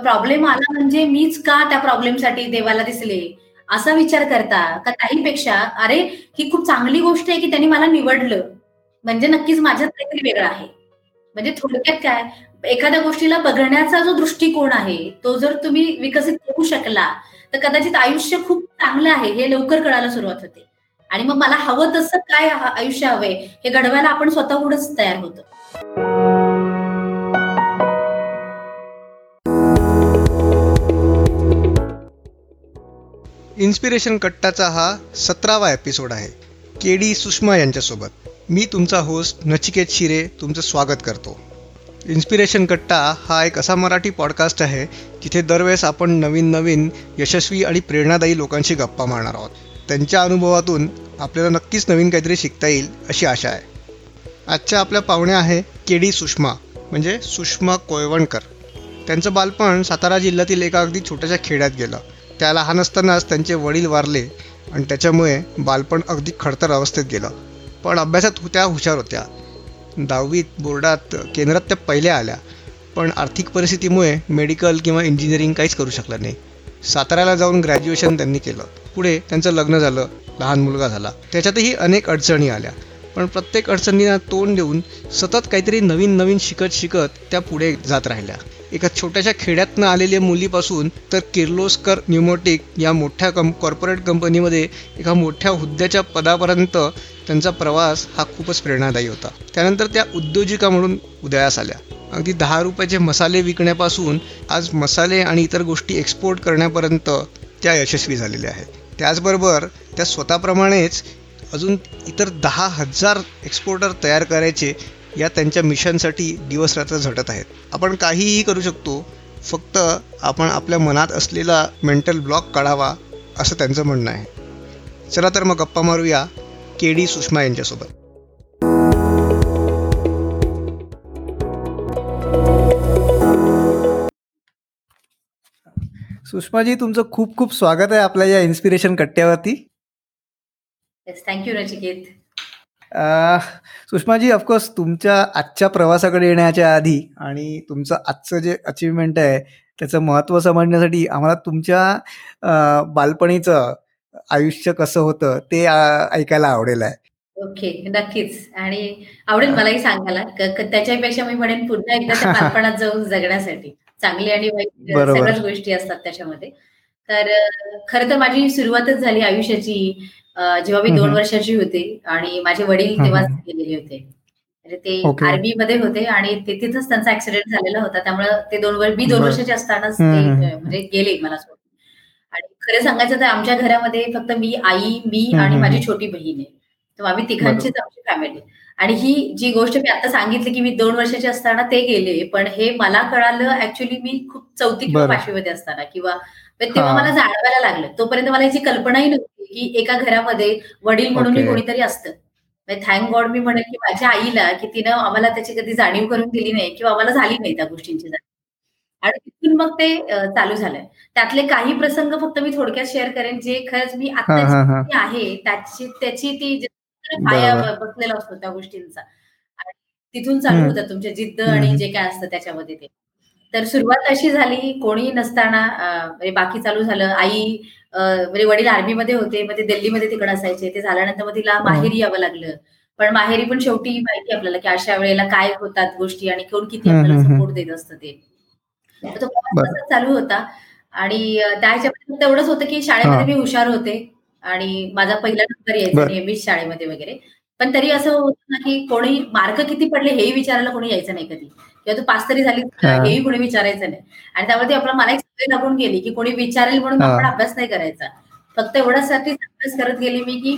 Problem आला म्हणजे मीच का त्या प्रॉब्लेमसाठी देवाला दिसले? असा विचार करता का काहीपेक्षा अरे ही खूप चांगली गोष्ट आहे की त्यांनी मला निवडलं. म्हणजे नक्कीच माझ्यात काहीतरी वेगळं आहे. म्हणजे थोडक्यात काय एखाद्या गोष्टीला बघण्याचा जो दृष्टिकोन आहे तो जर तुम्ही विकसित करू शकला तर कदाचित आयुष्य खूप चांगलं आहे हे लवकर कळायला सुरुवात होते. आणि मग मला हवं तसं काय आयुष्य हवंय हे घडवायला आपण स्वतःहूनच तयार होतो. इन्स्पिरेशन कट्टाचा हा सतरावा एपिसोड आहे. के डी सुषमा यांच्यासोबत. मी तुमचा होस्ट नचिकेत शिरे तुमचं स्वागत करतो. इन्स्पिरेशन कट्टा हा एक असा मराठी पॉडकास्ट आहे जिथे दरवेळेस आपण नवीन नवीन यशस्वी आणि प्रेरणादायी लोकांशी गप्पा मारणार आहोत. त्यांच्या अनुभवातून आपल्याला नक्कीच नवीन काहीतरी शिकता येईल अशी आशा आहे. आजच्या आपल्या पाहुण्या आहे के डी सुषमा म्हणजे सुषमा कोयवणकर. त्यांचं बालपण सातारा जिल्ह्यातील एका अगदी छोट्याशा खेड्यात गेलं. त्या लहान असतानाच त्यांचे वडील वारले आणि त्याच्यामुळे बालपण अगदी खडतर अवस्थेत गेलं. पण अभ्यासात त्या हुशार होत्या. दहावीत बोर्डात केंद्रात त्या पहिल्या आल्या. पण आर्थिक परिस्थितीमुळे मेडिकल किंवा इंजिनिअरिंग काहीच करू शकलं नाही. साताऱ्याला जाऊन ग्रॅज्युएशन त्यांनी केलं. पुढे त्यांचं लग्न झालं. लहान मुलगा झाला. त्याच्यातही अनेक अडचणी आल्या. पण प्रत्येक अडचणींना तोंड देऊन सतत काहीतरी नवीन नवीन शिकत शिकत त्या पुढे जात राहिल्या. एका छोट्याशा खेड्यातनं आलेल्या मुलीपासून तर किर्लोस्कर न्युमोटिक या मोठ्या कं कॉर्पोरेट कंपनीमध्ये एका मोठ्या हुद्द्याच्या पदापर्यंत त्यांचा प्रवास हा खूपच प्रेरणादायी होता. त्यानंतर त्या उद्योजिका म्हणून उदयास आल्या. अगदी दहा रुपयाचे मसाले विकण्यापासून आज मसाले आणि इतर गोष्टी एक्सपोर्ट करण्यापर्यंत त्या यशस्वी झालेल्या आहेत. त्याचबरोबर त्या स्वतःप्रमाणेच अजून इतर दहा हजार एक्सपोर्टर तयार करायचे या त्यांच्या मिशनसाठी दिवसरात्र झटत आहेत. आपण काहीही करू शकतो फक्त आपण आपल्या मनात असलेला मेंटल ब्लॉक काढावा असं त्यांचं म्हणणं आहे. चला तर मग गप्पा मारूया के डी सुषमा यांच्यासोबत. सुषमाजी तुमचं खूप खूप स्वागत आहे आपल्या या inspiration कट्ट्यावरती. Thank you Nachiket Sushmaji of course तुमच्या आजच्या प्रवासाकडे येण्याच्या आधी आणि तुमचं आजचं जे अचिव्हमेंट आहे त्याचं महत्त्व समजण्यासाठी आम्हाला तुमच्या बालपणीचं आयुष्य कसं होतं ते ऐकायला आवडेल आहे. ओके नक्कीच. आणि आवडेल मलाही सांगायला. त्याच्यापेक्षा मी म्हणेन पुन्हा एकदा त्या बालपणात जाऊन जगण्यासाठी. चांगली आणि वाईट सगळ्याच गोष्टी असतात त्याच्यामध्ये. तर खरं तर माझी सुरुवातच झाली आयुष्याची. जेव्हा मी दोन वर्षाची होते आणि माझे वडील तेव्हा गेलेले होते. म्हणजे ते आर्मी मध्ये होते आणि तिथेच त्यांचा ऍक्सिडेंट झालेला होता. त्यामुळे ते दोन वर्ष मी दोन वर्षाचे असतानाच म्हणजे गेले मला सोडून. आणि खरं सांगायचं तर आमच्या घरामध्ये फक्त मी आई मी आणि माझी छोटी बहीण आहे. तर आम्ही तिघांचीच आमची फॅमिली आणि ही जी गोष्ट मी आता सांगितली की मी दोन वर्षाचे असताना ते गेले पण हे मला कळालं ऍक्च्युली मी खूप चौथी किंवा पाचवीमध्ये असताना किंवा तेव्हा मला जाणवायला लागलं. तोपर्यंत मला याची कल्पनाही नव्हती. की एका घरामध्ये वडील म्हणून कोणीतरी असतं. थँक गॉड मी म्हणेन की माझ्या आईला की तिनं आम्हाला त्याची कधी जाणीव करून दिली नाही किंवा आम्हाला झाली नाही त्या गोष्टींची जाणीव. आणि तिथून मग ते चालू झालंय. त्यातले काही प्रसंग फक्त मी थोडक्यात शेअर करेन. जे खरंच मी आता आहे त्याची त्याची ती पाया बसलेला असतो त्या गोष्टींचा. आणि तिथून चालू होतं तुमच्या जिद्द आणि जे काय असतं त्याच्यामध्ये ते. तर सुरुवात अशी झाली कोणी नसताना म्हणजे बाकी चालू झालं आई म्हणजे वडील आर्मीमध्ये होते मग ते दिल्लीमध्ये तिकडे असायचे. ते झाल्यानंतर मग तिला माहेरी यावं लागलं. पण माहेरी पण शेवटी माहिती आपल्याला की अशा वेळेला काय होतात गोष्टी आणि कोण किती आपल्याला सपोर्ट देत असतं ते. तो चालू होता. आणि त्या ह्याच्यामध्ये तेवढंच होतं की शाळेमध्ये मी हुशार होते. आणि माझा पहिला नंबर यायचा नेहमीच शाळेमध्ये वगैरे. पण तरी असं होतं ना की कोणी मार्क किती पडले हेही विचारायला कोणी यायचं नाही कधी. किंवा तू पास तरी झाली हेही कोणी विचारायचं नाही. आणि त्यामध्ये आपला मला एक सवय लागून गेली की कोणी विचारेल म्हणून आपण अभ्यास नाही करायचा. फक्त एवढ्यासाठी अभ्यास करत गेली मी की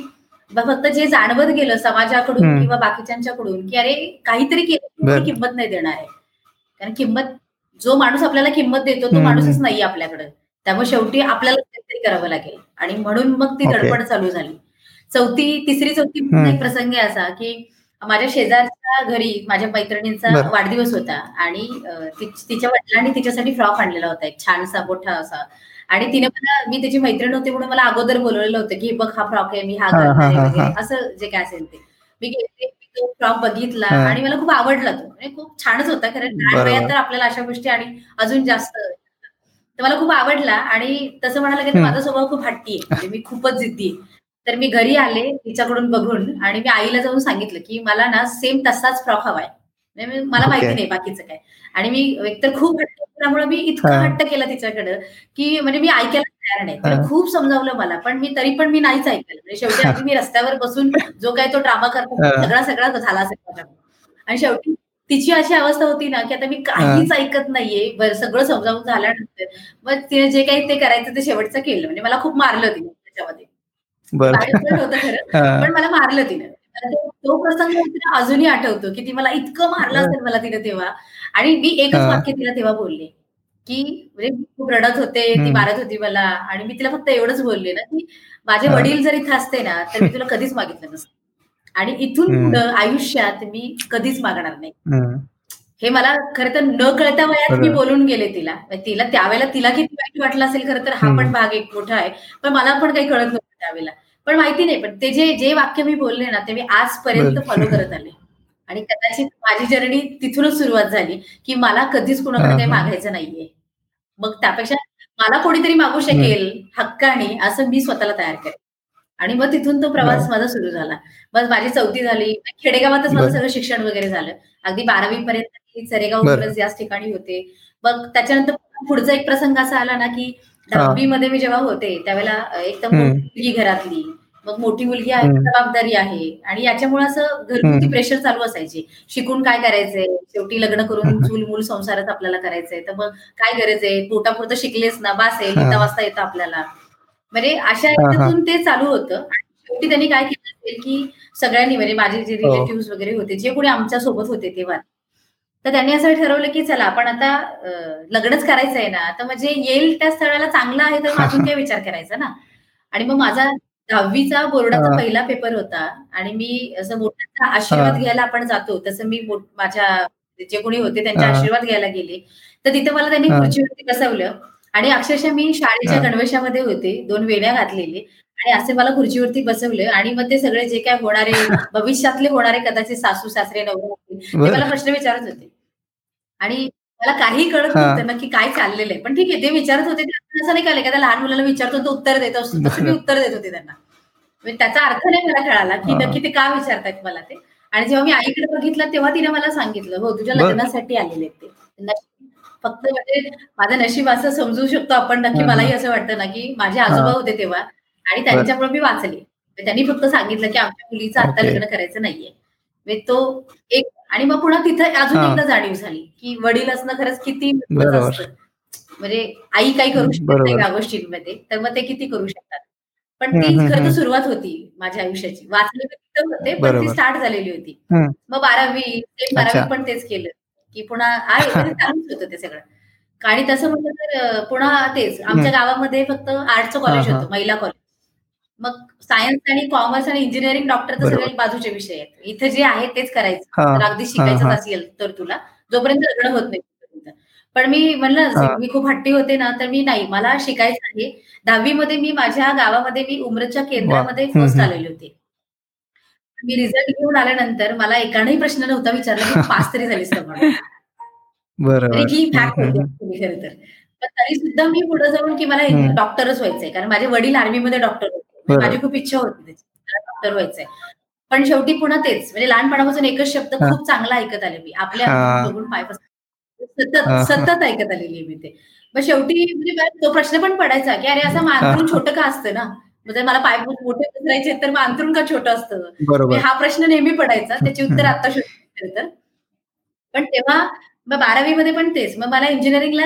फक्त जे जाणवत गेलं समाजाकडून किंवा बाकीच्यांच्याकडून की अरे काहीतरी केलं किंमत नाही देणार आहे. कारण किंमत जो माणूस आपल्याला किंमत देतो तो माणूसच नाही आपल्याकडे. त्यामुळे शेवटी आपल्याला काहीतरी करावं लागेल. आणि म्हणून मग ती धडपड चालू झाली. चौथी तिसरी चौथी एक प्रसंग असा की माझ्या शेजारच्या घरी माझ्या मैत्रिणींचा वाढदिवस होता आणि तिच्या वडिलांनी तिच्यासाठी फ्रॉक आणलेला होता एक छानसा मोठा असा. आणि तिने मला मी त्याची मैत्रीण होते म्हणून मला अगोदर बोलवलेलं होतं की बघ हा फ्रॉक आहे मी हा असं जे काय असेल ते. मी गेले तो फ्रॉक बघितला आणि मला खूप आवडला तो. म्हणजे खूप छानच होता कारण लहान वयात तर आपल्याला अशा गोष्टी आणि अजून जास्त तर मला खूप आवडला आणि तसं म्हणायला गेलं माझा स्वभाव खूप हट्टी आहे. म्हणजे मी खूपच जिद्दी आहे. तर मी घरी आले तिच्याकडून बघून आणि मी आईला जाऊन सांगितलं की मला ना सेम तसाच फ्रॉक हवाय. म्हणजे मला माहिती नाही बाकीचं काय. आणि मी एकतर खूप हट्ट त्यामुळे मी इतकं हट्ट केलं तिच्याकडं की म्हणजे मी ऐकायला तयार नाही. तिला खूप समजावलं मला पण मी तरी पण मी नाहीच ऐकलं. म्हणजे शेवटी अगदी मी रस्त्यावर बसून जो काय तो ड्रामा करतो सगळा सगळा झाला असेल आणि शेवटी तिची अशी अवस्था होती ना की आता मी काहीच ऐकत नाहीये. सगळं समजावून झाल्यानंतर मग तिने जे काही ते करायचं ते शेवटचं केलं. म्हणजे मला खूप मारलं तिने त्याच्यामध्ये. पण मला मारलं तिने. तो प्रसंग तिला अजूनही आठवतो की ती मला इतकं मारलं असेल मला तिने तेव्हा. आणि मी एकच वाक्य तिला तेव्हा बोलले की म्हणजे खूप रडत होते ती मारत होती मला. आणि मी तिला फक्त एवढंच बोलले ना की माझे वडील जर इथं असते ना तर मी तुला कधीच मागितलं नसतं. आणि इथून पुढं आयुष्यात मी कधीच मागणार नाही. हे. मला खरं तर न कळत्या वयात मी बोलून गेले तिला. तिला त्यावेळेला तिला किती वाईट वाटलं असेल खरं तर हा पण भाग एक मोठा आहे. पण मला पण काही कळत नव्हतं त्यावेळेला. पण माहिती नाही पण ते जे जे वाक्य मी बोलले ना ते मी आजपर्यंत फॉलो करत आले. आणि कदाचित माझी जर्नी तिथूनच सुरुवात झाली की मला कधीच कुणाकडे काही मागायचं नाहीये. मग त्यापेक्षा मला कोणीतरी मागू शकेल हक्काने असं मी स्वतःला तयार करेन. आणि मग तिथून तो प्रवास माझा सुरू झाला. मग माझी चौथी झाली. खेडेगावातच माझं सगळं शिक्षण वगैरे झालं. अगदी बारावी पर्यंत सरेगाव याच ठिकाणी होते. मग त्याच्यानंतर पुढचा एक प्रसंग असा आला ना की दहावी मध्ये मी जेव्हा होते त्यावेळेला एकदम मुलगी घरातली मग मोठी मुलगी आहे जबाबदारी आहे आणि याच्यामुळे असं घरगुती प्रेशर चालू असायचे. शिकून काय करायचंय? शेवटी लग्न करून चूल मूल संसारात आपल्याला करायचंय. तर मग काय गरज आहे पोटापुरतं शिकलेस ना बास आहे लिहिता वाजता येतं आपल्याला. म्हणजे अशा याच्यातून ते चालू होतं. आणि शेवटी त्यांनी काय केलं असेल की सगळ्यांनी म्हणजे माझे जे रिलेटिव्ह वगैरे होते जे कोणी आमच्यासोबत होते तेव्हा तर त्यांनी असं ठरवलं की चला आपण आता लग्नच करायचं आहे ना तर म्हणजे येईल त्या स्थळाला चांगलं आहे तर अजून काय विचार करायचा ना? आणि मग माझा दहावीचा बोर्डाचा पहिला पेपर होता आणि मी असं मोठ्यांचा आशीर्वाद घ्यायला आपण जातो तसं मी माझ्या जे कोणी होते त्यांचे आशीर्वाद घ्यायला गेले. तर तिथे मला त्यांनी खुर्चीवरती बसवलं आणि अक्षरशः मी शाळेच्या गणवेशामध्ये होते दोन वेण्या घातलेले आणि असे मला खुर्चीवरती बसवले आणि मग ते सगळे जे काय होणारे भविष्यातले होणारे कदाचित सासू सासरे नवरे ते मला प्रश्न विचारत होते. आणि मला काही कळत नव्हतं नक्की काय चाललेलं आहे. पण ठीक आहे ते विचारत होते असं नाही कळलं. का लहान मुलाला विचारतो तो उत्तर देत असतो. तसं मी उत्तर देत होते त्यांना. म्हणजे त्याचा अर्थ नाही मला कळाला की नक्की ते का विचारतात मला ते. आणि जेव्हा मी आईकडे बघितलं तेव्हा तिने मला सांगितलं हो तुझ्या लग्नासाठी आलेले ते. फक्त म्हणजे माझं नशीब असं समजू शकतो आपण नक्की मलाही असं वाटतं ना की माझे आजोबा होते तेव्हा आणि त्यांच्यामुळे मी वाचले. त्यांनी फक्त सांगितलं की आमच्या मुलीचं आता लग्न करायचं नाहीये. तो एक आणि मग पुन्हा तिथं अजून एकदा जाणीव झाली की वडील असणं खरंच किती असतं. म्हणजे आई काही करू शकत नाही या गोष्टींमध्ये तर मग ते किती करू शकतात? पण ती खरं तर सुरुवात होती माझ्या आयुष्याची. वाचले तिथं होते पण ती स्टार्ट झालेली होती. मग बारावी बारावी पण तेच केलं की पुन्हा आहे चालूच होतं ते सगळं. आणि तसं म्हटलं तर पुन्हा तेच. आमच्या गावामध्ये फक्त आर्टचं कॉलेज होतं महिला कॉलेज. मग सायन्स आणि कॉमर्स आणि इंजिनिअरिंग डॉक्टर तर सगळे बाजूचे विषय आहेत. इथे जे आहे तेच करायचं. तर अगदी शिकायचं असेल तर तुला. जोपर्यंत लग्न होत नाही पण मी म्हणलं मी खूप हट्टी होते ना तर मी नाही. मला शिकायचं आहे. दहावी मध्ये मी माझ्या गावामध्ये मी उमरच्या केंद्रामध्ये फर्स्ट आलेले होते. मी रिझल्ट घेऊन आल्यानंतर मला एकानेही प्रश्न नव्हता विचारला की पास तरी झालीस ही फॅक्ट होती खरं तर. तरी सुद्धा मी पुढे जाऊन की मला डॉक्टरच व्हायचंय. कारण माझे वडील आर्मीमध्ये डॉक्टर होते. माझी खूप इच्छा होती डॉक्टर व्हायचंय. पण शेवटी पुन्हा तेच म्हणजे लहानपणापासून एकच शब्द खूप चांगला ऐकत आले मी. आपल्या बघून पाय सतत सतत ऐकत आलेली मी ते. मग शेवटी म्हणजे तो प्रश्न पण पडायचा की अरे असं मानून छोटं का असतं ना? म्हणजे मला पाय मोठे पसरायचे तर मग अंतरून का छोटं असतं? हा प्रश्न नेहमी पडायचा. त्याची उत्तर आता शोध तर. पण तेव्हा मग बारावी मध्ये पण तेच. मग मला इंजिनिअरिंगला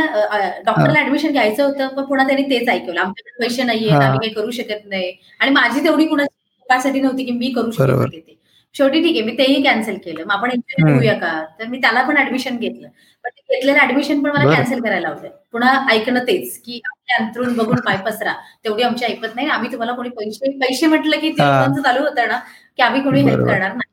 डॉक्टरला ऍडमिशन घ्यायचं होतं मग पुन्हा त्यांनी तेच ऐकवलं. आमच्याकडे पैसे नाहीये आम्ही काही करू शकत नाही. आणि माझी तेवढी कुणाची कॅपॅसिटी नव्हती की मी करू शकत होते शेवटी ठीक आहे मी तेही कॅन्सल केलं. मग आपण इंजिनिअरिंग घेऊया का? तर मी त्याला पण ऍडमिशन घेतलं. पण घेतलेलं ऍडमिशन पण मला कॅन्सल करायला लावलं पुन्हा ऐकणं तेच की आपल्या अंतरून बघून पाय पसरा. तेवढी आमची ऐकत नाही. आम्ही तुम्हाला कोणी पैसे पैसे म्हटलं की ते चालू होतं ना की आम्ही कोणी हेल्प करणार नाही.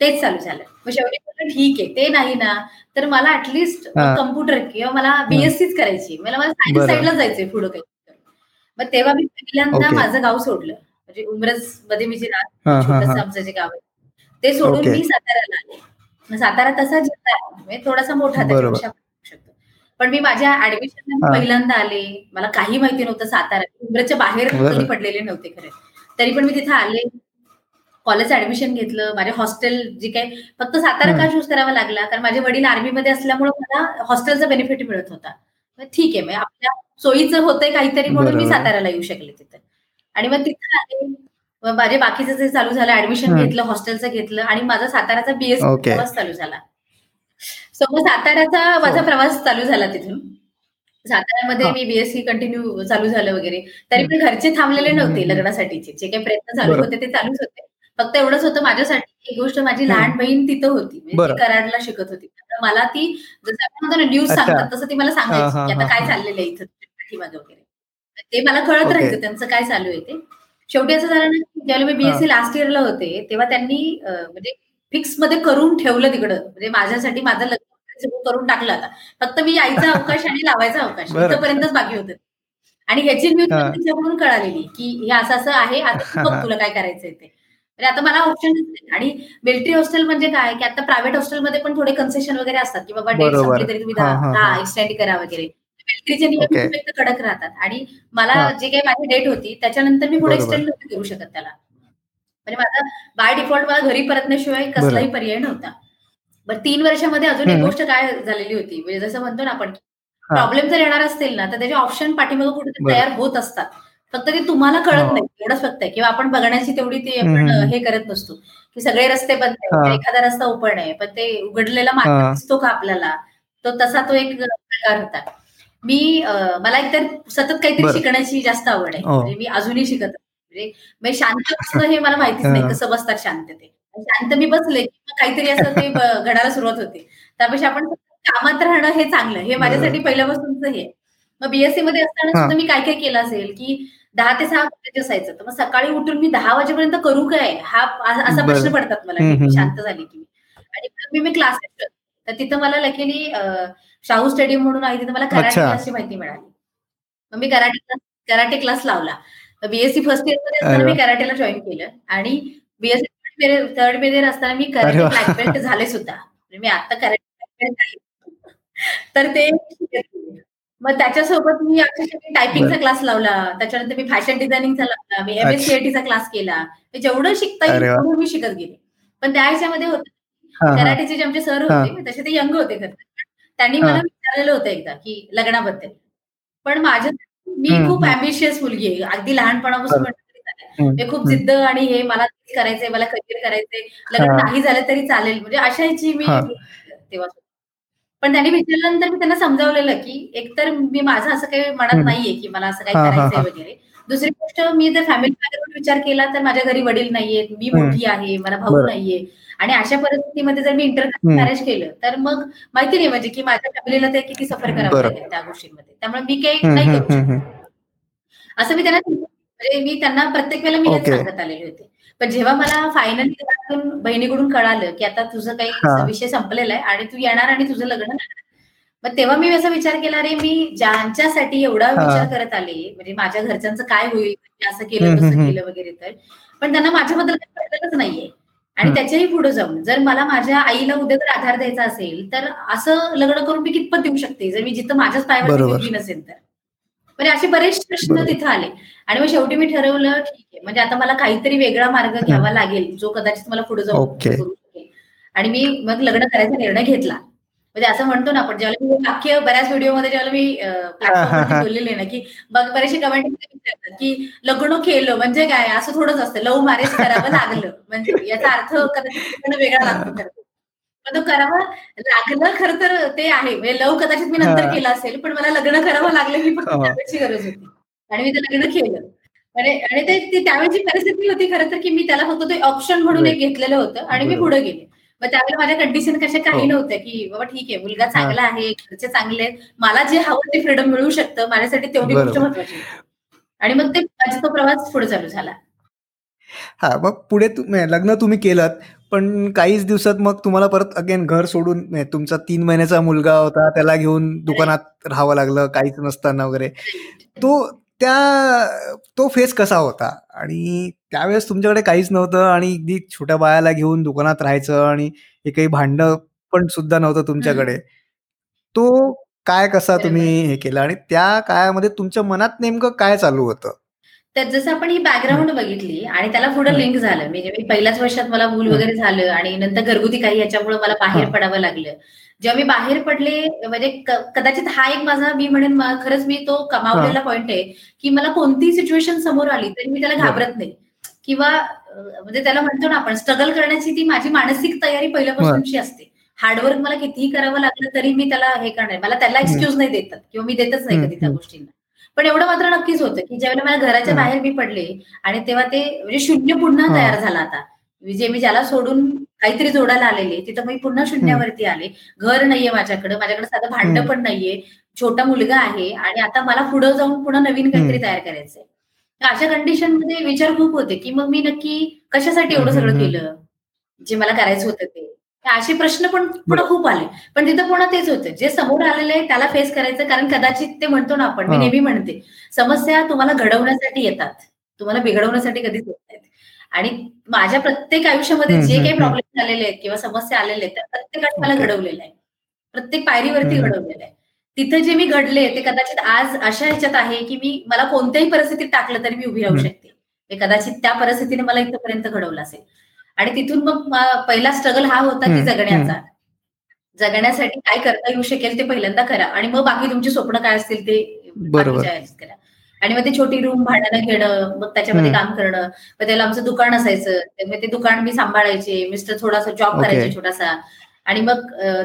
तेच चालू झालं. मग शेवटी ठीक आहे ते नाही ना तर मला ऍटलिस्ट कम्प्युटर किंवा मला बीएससीच करायची. मला मला सायन्स साईडला जायचंय पुढे काही. मग तेव्हा मी पहिल्यांदा माझं गाव सोडलं. म्हणजे उमरजमध्ये मी जे राहत आमचं जे गाव आहे ते सोडून मी साताऱ्याला आले. सातारा तसा जिल्हा आहे थोडासा मोठा शकतो. पण मी माझ्या ऍडमिशन पहिल्यांदा आले. मला काही माहिती नव्हतं सातारा. उमरेच्या बाहेर कधी पडलेले नव्हते खरे. तरी पण मी तिथे आले. कॉलेज ऍडमिशन घेतलं माझे हॉस्टेल जे काही फक्त सातारा का चूज करावा लागला? कारण माझे वडील आर्मीमध्ये असल्यामुळे मला हॉस्टेलचा बेनिफिट मिळत होता. ठीक आहे मग आपल्या सोयीचं होतंय काहीतरी म्हणून मी साताऱ्याला येऊ शकले तिथे. आणि मग तिथे आले माझे बाकीचं जे चालू झालं ऍडमिशन घेतलं हॉस्टेलचं घेतलं आणि माझा साताऱ्याचा बीएससी प्रवास चालू झाला. सो मग साताऱ्याचा माझा प्रवास चालू झाला तिथून. साताऱ्यामध्ये मी बीएससी कंटिन्यू चालू झालं वगैरे. तरी पण घरचे थांबलेले नव्हते लग्नासाठीचे. जे काही प्रयत्न चालू होते ते चालूच होते. फक्त एवढंच होतं माझ्यासाठी एक गोष्ट माझी लहान बहीण तिथं होती म्हणजे कराडला शिकत होती. मला ती जसं आपण म्हणतो ना न्यूज सांगतात तसं ती मला सांगायची की आता काय चाललेलं आहे इथं पाठीमागे वगैरे. ते मला कळत राहायचं त्यांचं काय चालू आहे ते. शेवटी असं झालं ना की ज्यावेळेला मी बीएससी लास्ट इयरला होते तेव्हा त्यांनी म्हणजे फिक्समध्ये करून ठेवलं तिकडं. म्हणजे माझ्यासाठी माझं लग्न करून टाकलं आता. फक्त मी यायचा अवकाश आणि लावायचा अवकाश. इथपर्यंतच बाकी होतं. आणि ह्याची न्यूज तिच्याकडून कळालेली की हे असं असं आहे आता तुला काय करायचंय ते. आता मला ऑप्शन आणि मिलिटरी हॉस्टेल म्हणजे काय? की आता प्रायव्हेट हॉस्टेलमध्ये पण थोडे कन्सेशन वगैरे असतात. की बाबा डेट संपली तरी तुम्ही एक्सटेंड करा वगैरे. मिलिटरीचे नियम कडक राहतात. आणि मला जे काही माझी डेट होती त्याच्यानंतर मी पुढे एक्सटेंड नव्हती करू शकत त्याला. म्हणजे माझा बाय डिफॉल्ट मला घरी परतण्याशिवाय कसलाही पर्याय नव्हता. बरं तीन वर्षामध्ये अजून एक गोष्ट काय झालेली होती? म्हणजे जसं म्हणतो ना आपण प्रॉब्लेम जर येणार असतील ना तर त्याचे ऑप्शन पाठीमागे कुठे तयार होत असतात. फक्त ते तुम्हाला कळत नाही एवढंच फक्त आहे. किंवा आपण बघण्याची तेवढी ती आपण हे करत नसतो. की सगळे रस्ते बंद आहेत एखादा रस्ता ओपन आहे पण ते उघडलेला मार्ग दिसतो का आपल्याला? तो तसा तो एक प्रकार होता. मी मला एकतर सतत काहीतरी शिकण्याची जास्त आवड आहे. म्हणजे मी अजूनही शिकत म्हणजे शांत बसणं हे मला माहितीच नाही कसं बसतात शांत ते शांत मी बसले की काहीतरी असं ते घडायला सुरुवात होते. त्यापेक्षा आपण कामात राहणं हे चांगलं. हे माझ्यासाठी पहिल्यापासूनच हे. मग बीएससी मध्ये असताना सुद्धा मी काय काय केलं असेल की दहा ते सहा कॉलेज असायचं. तर मग सकाळी उठून मी दहा वाजेपर्यंत करू काय? हा असा प्रश्न पडतात मला शांत झाली की आणि मी मी क्लासेस तर तिथं मला लकीली शाहू स्टेडियम म्हणून आहे तिथं मला कराटे क्लासची माहिती मिळाली. मग मी कराटे क्लास कराटे क्लास लावला. बीएससी फर्स्ट इयरमध्ये असताना मी कराटेला जॉईन केलं. आणि बीएससी थर्ड इयर असताना मी कराटे ब्लॅक बेल्ट झाले सुद्धा. म्हणजे मी आता कराटे तर ते मग त्याच्यासोबत मी अक्षरशः टायपिंगचा क्लास लावला. त्याच्यानंतर मी फॅशन डिझायनिंगचा लावला. मी एम एस क्लास केला. जेवढं शिकता येईल मी शिकत गेले. पण त्या ह्याच्यामध्ये होतं कराटेचे जे आमचे सर होते तसे ते यंग होते खरं त्यांनी मला विचारलेलं होतं एकदा की लग्नाबद्दल. पण माझ्या मी खूप अम्बिशियस मुलगी आहे. अगदी लहानपणापासून मी खूप जिद्द आणि हे मला करायचंय मला करिअर करायचंय. लग्न नाही झालं तरी चालेल. म्हणजे अशाची मी तेव्हा पण त्यांनी विचारल्यानंतर मी त्यांना समजावलेलं की एकतर मी माझं असं काही मनात नाहीये की मला असं काही करायचंय वगैरे. दुसरी गोष्ट मी जर फॅमिली बॅकग्राऊंड विचार केला तर माझ्या घरी वडील नाहीयेत मी मोठी आहे मला भाऊ नाहीये. आणि अशा परिस्थितीमध्ये जर मी इंटरनॅशनल मॅरेज केलं तर मग माहिती नाही म्हणजे की माझ्या फॅमिलीला ते किती सफर करावं लागेल त्या गोष्टींमध्ये. त्यामुळे मी काही नाही करू शकत. असं मी त्यांना म्हणजे मी त्यांना प्रत्येक वेळेला मी सांगत आलेले होते. पण जेव्हा मला फायनली बहिणीकडून कळालं की आता तुझं काही विषय संपलेला आहे आणि तू येणार आणि तुझं लग्न मग तेव्हा मी असा विचार केला रे मी ज्यांच्यासाठी एवढा विचार करत आले म्हणजे माझ्या घरच्यांचं काय होईल? असं केलं तसं केलं वगैरे तर. पण त्यांना माझ्याबद्दल काही कळतच नाहीये. आणि त्याच्याही पुढे जाऊन जर मला माझ्या आईला उद्या जर आधार द्यायचा असेल तर असं लग्न करून मी कितपत देऊ शकते? जर मी जिथं माझ्याच पायावर नसेल तर. म्हणजे असे बरेच प्रश्न तिथं आले. आणि मग शेवटी मी ठरवलं ठीक आहे. म्हणजे आता मला काहीतरी वेगळा मार्ग घ्यावा लागेल जो कदाचित मला पुढे जाऊ करू शकेल. आणि मी मग लग्न करायचा निर्णय घेतला. म्हणजे असं म्हणतो ना आपण ज्यावेळेला मी वाक्य बऱ्याच व्हिडिओमध्ये ज्यावेळेला मी बोललेले ना की बरेचसे कमेंट विचारतात की लग्न केलं म्हणजे काय? असं थोडंच असतं. लव्ह मॅरेज करावं लागलं. म्हणजे याचा अर्थ कदाचित वेगळा लागतो तो करावा लागलं खरं तर ते आहे. म्हणजे लव कदाचित मी नंतर केलं असेल पण मला लग्न करावं लागलं ही फक्त त्यावेळेची गरज होती. आणि मी ते लग्न केलं. आणि ते त्यावेळेची परिस्थिती होती खरं तर की मी त्याला फक्त ते ऑप्शन म्हणून एक घेतलेलं होतं आणि मी पुढे गेले. मग त्यावेळेला माझ्या कंडिशन कशा काही नव्हत्या की बाबा ठीक आहे मुलगा चांगला आहे घरचे चांगले आहेत. मला जे हवं ते फ्रीडम मिळू शकतं. माझ्यासाठी तेवढी गोष्ट महत्वाची आणि मग ते माझा तो प्रवास पुढे चालू झाला. हा मग पुढे लग्न तुम्ही केलं पण काहीच दिवसात मग तुम्हाला परत अगेन घर सोडून तुमचा तीन महिन्याचा मुलगा होता त्याला घेऊन दुकानात राहावं लागलं काहीच नसताना वगैरे. तो त्या तो फेस कसा होता? आणि त्यावेळेस तुमच्याकडे काहीच नव्हतं आणि अगदी छोट्या बायाला घेऊन दुकानात राहायचं आणि हे काही भांड पण सुद्धा नव्हतं तुमच्याकडे. तो काय कसा तुम्ही हे केलं? आणि त्या काळामध्ये तुमच्या मनात नेमकं काय चालू होतं? तर जसं आपण ही बॅकग्राऊंड बघितली आणि त्याला पुढे लिंक झालं म्हणजे मी पहिल्याच वर्षात मला मूल वगैरे झालं आणि नंतर घरगुती काही याच्यामुळे मला बाहेर पडावं लागलं. जेव्हा मी बाहेर पडले म्हणजे कदाचित हा एक माझा मी म्हणेन खरंच मी तो कमावलेला पॉइंट आहे की मला कोणतीही सिच्युएशन समोर आली तरी मी त्याला घाबरत नाही. किंवा म्हणजे त्याला म्हणतो ना आपण स्ट्रगल करण्याची ती माझी मानसिक तयारी पहिल्यापासूनची असते. हार्डवर्क मला कितीही करावं लागलं तरी मी त्याला हे करणार मला त्याला एक्सक्यूज नाही देतात किंवा मी देतच नाही कधी त्या गोष्टींना. पण एवढं मात्र नक्कीच होतं की ज्यावेळेला मला घराच्या बाहेर मी पडले आणि तेव्हा ते म्हणजे शून्य पुन्हा तयार झाला आता. जे मी ज्याला सोडून काहीतरी जोडायला आलेले तिथं मी पुन्हा शून्यावरती आले. घर नाहीये माझ्याकडे माझ्याकडे साधं भांड पण नाहीये छोटा मुलगा आहे आणि आता मला पुढे जाऊन पुन्हा नवीन काहीतरी तयार करायचंय. अशा कंडिशनमध्ये विचार खूप होते की मग मी नक्की कशासाठी एवढं सगळं केलं? जे मला करायचं होतं ते. असे प्रश्न पण पुढे खूप आले. पण तिथं पुन्हा तेच होतं. जे समोर आलेलं आहे त्याला फेस करायचं कारण कदाचित ते म्हणतो ना आपण मी नेहमी म्हणते समस्या तुम्हाला घडवण्यासाठी येतात. तुम्हाला बिघडवण्यासाठी कधीच येत नाहीत. आणि माझ्या प्रत्येक आयुष्यामध्ये जे काही प्रॉब्लेम आलेले आहेत किंवा समस्या आलेल्या आहेत त्या प्रत्येकाने मला घडवलेलं आहे प्रत्येक पायरीवरती घडवलेलं आहे तिथे जे मी घडले ते कदाचित आज अशा ह्याच्यात आहे की मी मला कोणत्याही परिस्थितीत टाकलं तरी मी उभी राहू शकते. कदाचित त्या परिस्थितीने मला इथपर्यंत घडवलं असेल. आणि तिथून मग पहिला स्ट्रगल हा होता की जगण्याचा. जगण्यासाठी काय करता येऊ शकेल ते पहिल्यांदा करा. आणि मग बाकी तुमची स्वप्न काय असतील ते करा. आणि मग ते छोटी रूम भाड्यानं घेणं मग त्याच्यामध्ये काम करणं मग त्याला आमचं दुकान असायचं. ते दुकान मी सांभाळायचे मिस्टर थोडासा जॉब करायचे छोटासा आणि मग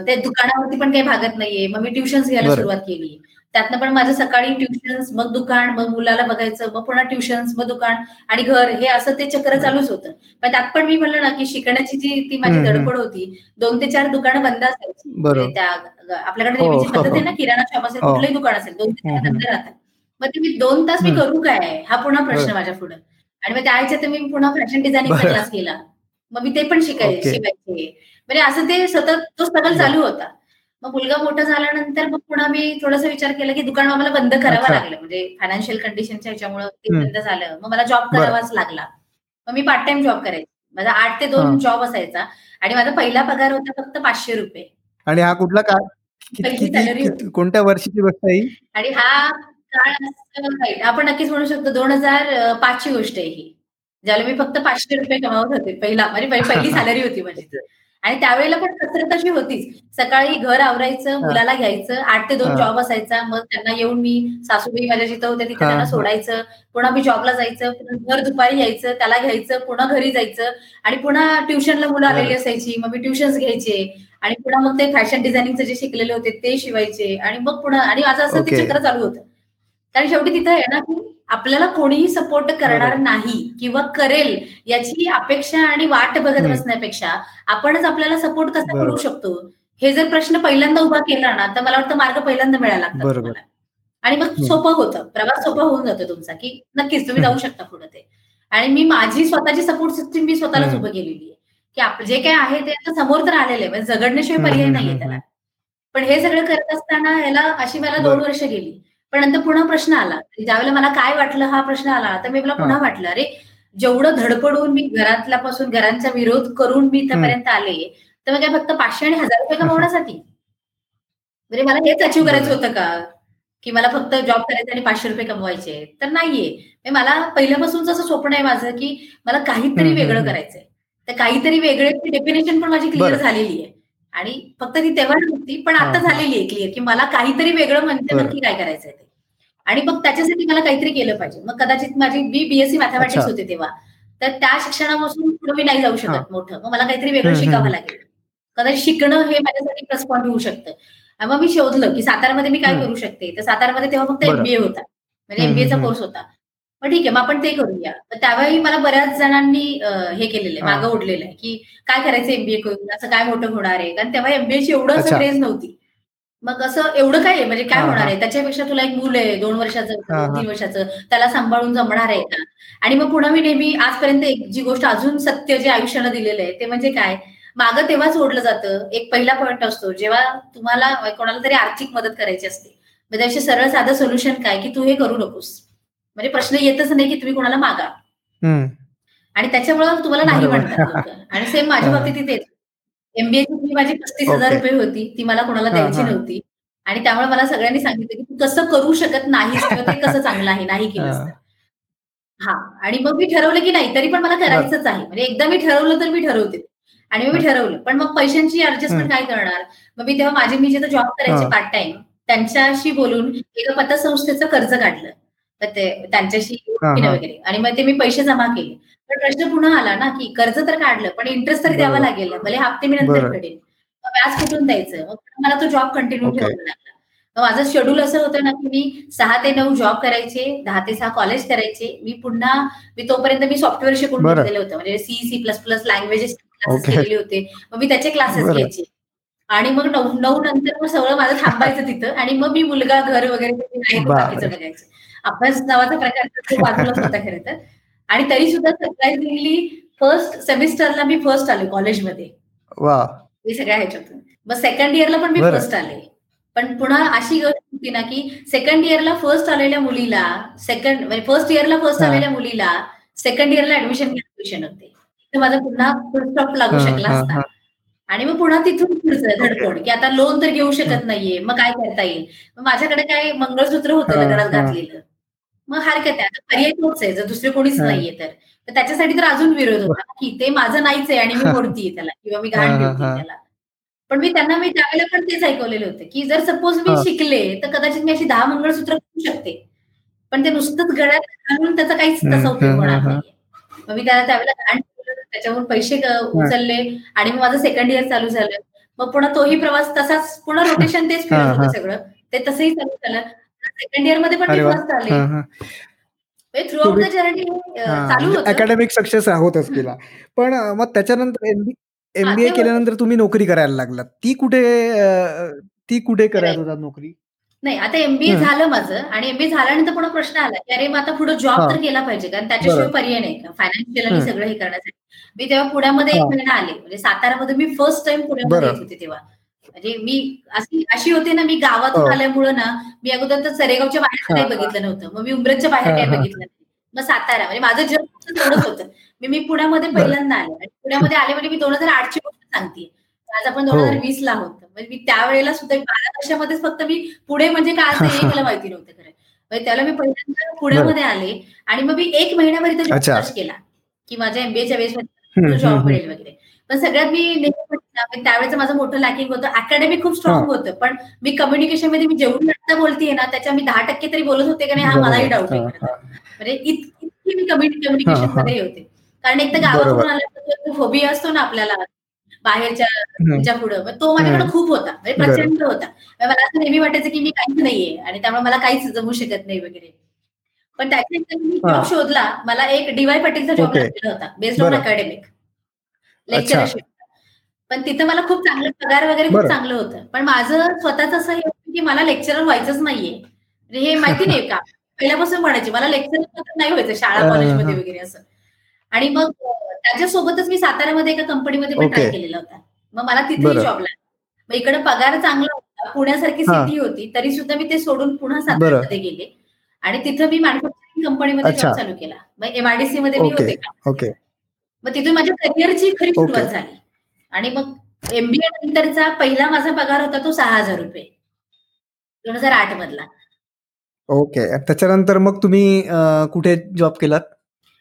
ते दुकानावरती पण काही भागत नाहीये. मग मी ट्युशन्स घ्यायला सुरुवात केली. त्यातनं पण माझं सकाळी ट्युशन्स मग दुकान मग मुलाला बघायचं मग पुन्हा ट्युशन्स मग दुकान आणि घर हे असं ते चक्र चालूच होतं. पण त्यात पण मी म्हणलं ना की शिकण्याची जी ती माझी धडपड होती दोन ते चार दुकानं बंद असायची. त्या आपल्याकडे नेहमीची हो, हो, पद्धत आहे ना हो. किराणा शॉप असेल कुठलंही दुकान असेल दोन ते चार बंद राहतात. मग ते मी दोन तास मी करू काय? हा पुन्हा प्रश्न माझ्या पुढे. आणि मग त्या मी पुन्हा फॅशन डिझायनिंगचा क्लास केला. मग मी ते पण शिकायचे शिकायचे. म्हणजे असं ते सतत तो स्ट्रगल चालू होता. मग मुलगा मोठा झाल्यानंतर मग पुन्हा मी थोडासा विचार केला की दुकान आम्हाला बंद करावं लागलं. म्हणजे फायनान्शियल कंडिशनच्या ह्याच्यामुळे ते बंद झालं. मग मला जॉब करावाच लागला. मग मी पार्ट टाइम जॉब करायचे. माझा आठ ते दोन जॉब असायचा. आणि माझा पहिला पगार होता फक्त पाचशे रुपये. आणि हा कुठला काय कोणत्या वर्षीची गोष्ट आहे आणि हा काळ आपण नक्कीच म्हणू शकतो दोन हजार पाचची गोष्ट आहे ही. ज्याला मी फक्त पाचशे रुपये कमावत होते पहिला. म्हणजे पहिली सॅलरी होती माझी. आणि त्यावेळेला पण कसरत अशी होतीच. सकाळी घर आवरायचं मुलाला घ्यायचं आठ ते दोन जॉब असायचा. मग त्यांना येऊन मी सासूबाई माझ्या जिथं होते तिथे त्यांना सोडायचं. पुन्हा मी जॉबला जायचं पुन्हा घर दुपारी यायचं त्याला घ्यायचं पुन्हा घरी जायचं. आणि पुन्हा ट्युशनला मुलं आलेली असायची मग मी ट्युशन्स घ्यायचे. आणि पुन्हा मग ते फॅशन डिझायनिंगचे जे शिकलेले होते ते शिवायचे. आणि मग पुन्हा आणि माझं असं ते चक्र चालू होतं. कारण शेवटी तिथं आहे ना की आपल्याला कोणीही सपोर्ट करणार नाही किंवा करेल याची अपेक्षा आणि वाट बघत बसण्यापेक्षा आपणच आपल्याला सपोर्ट कसा करू शकतो? हे जर प्रश्न पहिल्यांदा उभा केला ना तर मला वाटतं मार्ग पहिल्यांदा मिळायला लागतो आणि मग सोपं होतं. प्रवास सोपा होऊन जातो तुमचा की नक्कीच तुम्ही जाऊ शकता पुढे ते. आणि मी माझी स्वतःची सपोर्ट सिस्टीम मी स्वतःलाच उभं केलेली आहे. की आपलं जे काय आहे ते समोर तर आलेलं म्हणजे जगडण्याशिवाय पर्याय नाहीये त्याला. पण हे सगळं करत असताना याला अशी मला दोन वर्ष गेली. पण नंतर पुन्हा प्रश्न आला. ज्यावेळेला मला काय वाटलं हा प्रश्न आला तर मी मला पुन्हा वाटलं अरे जेवढं धडपडून मी घरातल्यापासून घरांचा विरोध करून मी इथपर्यंत आले तर मग काय फक्त पाचशे आणि हजार रुपये कमवण्यासाठी? म्हणजे मला हेच अचीव करायचं होतं का? की मला फक्त जॉब करायचं आणि पाचशे रुपये कमवायचे? तर नाहीये. मला पहिल्यापासूनच असं स्वप्न आहे माझं की मला काहीतरी वेगळं करायचंय. तर काहीतरी वेगळे डेफिनेशन पण माझी क्लिअर झालेली आहे. आणि फक्त ती तेव्हा नव्हती पण आता झालेली आहे क्लिअर की मला काहीतरी वेगळं म्हणते नक्की काय करायचंय आणि मग त्याच्यासाठी मला काहीतरी केलं पाहिजे. मग कदाचित माझी मी बीएससी मॅथमॅटिक्स होते तेव्हा. तर त्या शिक्षणापासून पुढे मी नाही जाऊ शकत मोठं. मग मला काहीतरी वेगळं शिकावं लागेल. कदाचित शिकणं हे माझ्यासाठी प्लस पॉईंट होऊ शकतं. मग मी शोधलं की सातारामध्ये मी काय करू शकते? तर सातारामध्ये तेव्हा फक्त एमबीए होता. म्हणजे एमबीएचा कोर्स होता. मग ठीक आहे मग आपण ते करूया. तर त्यावेळी मला बऱ्याच जणांनी हे केलेलं आहे मागं ओढलेलं आहे की काय करायचं एमबीए करून? असं काय मोठं होणार आहे? कारण तेव्हा एमबीएची एवढं असं क्रेज नव्हती. मग असं एवढं काय आहे? म्हणजे काय होणार आहे? त्याच्यापेक्षा तुला एक मूल आहे दोन वर्षाचं तीन वर्षाचं त्याला सांभाळून जमणार आहे का? आणि मग पुन्हा मी नेहमी आजपर्यंत एक जी गोष्ट अजून सत्य जे आयुष्यानं दिलेलं आहे ते म्हणजे काय? मागं तेव्हाच ओढलं जातं. एक पहिला पॉईंट असतो जेव्हा तुम्हाला कोणाला तरी आर्थिक मदत करायची असते. म्हणजे सरळ साधं सोल्युशन काय? की तू हे करू नकोस. म्हणजे प्रश्न येतच नाही की तुम्ही कोणाला मागा. आणि त्याच्यामुळे तुम्हाला नाही म्हणतात आणि सेम माझ्या बाबतीत तिथे एमबीएची फी माझी पस्तीस हजार रुपये होती. ती मला कोणाला द्यायची नव्हती. आणि त्यामुळे मला सगळ्यांनी सांगितलं की तू कसं करू शकत ते कसं चांगलं आहे नाही तर. हा. आणि मग मी ठरवलं की नाही तरी पण मला करायचंच आहे. म्हणजे एकदा मी ठरवलं तर मी ठरवते. आणि मी ठरवलं. पण मग पैशांची ऍडजस्टमेंट काय करणार? मग मी तेव्हा माझे मी जिथं जॉब करायचे पार्ट टाइम त्यांच्याशी बोलून एका पतसंस्थेचं कर्ज काढलं. तर ते त्यांच्याशी वगैरे. आणि मग ते मी पैसे जमा केले. पण प्रश्न पुन्हा आला ना की कर्ज तर काढलं पण इंटरेस्ट तरी द्यावा लागेल. भले हप्ते मी नंतर करेन मग व्याज कुठून द्यायचं? मग मला तो जॉब कंटिन्यू ठेवावा लागला. माझं शेड्यूल असं होतं ना की मी सहा ते नऊ जॉब करायचे दहा ते सहा कॉलेज करायचे. मी पुन्हा मी तोपर्यंत मी सॉफ्टवेअर शिकून घेतलेलं होतं. म्हणजे C C plus plus languages केलेले होते. मग मी त्याचे क्लासेस घ्यायचे. आणि मग नऊ नऊ नंतर मग सगळं माझं थांबायचं तिथं. आणि मग मी मुलगा घर वगैरे बाकीचं बघायचं. अभ्यास नावाचा प्रकार खूप बाजूलाच होता खरं तर. आणि तरी सुद्धा सरप्राईझिंगली फर्स्ट सेमिस्टरला मी फर्स्ट आले कॉलेजमध्ये. मी सगळ्या ह्याच्यातून. मग सेकंड इयरला पण मी फर्स्ट आले. पण पुन्हा अशी गोष्ट होती ना की सेकंड इयरला फर्स्ट आलेल्या मुलीला सेकंड म्हणजे फर्स्ट इयरला फर्स्ट आलेल्या मुलीला सेकंड इयरला ऍडमिशन ऍडमिशन होते तर माझा पुन्हा फुल स्टॉप लागू शकला असता. आणि मग पुन्हा तिथून पुढचं धडपड की आता लोन तर घेऊ शकत नाहीये मग काय करता येईल? मग माझ्याकडे काय मंगळसूत्र होतं लग्नात घातलेलं? मग हरकत आहे. आता पर्याय तोच आहे. जर दुसरे कोणीच नाहीये तर. त्याच्यासाठी तर अजून विरोध होता की ते माझं नाहीच आहे आणि मी मोडतीये त्याला किंवा मी घाण ठेवते त्याला. पण मी त्यांना मी त्यावेळेला पण तेच ऐकवलेलं होतं की जर सपोज मी शिकले तर कदाचित मी अशी दहा मंगळसूत्र करू शकते. पण ते नुसतंच गळ्यात घालून त्याचा काहीच तसा उपयोग होणार नाहीये. मग मी त्याला त्यावेळेला घाण त्याच्यावरून पैसे उचलले आणि मग माझं सेकंड इयर चालू झालं. मग पुन्हा तोही प्रवास तसाच पुन्हा रोटेशन तेच फिरत होतं सगळं. ते तसंही चालू झालं. सेकंड इयरमध्ये पण मी फर्स्ट आले. थ्रू आउट द जर्नी चालू होतं. अकॅडमिक सक्सेस होतच गेला पण मग त्याच्यानंतर एमबीए केल्यानंतर तुम्ही नोकरी करायला लागलात. ती कुठे ती कुठे करायला होता नोकरी? नाही आता एमबीए झालं माझं आणि एमबीए झाल्यानंतर पुन्हा प्रश्न आला की अरे मग आता पुढे जॉब तर केला पाहिजे कारण त्याच्याशिवाय पर्याय नाही. का फायनान्शियल आणि सगळं हे करण्यासाठी. मी तेव्हा पुण्यामध्ये एक महिना आले. म्हणजे सातारामध्ये मी फर्स्ट टाइम पुण्यामध्ये येत होते तेव्हा. म्हणजे मी अशी अशी होते ना मी गावातून आल्यामुळं ना मी अगोदर तर सरेगावच्या बाहेर काही बघितलं नव्हतं. मग मी उमरेच्या बाहेर काही बघितलं नाही. मग सातारा म्हणजे माझं जग तेवढंच होतं. मी मी पुण्यामध्ये पहिल्यांदा आले. आणि पुण्यामध्ये आले म्हणजे मी दोन हजार आठची गोष्ट सांगते. आज आपण दोन हजार वीस ला आहोत. म्हणजे मी त्यावेळेला सुद्धा बारा वर्षामध्येच फक्त मी पुढे म्हणजे काय असं हे मला माहिती नव्हतं खरं. म्हणजे त्याला मी पहिल्यांदा पुण्यामध्ये आले. आणि मग मी एक महिन्याभर इथं जॉब सर्च केला. की माझ्या एमबीएच्या बेसमध्ये जॉब मिळेल वगैरे. पण सगळ्यात मी त्यावेळेचं माझं मोठं लॅकिंग होतं. अकॅडमिक खूप स्ट्रॉंग होतं पण मी कम्युनिकेशनमध्ये मी जेवढी आता बोलतीये ना त्याच्या मी दहा टक्के तरी बोलत होते का नाही हा मलाही डाऊट म्हणजे इतकी मी कम्युनिकेशनमध्ये होते. कारण एक तर गावातून आल्यानंतर हॉबी असतो ना आपल्याला. बाहेरच्या पुढं. तो माझ्याकडे खूप होता. म्हणजे प्रचंड होता. मला असं नेहमी वाटायचं की मी काहीच नाहीये आणि त्यामुळे मला काहीच जमू शकत नाही वगैरे. पण त्याच्यानंतर मी जॉब शोधला. मला एक डीवाय पाटीलचा जॉब लागलेला होता बेस्ड ऑन अकॅडमिक लेक्चरशिप पण तिथं मला खूप चांगलं पगार वगैरे खूप चांगलं होतं. पण माझं स्वतःच असं हे होतं की मला लेक्चरर व्हायचंच नाहीये. हे माहिती नाही का? पहिल्यापासून म्हणायचे मला लेक्चर नाही व्हायचं शाळा कॉलेजमध्ये वगैरे असं. आणि मग त्याच्यासोबतच मी साताऱ्यामध्ये एका कंपनीमध्ये पण ट्राय केलेला होता. मग मला तिथेही जॉब लागला. मग इकडे पगार चांगला होता. पुण्यासारखी सिटी होती. तरी सुद्धा मी ते सोडून पुन्हा साताऱ्यामध्ये गेले. आणि तिथं मी मॅन्युफॅक्चरिंग कंपनीमध्ये जॉब चालू केला. मग एमआयडीसी मध्ये मी होते मग तिथून माझ्या करिअरची खरी सुरुवात झाली. आणि मग एमबीए नंतरचा पहिला माझा पगार होता तो सहा हजार रुपये. दोन हजार आठ मधला. ओके त्याच्यानंतर मग तुम्ही कुठे जॉब केलात?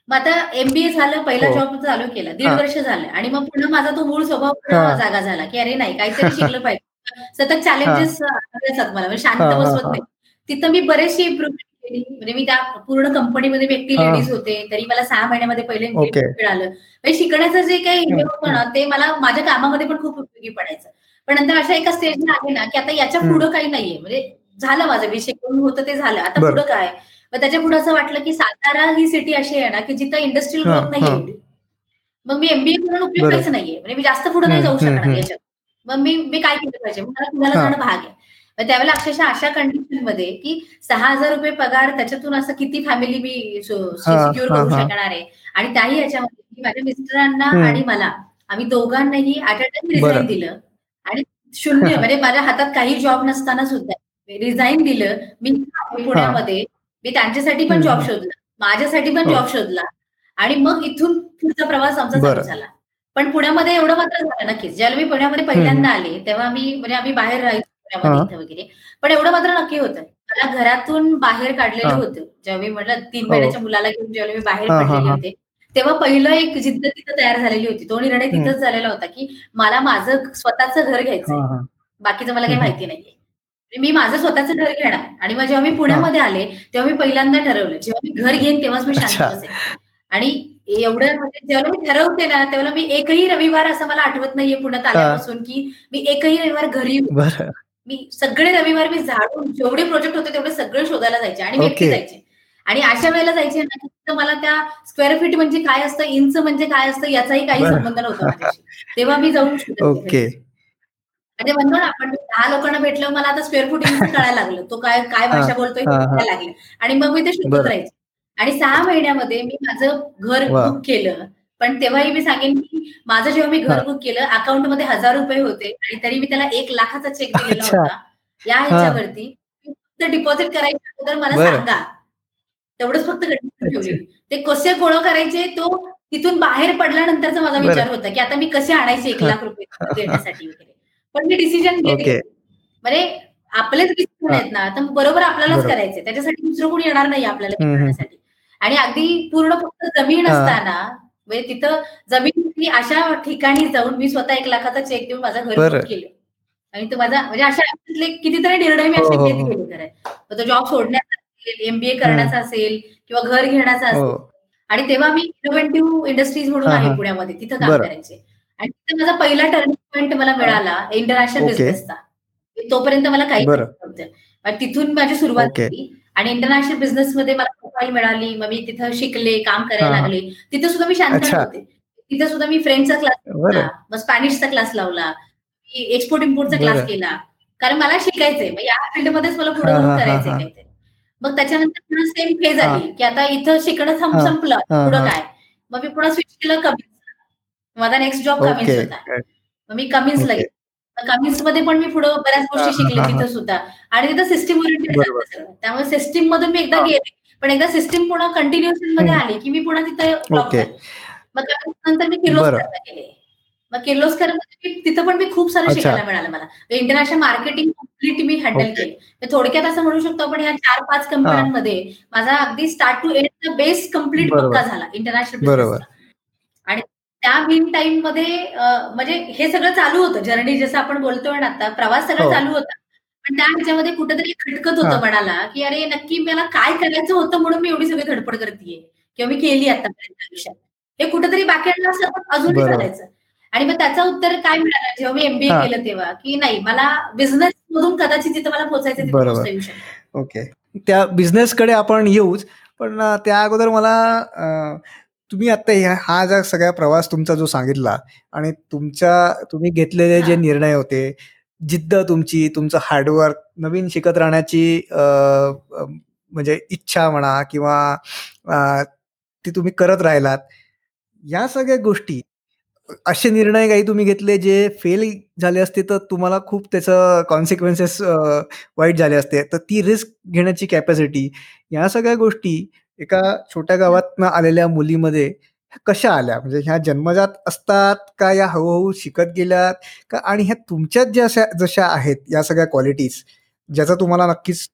मग आता एमबीए झालं पहिला जॉब चालू केला. दीड वर्ष झालं. आणि मग पुन्हा माझा तो मूळ स्वभाव जागा झाला की अरे नाही काहीतरी शिकलं पाहिजे. सतत चॅलेंजेस असतात मला म्हणजे शांत बसवत नाही. तिथं मी बरेचशी इम्प्रुव्हमेंट म्हणजे मी त्या पूर्ण कंपनीमध्ये मी एकटी लेडीज होते तरी मला सहा महिन्यामध्ये पहिले मिळालं. म्हणजे शिकण्याचं जे काही हे होतं ना ते मला माझ्या कामामध्ये पण खूप उपयोगी पडायचं. पण नंतर अशा एका स्टेजला आले ना की आता याच्या पुढं काही नाहीये. म्हणजे झालं माझं मी शिकून होतं ते झालं. आता पुढं काय? मग त्याच्या पुढे असं वाटलं की सातारा ही सिटी अशी आहे ना की जिथं इंडस्ट्रियल ग्रोथ नाही एवढी. मग मी एमबीए करून उपयोग काहीच नाहीये. म्हणजे मी जास्त पुढे नाही जाऊ शकणार याच्यात. मग मी मी काय केलं पाहिजे? मला पुण्याला जाणं भाग आहे. त्यावेळेला अक्षरशः अशा कंडिशनमध्ये की सहा हजार रुपये पगार त्याच्यातून असं किती फॅमिली मी सिक्युअर करू शकणार आहे? आणि त्याही याच्यामध्ये माझ्या मिस्टरांना आणि मला आम्ही दोघांनाही ऍट अ टाइम रिझाईन दिलं. आणि शून्य म्हणजे माझ्या हातात काही जॉब नसताना सुद्धा रिझाईन दिलं. मी पुण्यामध्ये मी त्यांच्यासाठी पण जॉब शोधला. माझ्यासाठी पण जॉब शोधला. आणि मग इथून पुढचा प्रवास आमचा चालू झाला. पण पुण्यामध्ये एवढं मात्र झालं नक्कीच. ज्यावेळेला मी पुण्यामध्ये पहिल्यांदा आले तेव्हा मी म्हणजे आम्ही बाहेर राहायचो. वगैरे. पण एवढं मात्र नक्की होतं. मला घरातून बाहेर काढलेलं होतं. जेव्हा मी म्हटलं तीन हो. महिन्याच्या मुलाला घेऊन जेव्हा मी बाहेर पडलेले होते तेव्हा पहिलं एक जिद्द तिथं तयार झालेली होती. तो निर्णय तिथंच झालेला होता की मला माझं स्वतःचं घर घ्यायचं बाकीचं मला काही माहिती नाहीये. मी माझं स्वतःचं घर घेणार. आणि मग जेव्हा मी पुण्यामध्ये आले तेव्हा मी पहिल्यांदा ठरवलं. जेव्हा मी घर घेईन तेव्हाच मी शांत बसेन. आणि एवढं म्हणजे जेव्हा मी ठरवते ना तेव्हा मी एकही रविवार असं मला आठवत नाहीये पुण्यात आल्यापासून की मी एकही रविवार घरी मी सगळे रविवार मी झाडून जेवढे प्रोजेक्ट होते तेवढे सगळे शोधायला जायचे आणि मी जायचे. आणि अशा वेळेला जायचे ना की मला त्या स्क्वेअर फीट म्हणजे काय असतं इंच म्हणजे काय असतं याचाही काही संबंध नव्हता तेव्हा मी जाऊन ओके. म्हणजे म्हणतो ना आपण दहा लोकांना भेटलं मला आता स्क्वेअर फूट इंच कळायला लागलं. तो काय काय भाषा बोलतोय लागले. आणि मग मी ते शोधत राहायचे. आणि सहा महिन्यामध्ये मी माझं घर बुक केलं. पण तेव्हाही मी सांगेन की माझं जेव्हा मी घर बुक केलं अकाउंटमध्ये हजार रुपये होते आणि तरी मी त्याला एक लाखाचा चेक दिलेला होता. या ह्याच्यावरती फक्त डिपॉझिट करायच्या अगोदर मला सांगा. तेवढंच फक्त ठेवली. ते कसे गोळ करायचे तो तिथून बाहेर पडल्यानंतरचा माझा विचार होता की आता मी कसे आणायचे एक लाख रुपये देण्यासाठी वगैरे. पण मी डिसिजन घेते म्हणजे आपलेच डिसिजन आहेत ना तर बरोबर आपल्यालाच करायचे. त्याच्यासाठी दुसरं कोणी येणार नाही आपल्याला आणि अगदी पूर्ण फक्त जमीन असताना म्हणजे तिथं जमीन अशा ठिकाणी जाऊन मी स्वतः एक लाखाचा चेक देऊन माझं घर केलं. आणि तो माझा म्हणजे अशा कितीतरी निर्णय मी असे हो, घेत हो, हो. गेले तो जॉब सोडण्याचा असेल एमबीए करण्याचा असेल किंवा घर घेण्याचा असेल. आणि तेव्हा मी इनोव्हेटिव्ह इंडस्ट्रीज म्हणून आहे पुण्यामध्ये तिथं काम करायचे. आणि तिथे माझा पहिला टर्निंग पॉईंट मला मिळाला इंटरनॅशनल बिझनेसचा तोपर्यंत मला काही नव्हतं. तिथून माझी सुरुवात केली आणि इंटरनॅशनल बिझनेस मध्ये मला प्रोफाईल मिळाली मग मी तिथं शिकले काम करायला लागले. तिथे सुद्धा मी शांत होते. तिथे सुद्धा मी फ्रेंचचा क्लास मग स्पॅनिशचा क्लास लावला. एक्सपोर्ट इम्पोर्टचा क्लास केला. कारण मला शिकायचंय. मग या फील्डमध्येच मला पुढे करायचंय काहीतरी. मग त्याच्यानंतर पुन्हा सेम फेज आली की आता इथं शिकणं संपलं. पुढं काय? मग मी पुन्हा स्विच केलं कमी माझा नेक्स्ट जॉब कमिन्स होता. मग मी कमिन्सला गेले. कमिन्समध्ये पण मी पुढे बऱ्याच गोष्टी शिकले तिथं सुद्धा. आणि तिथं सिस्टीम ओरिएंटेड त्यामुळे सिस्टीम मधून मी एकदा गेले. पण एकदा सिस्टीम पुन्हा कंटिन्युएशनमध्ये आली की मी पुन्हा तिथं मग नंतर मी किर्लोस्करला गेले. मग किर्लोस्कर तिथं पण मी खूप सारं शिकायला मिळालं मला. इंटरनॅशनल मार्केटिंग कंप्लीट मी हँडल केले. थोडक्यात असं म्हणू शकतो आपण या चार पाच कंपन्यांमध्ये माझा अगदी start to end base complete पक्का झाला इंटरनॅशनल आणि त्या मीन टाइममध्ये म्हणजे हे सगळं चालू होतं. जर्नी जसं आपण बोलतोय ना आता प्रवास सगळं हो. चालू होता. पण त्या ह्याच्यामध्ये कुठेतरी खटकत होतं मनाला की अरे नक्की मला काय करायचं होतं म्हणून मी एवढी सगळी धडपड करते किंवा मी केली आतापर्यंत आयुष्यात? हे कुठेतरी बाकी अजूनही करायचं. आणि मग त्याचं उत्तर काय मिळालं? जेव्हा मी एमबीए केलं तेव्हा की नाही मला बिझनेस मधून कदाचित जिथं मला पोहोचायचं तिथे ओके. त्या बिझनेसकडे आपण येऊच पण त्या अगोदर मला तुम्ही आता हा जर सगळा प्रवास तुमचा जो सांगितला आणि तुमच्या तुम्ही घेतलेले जे निर्णय होते जिद्द तुमची तुमचं हार्डवर्क नवीन शिकत राहण्याची म्हणजे इच्छा म्हणा किंवा ती तुम्ही करत राहिलात या सगळ्या गोष्टी असे निर्णय काही तुम्ही घेतले जे फेल झाले असते तर तुम्हाला खूप त्याचं कॉन्सिक्वेन्सेस वाईट झाले असते. तर ती रिस्क घेण्याची कॅपॅसिटी या सगळ्या गोष्टी एका छोट्या गावातनं आलेल्या मुलीमध्ये कशा आल्या? म्हणजे ह्या जन्मजात असतात का या हळूहळू शिकत गेल्यात? का आणि ह्या तुमच्यात ज्या जशा आहेत या सगळ्या क्वालिटीज ज्याचा तुम्हाला नक्कीच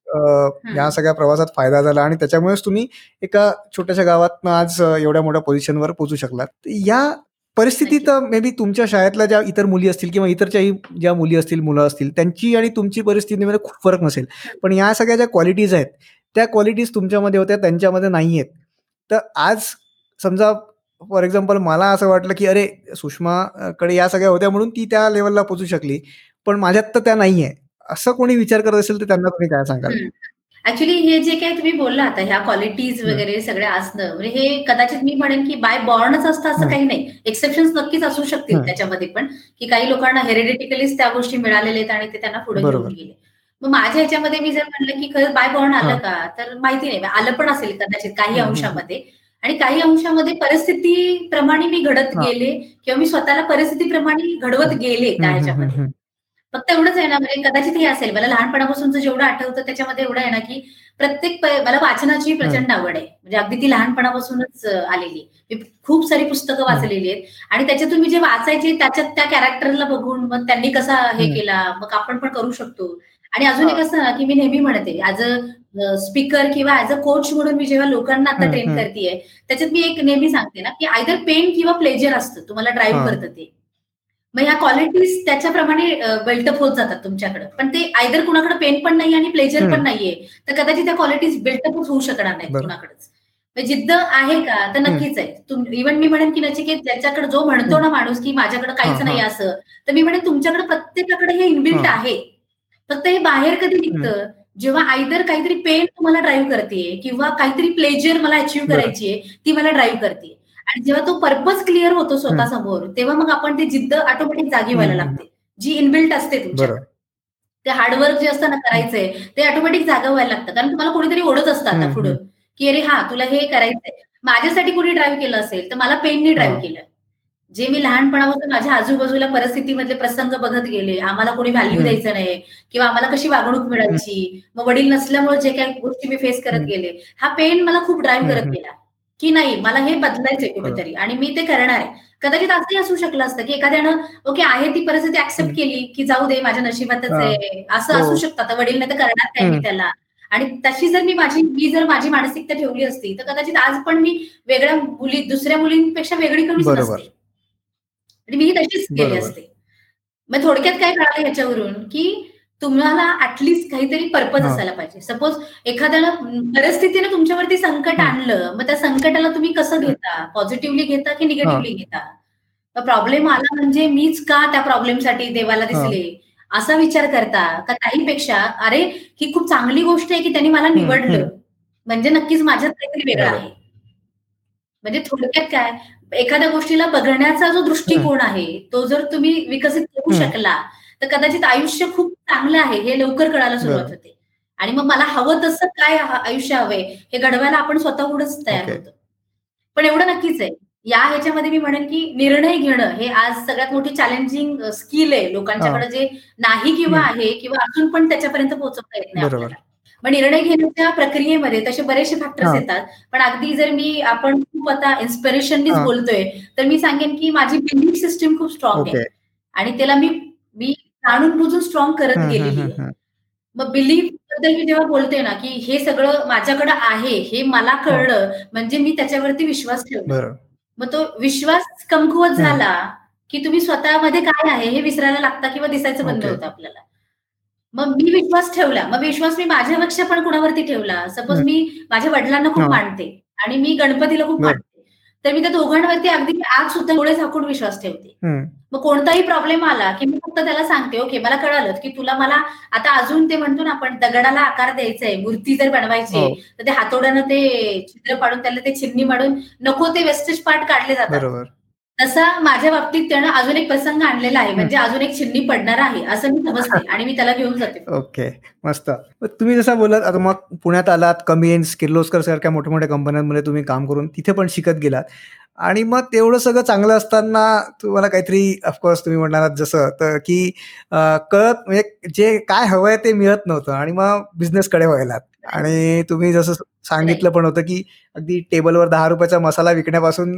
या सगळ्या प्रवासात फायदा झाला आणि त्याच्यामुळेच तुम्ही एका छोट्याशा गावातनं आज एवढ्या मोठ्या पोझिशनवर पोहोचू शकलात. या परिस्थितीत मे बी तुमच्या शाळेतल्या ज्या इतर मुली असतील किंवा इतरच्याही ज्या मुली असतील मुलं असतील त्यांची आणि तुमची परिस्थितीमध्ये खूप फरक नसेल. पण या सगळ्या ज्या क्वालिटीज आहेत त्या क्वालिटीज तुमच्यामध्ये होत्या त्यांच्यामध्ये नाही आहेत तर आज समजा फॉर एक्झाम्पल मला असं वाटलं की अरे सुषमाकडे या सगळ्या होत्या म्हणून ती त्या लेवलला पोचू शकली. पण माझ्यात तर त्या नाही आहे असं कोणी विचार करत असेल तर त्यांना तुम्ही काय सांगाल? ऍक्च्युली हे जे काही तुम्ही बोलला आता ह्या क्वालिटीज वगैरे सगळे असणं म्हणजे हे कदाचित मी म्हणेन की बाय बॉर्नच असतं असं काही नाही. एक्सेप्शन नक्कीच असू शकतील त्याच्यामध्ये पण की काही लोकांना हेरिडिटिकलीच त्या गोष्टी मिळालेल्या आहेत आणि ते त्यांना पुढे घेऊन गेले. मग माझ्या ह्याच्यामध्ये मी जर म्हणलं की खरंच बाय बॉर्न आलं का? तर माहिती नाही. आलं पण असेल कदाचित काही अंशामध्ये. आणि काही अंशामध्ये परिस्थितीप्रमाणे मी घडत गेले किंवा मी स्वतःला परिस्थितीप्रमाणे घडवत गेले त्या ह्याच्यामध्ये फक्त एवढंच आहे ना म्हणजे कदाचित हे असेल. मला लहानपणापासून जेवढं आठवतं त्याच्यामध्ये एवढं आहे ना की प्रत्येक मला वाचनाची प्रचंड आवड आहे. म्हणजे अगदी ती लहानपणापासूनच आलेली. मी खूप सारी पुस्तकं वाचलेली आहेत. आणि त्याच्यातून मी जे वाचायचे त्याच्यात त्या कॅरेक्टरला बघून मग त्यांनी कसा हे केला मग आपण पण करू शकतो. आणि अजून एक असं ना की मी नेहमी म्हणते ऍज अ स्पीकर किंवा ऍज अ कोच म्हणून मी जेव्हा लोकांना आता ट्रेन करते त्याच्यात मी एक नेहमी सांगते ना की आयदर पेन किंवा प्लेजर असतं तुम्हाला ड्राईव्ह करतं ते. मग ह्या क्वालिटीज त्याच्याप्रमाणे बिल्टअप होत जातात तुमच्याकडे. पण ते आयदर कुणाकडे पेन पण नाही आणि प्लेजर पण नाहीये तर कदाचित त्या क्वालिटीज बिल्टअप होऊ शकणार नाही कुणाकडेच. जिद्द आहे का तर नक्कीच आहे. इव्हन मी म्हणेन की नचिकेत ज्याच्याकडे जो म्हणतो ना माणूस की माझ्याकडे काहीच नाही असं तर मी म्हणेन तुमच्याकडे प्रत्येकाकडे हे इनबिल्ट आहे. फक्त हे बाहेर कधी निघतं? जेव्हा आयदर काहीतरी पेन तुम्हाला ड्राईव्ह करते किंवा काहीतरी प्लेजर मला अचीव्ह करायची आहे ती मला ड्राईव्ह करते आणि जेव्हा तो पर्पज क्लिअर होतो स्वतःसमोर तेव्हा मग आपण ती जिद्द ऑटोमॅटिक जागी व्हायला लागते. जी इनबिल्ट असते तुमच्या ते हार्डवर्क जे असतं ना करायचंय ते ऑटोमॅटिक जागा व्हायला लागतं. कारण तुम्हाला कोणीतरी ओढत असतं आता पुढं की अरे हा तुला हे करायचंय. माझ्यासाठी कोणी ड्राईव्ह केलं असेल तर मला पेननी ड्राईव्ह केलं. जे मी लहानपणापासून माझ्या आजूबाजूला परिस्थितीमधले प्रसंग बघत गेले आम्हाला कोणी व्हॅल्यू द्यायचं नाही किंवा आम्हाला कशी वागणूक मिळायची मग वडील नसल्यामुळे जे काही गोष्टी मी फेस करत गेले हा पेन मला खूप ड्राईव्ह करत गेला की नाही मला हे बदलायचंय कुठेतरी आणि मी ते करणार आहे. कदाचित असंही असू शकलं असतं की एखाद्यानं ओके आहे ती परिस्थिती ऍक्सेप्ट केली की जाऊ दे माझ्या नशिबातच आहे असं असू शकतं. तर वडील नाही तर करणार काय मी त्याला? आणि तशी जर मी माझी मी जर माझी मानसिकता ठेवली असती तर कदाचित आज पण मी वेगळ्या मुली दुसऱ्या मुलींपेक्षा वेगळी कमीच नसते. आणि मी तशीच केली असते. मग थोडक्यात काय कळालं याच्यावरून की तुम्हाला ऍटलिस्ट काहीतरी पर्पज असायला पाहिजे. सपोज एखाद्यानं परिस्थितीने तुमच्यावरती संकट आणलं मग त्या संकटाला तुम्ही कसं घेता? पॉझिटिव्हली घेता की निगेटिव्हली घेता? प्रॉब्लेम आला म्हणजे मीच का त्या प्रॉब्लेमसाठी देवाला दिसले? असा विचार करता. का काहीपेक्षा अरे ही खूप चांगली गोष्ट आहे की त्यांनी मला निवडलं. म्हणजे नक्कीच माझ्यात काहीतरी वेगळं आहे. म्हणजे थोडक्यात काय? एखाद्या गोष्टीला बघण्याचा जो दृष्टिकोन आहे तो जर तुम्ही विकसित करू शकला तर कदाचित आयुष्य खूप चांगलं आहे हे लवकर कळायला सुरुवात होते. आणि मग मला हवं तसं काय आयुष्य हवंय हे घडवायला आपण स्वतःहूनच तयार होतो. पण एवढं नक्कीच आहे. या ह्याच्यामध्ये मी म्हणेन की निर्णय घेणं हे आज सगळ्यात मोठी चॅलेंजिंग स्किल आहे. लोकांच्याकडे जे नाही किंवा आहे किंवा अजून पण त्याच्यापर्यंत पोहोचवता येत नाही मग निर्णय घेण्याच्या प्रक्रियेमध्ये तसे बरेचसे फॅक्टर्स येतात. पण अगदी जर मी आपण खूप आता इन्स्पिरेशननीच बोलतोय तर मी सांगेन की माझी बिलिव्ह सिस्टीम खूप स्ट्रॉंग आहे. आणि त्याला मी मी जाणून बुजून स्ट्रॉंग करत गेलेली आहे. मग बिलीफबद्दल मी जेव्हा बोलते ना की हे सगळं माझ्याकडे आहे हे मला कळलं म्हणजे मी त्याच्यावरती विश्वास ठेवला. मग तो विश्वास कमकुवत झाला की तुम्ही स्वतःमध्ये काय आहे हे विसरायला लागता किंवा दिसायचं बंद होतं आपल्याला. मग मी विश्वास ठेवला. मग विश्वास मी माझ्यापेक्षा पण कुणावरती ठेवला? सपोज मी माझ्या वडिलांना खूप मानते आणि मी गणपतीला खूप मानते. तर मी त्या दोघांवरती अगदी आज सुद्धा डोळे झाकून विश्वास ठेवते. मग कोणताही प्रॉब्लेम आला की मी फक्त त्याला सांगते ओके मला कळालं की तुला मला आता अजून ते म्हणतो ना आपण दगडाला आकार द्यायचाय मूर्ती जर बनवायची तर ते हातोड्यानं ते छिद्र पाडून त्याला ते चिन्नी माडून नको ते वेस्टेज पार्ट काढले जातात. तसा माझ्या बाबतीत त्यानं अजून एक प्रसंग आणलेला आहे म्हणजे अजून एक चिन्नी पडणार आहे असं मी समजते आणि मी त्याला घेऊन जाते. ओके मस्त. तुम्ही जसं बोलत आता मग पुण्यात आलात कमी किर्लोस्कर सारख्या मोठ्या मोठ्या कंपन्यांमध्ये तुम्ही काम करून तिथे पण शिकत गेलात. आणि मग तेवढं सगळं चांगलं असताना तुम्हाला काहीतरी ऑफकोर्स तुम्ही म्हणणार जसं तर की कळत म्हणजे जे काय हवंय ते मिळत नव्हतं आणि मग बिझनेसकडे व्हायलात आणि तुम्ही जसं सांगितलं पण होतं की अगदी टेबलवर दहा रुपयाचा मसाला विकण्यापासून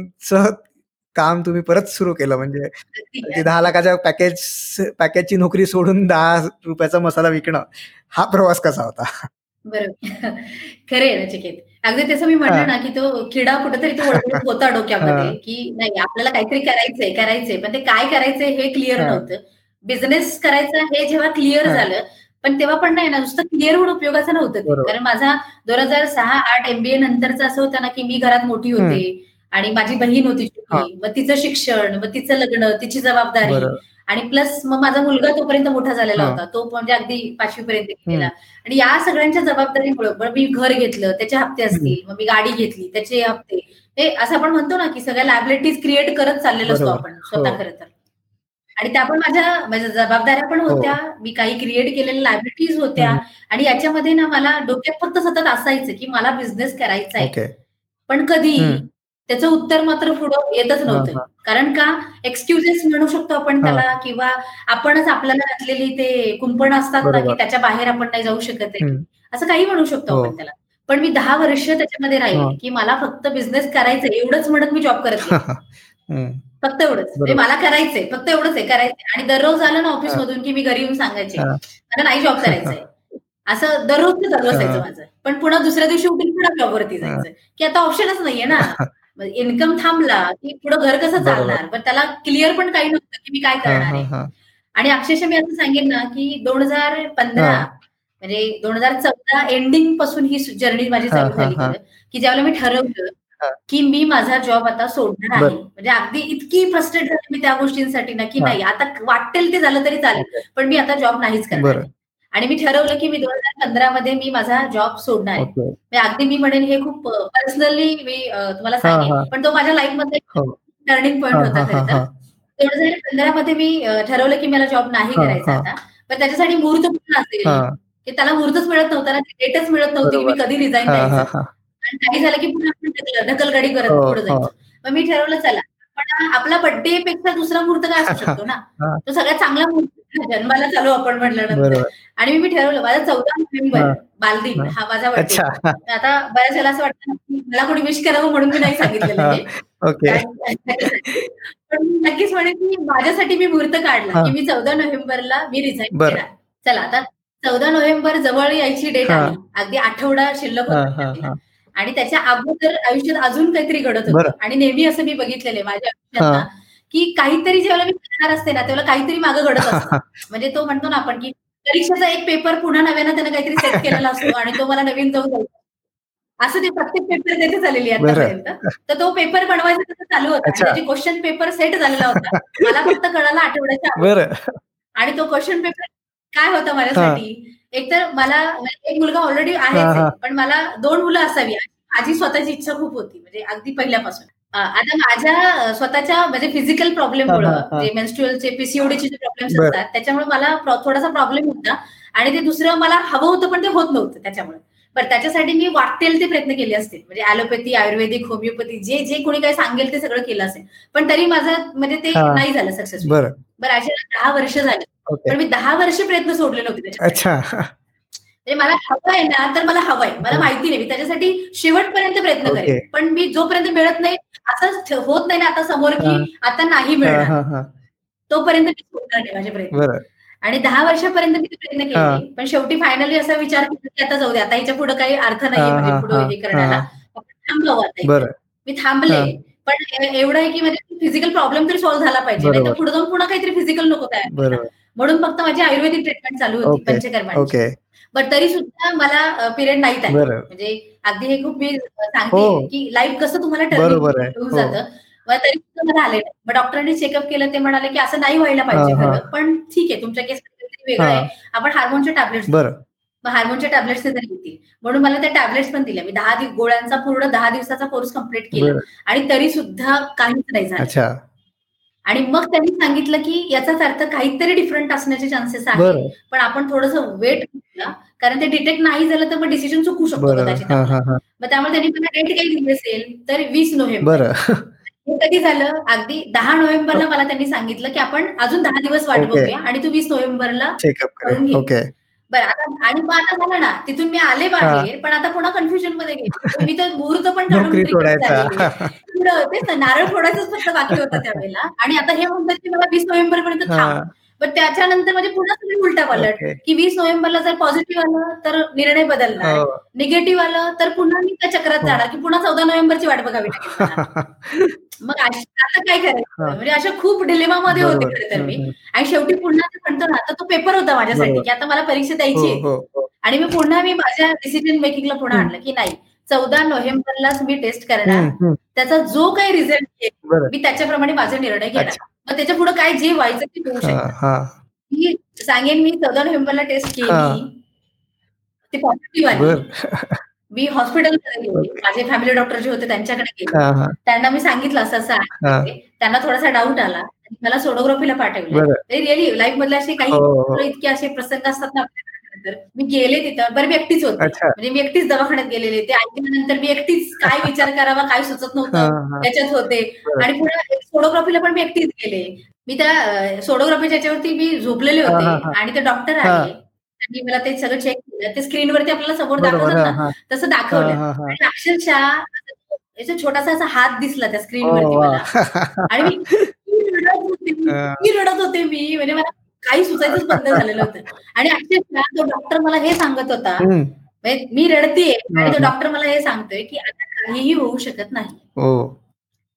काम तुम्ही परत सुरू केलं म्हणजे दहा लाखाच्या पॅकेज पॅकेजची नोकरी सोडून दहा रुपयाचा मसाला विकणं हा प्रवास कसा होता? बरोबर. खरे नचिकेत अगदी तसं मी म्हणलं ना की तो किडा कुठेतरी तो होता डोक्यामध्ये की नाही आपल्याला काहीतरी करायचंय करायचंय पण ते काय करायचंय हे क्लिअर नव्हतं. बिझनेस करायचं हे जेव्हा क्लिअर झालं पण तेव्हा पण नाही ना नुसतं क्लिअर होऊन उपयोगाचं नव्हतं कारण माझा दोन हजार सहा आठ एमबीए नंतरचं असं होतं ना की मी घरात मोठी होते आणि माझी बहीण होती मग तिचं शिक्षण मग तिचं लग्न तिची जबाबदारी. आणि प्लस मग माझा मुलगा तोपर्यंत मोठा झालेला होता. तो म्हणजे अगदी पाचवी पर्यंत गेला आणि या सगळ्यांच्या जबाबदारीमुळे मी घर घेतलं त्याचे हप्ते असतील मग मी गाडी घेतली त्याचे हप्ते. हे असं आपण म्हणतो ना की सगळ्या लायबिलिटीज क्रिएट करत चाललेलो असतो आपण स्वतः खरं तर. आणि त्या पण माझ्या माझ्या जबाबदाऱ्या पण होत्या. मी काही क्रिएट केलेल्या लायबिलिटीज होत्या. आणि याच्यामध्ये ना मला डोक्यात फक्त सतत असायचं की मला बिझनेस करायचा आहे पण कधी त्याचं उत्तर मात्र पुढं येतच नव्हतं. कारण का एक्सक्युजेस म्हणू शकतो आपण त्याला किंवा आपणच आपल्याला घातलेली ते कुंपण असतात ना की त्याच्या बाहेर आपण नाही जाऊ शकत असं काही म्हणू शकतो हो. आपण त्याला. पण मी दहा वर्ष त्याच्यामध्ये राहिले की मला फक्त बिझनेस करायचं एवढंच म्हणत मी जॉब करत फक्त एवढंच. म्हणजे मला करायचंय फक्त एवढंच आहे करायचंय. आणि दररोज आलं ना ऑफिस मधून की मी घरी येऊन सांगायचे मला नाही जॉब करायचंय. असं दररोज चालू असायचं माझं. पण पुन्हा दुसऱ्या दिवशी उठून पुन्हा जॉबवरती जायचं. की आता ऑप्शनच नाहीये ना. इन्कम थांबला की पुढे घर कसं चालणार? पण त्याला क्लिअर पण काही नव्हतं की मी काय करणार आहे. आणि अक्षरशः मी असं सांगेन ना की दोन हजार पंधरा म्हणजे दोन हजार चौदा एंडिंगपासून ही जर्नी माझी चालू झाली की ज्यावेळेला मी ठरवलं की मी माझा जॉब आता सोडणार आहे. म्हणजे अगदी इतकी फ्रस्ट्रेट झाली मी त्या गोष्टींसाठी ना की नाही आता वाटेल ते झालं तरी चालेल. पण मी आता जॉब नाहीच करणार आणि मी ठरवलं की मी दोन हजार पंधरा मध्ये मी माझा जॉब सोडणार आहे. म्हणजे अगदी मी म्हणेन हे खूप पर्सनली मी तुम्हाला सांगेन पण तो माझ्या लाईफमध्ये टर्निंग पॉईंट होता खरं तर. दोन हजार पंधरा मध्ये मी ठरवलं की मला जॉब नाही करायचा आता. पण त्याच्यासाठी मुहूर्त पण असेल? की त्याला मुहूर्तच मिळत नव्हता ना डेटच मिळत नव्हती की मी कधी रिझाईन द्यायचं आणि काही झालं की पुन्हा आपण ढकलगाडी करत पुढे जायचं. मग मी ठरवलं चला. पण आपला बर्थडे पेक्षा दुसरा मुहूर्त काय असू शकतो ना? तो सगळ्यात चांगला मुहूर्त जन्माला चालू आपण म्हटल्यानंतर. आणि मी ठरवलं माझा चौदा नोव्हेंबर बालदिन हा माझा बर्थडे आता बऱ्याच वेळेला असं वाटतं मला कोणी विश करावं म्हणून मी नाही सांगितलेलं पण नक्कीच म्हणेन की माझ्यासाठी मी मुहूर्त काढला की मी चौदा नोव्हेंबरला मी रिझाईन केला. चला आता चौदा नोव्हेंबर जवळ यायची डेट आली अगदी आठवडा शिल्लक होता आणि त्याच्या अगोदर आयुष्यात अजून काहीतरी घडत होतं. आणि नेहमी असं मी बघितलेलं माझ्या आयुष्यात की काहीतरी जेव्हा मी करणार असते ना तेव्हा काहीतरी मागं घडत असतं. म्हणजे तो म्हणतो ना आपण की परीक्षेचा एक पेपर पुन्हा नव्यानं त्यानं काहीतरी सेट केलेला असतो आणि तो मला नवीन जाऊन जायचा असं ते प्रत्येक पेपर त्याचे झालेली आतापर्यंत. तर तो पेपर बनवायचा तसं चालू होता. त्याचे क्वेश्चन पेपर सेट झालेला होता. मला फक्त कळाला आठवड्याच्या आणि तो क्वेश्चन पेपर काय होता माझ्यासाठी? एकतर मला एक मुलगा ऑलरेडी आहे पण मला दोन मुलं असावी. माझी स्वतःची इच्छा खूप होती. म्हणजे अगदी पहिल्यापासून. आता माझ्या स्वतःच्या म्हणजे फिजिकल प्रॉब्लेममुळे जे मेन्स्ट्रुअलचे पीसीओडीचे जे प्रॉब्लेम्स असतात त्याच्यामुळे मला थोडासा प्रॉब्लेम होता. आणि ते दुसरं मला हवं होतं पण ते होत नव्हतं त्याच्यामुळे. बरं त्याच्यासाठी मी वाटेल ते प्रयत्न केले असतील म्हणजे ॲलोपॅथी आयुर्वेदिक होमिओपॅथी जे जे कोणी काही सांगेल ते सगळं केलं असेल. पण तरी माझं म्हणजे ते नाही झालं सक्सेसफुल बरं. अशा दहा वर्ष झाले. पण मी दहा वर्ष प्रयत्न सोडले नव्हते अच्छा. म्हणजे मला हवं आहे ना तर मला हवंय मला माहिती नाही. मी त्याच्यासाठी शेवटपर्यंत प्रयत्न करेन. पण मी जोपर्यंत मिळत नाही असं होत नाही ना आता समोर की आता नाही मिळणार. तोपर्यंत मी सोडणार नाही माझे प्रयत्न. आणि दहा वर्षापर्यंत मी प्रयत्न केले. पण शेवटी फायनली असा विचार केला की आता जाऊ दे आता ह्याच्या पुढे काही अर्थ नाही म्हणजे पुढे हे करण्याला. थांबलो आता मी थांबले. पण एवढं आहे की म्हणजे फिजिकल प्रॉब्लेम तरी सॉल्व्ह झाला पाहिजे. नाही तर पुढे जाऊन पुन्हा काहीतरी फिजिकल नको तयार म्हणून फक्त माझी आयुर्वेदिक ट्रीटमेंट चालू होती पंचकर्माची. बट तरी सुद्धा मला पिरियड नाही म्हणजे अगदी हे खूप मी सांगते की लाईफ कसं तुम्हाला ठरवून जातं. तरी सुद्धा मला आले नाही. मग डॉक्टरांनी चेकअप केलं ते म्हणाले की असं नाही व्हायला पाहिजे पण ठीक आहे तुमच्या केस वेगळं आहे. आपण हार्मोनचे टॅबलेट्स मग हार्मोनच्या टॅबलेट्स तरी येतील म्हणून मला त्या टॅबलेट्स पण दिल्या. मी दहा गोळ्यांचा पूर्ण दहा दिवसाचा कोर्स कंप्लीट केला. आणि तरी सुद्धा काहीच नाही झालं. आणि मग त्यांनी सांगितलं की याचाच अर्थ काहीतरी डिफरंट असण्याचे चान्सेस आहेत. पण आपण थोडस वेट कारण ते डिटेक्ट नाही झालं तर मग डिसिजन चुकू शकतो मग त्यामुळे त्यांनी मला डेट काही दिली असेल तर वीस नोव्हेंबर. हे कधी झालं? अगदी दहा नोव्हेंबरला मला त्यांनी सांगितलं की आपण अजून दहा दिवस वाट बघूया आणि तू वीस नोव्हेंबरला करून घे. बरं आता आणि मग आता झालं ना तिथून मी आले बाहेर पण आता पुन्हा कन्फ्युजनमध्ये गेले. मी तर मुहूर्त पण तेच ना नारळ फोडायचंच फक्त बाकी होतं त्यावेळेला. आणि आता हे म्हणतात की मला वीस नोव्हेंबर पर्यंत थांब पण त्याच्यानंतर म्हणजे पुन्हा सगळी उलटा पलट की वीस नोव्हेंबरला जर पॉझिटिव्ह आलं तर निर्णय बदलणार. निगेटिव्ह आलं तर पुन्हा मी त्या चक्रात जाणार की पुन्हा चौदा नोव्हेंबरची वाट बघावी मग आता काय करायचं? म्हणजे अशा खूप डिलेमामध्ये होते खरं तर मी. आणि शेवटी पुन्हा म्हणतो ना आता तो पेपर होता माझ्यासाठी की आता मला परीक्षा द्यायची आणि मी पुन्हा मी माझ्या डिसिजन मेकिंगला पुन्हा आणलं की नाही चौदा नोव्हेंबरलाच मी टेस्ट करणार. त्याचा जो काही रिझल्ट येईल मी त्याच्याप्रमाणे माझे निर्णय घेणार. मग त्याच्या पुढे काय जे व्हायचं ते होऊ शकतं. मी सांगेन मी चौदा नोव्हेंबरला टेस्ट केली. ते पॉझिटिव्ह आले. मी हॉस्पिटलमध्ये गेले. माझे फॅमिली डॉक्टर जे होते त्यांच्याकडे गेले. त्यांना मी सांगितलं असं असं आहे. त्यांना थोडासा डाऊट आला. मला सोनोग्राफीला पाठवलं. रिअली लाईफ मधले असे काही इतके असे प्रसंग असतात ना मी गेले तिथं. बरं मी एकटीच होते. म्हणजे मी एकटीच दवाखान्यात गेलेले. ते ऐकल्यानंतर मी एकटीच काय विचार करावा काय सुचत हा, नव्हतं हा. त्याच्यात होते. आणि पुढे सोनोग्राफीला पण मी एकटीच गेले. मी त्या सोनोग्राफीच्या याच्यावरती मी झोपलेले हा, हा, होते हा. आणि ते डॉक्टर हा. आले. त्यांनी मला ते सगळं चेक ते स्क्रीनवरती आपल्याला समोर दाखवतात ना. तसं दाखवलं. आणि अक्षरशः याचा छोटासा असा हात दिसला त्या स्क्रीनवरती. मला आणि मी रडत होते मी. इतकी रडत होते मी म्हणजे मला काही सुचायचंच बंद झालेलं होतं आणि अक्षरशः तो डॉक्टर मला हे सांगत होता. म्हणजे मी रडतीये आणि तो. डॉक्टर मला हे सांगतोय की आता काहीही होऊ शकत नाही हो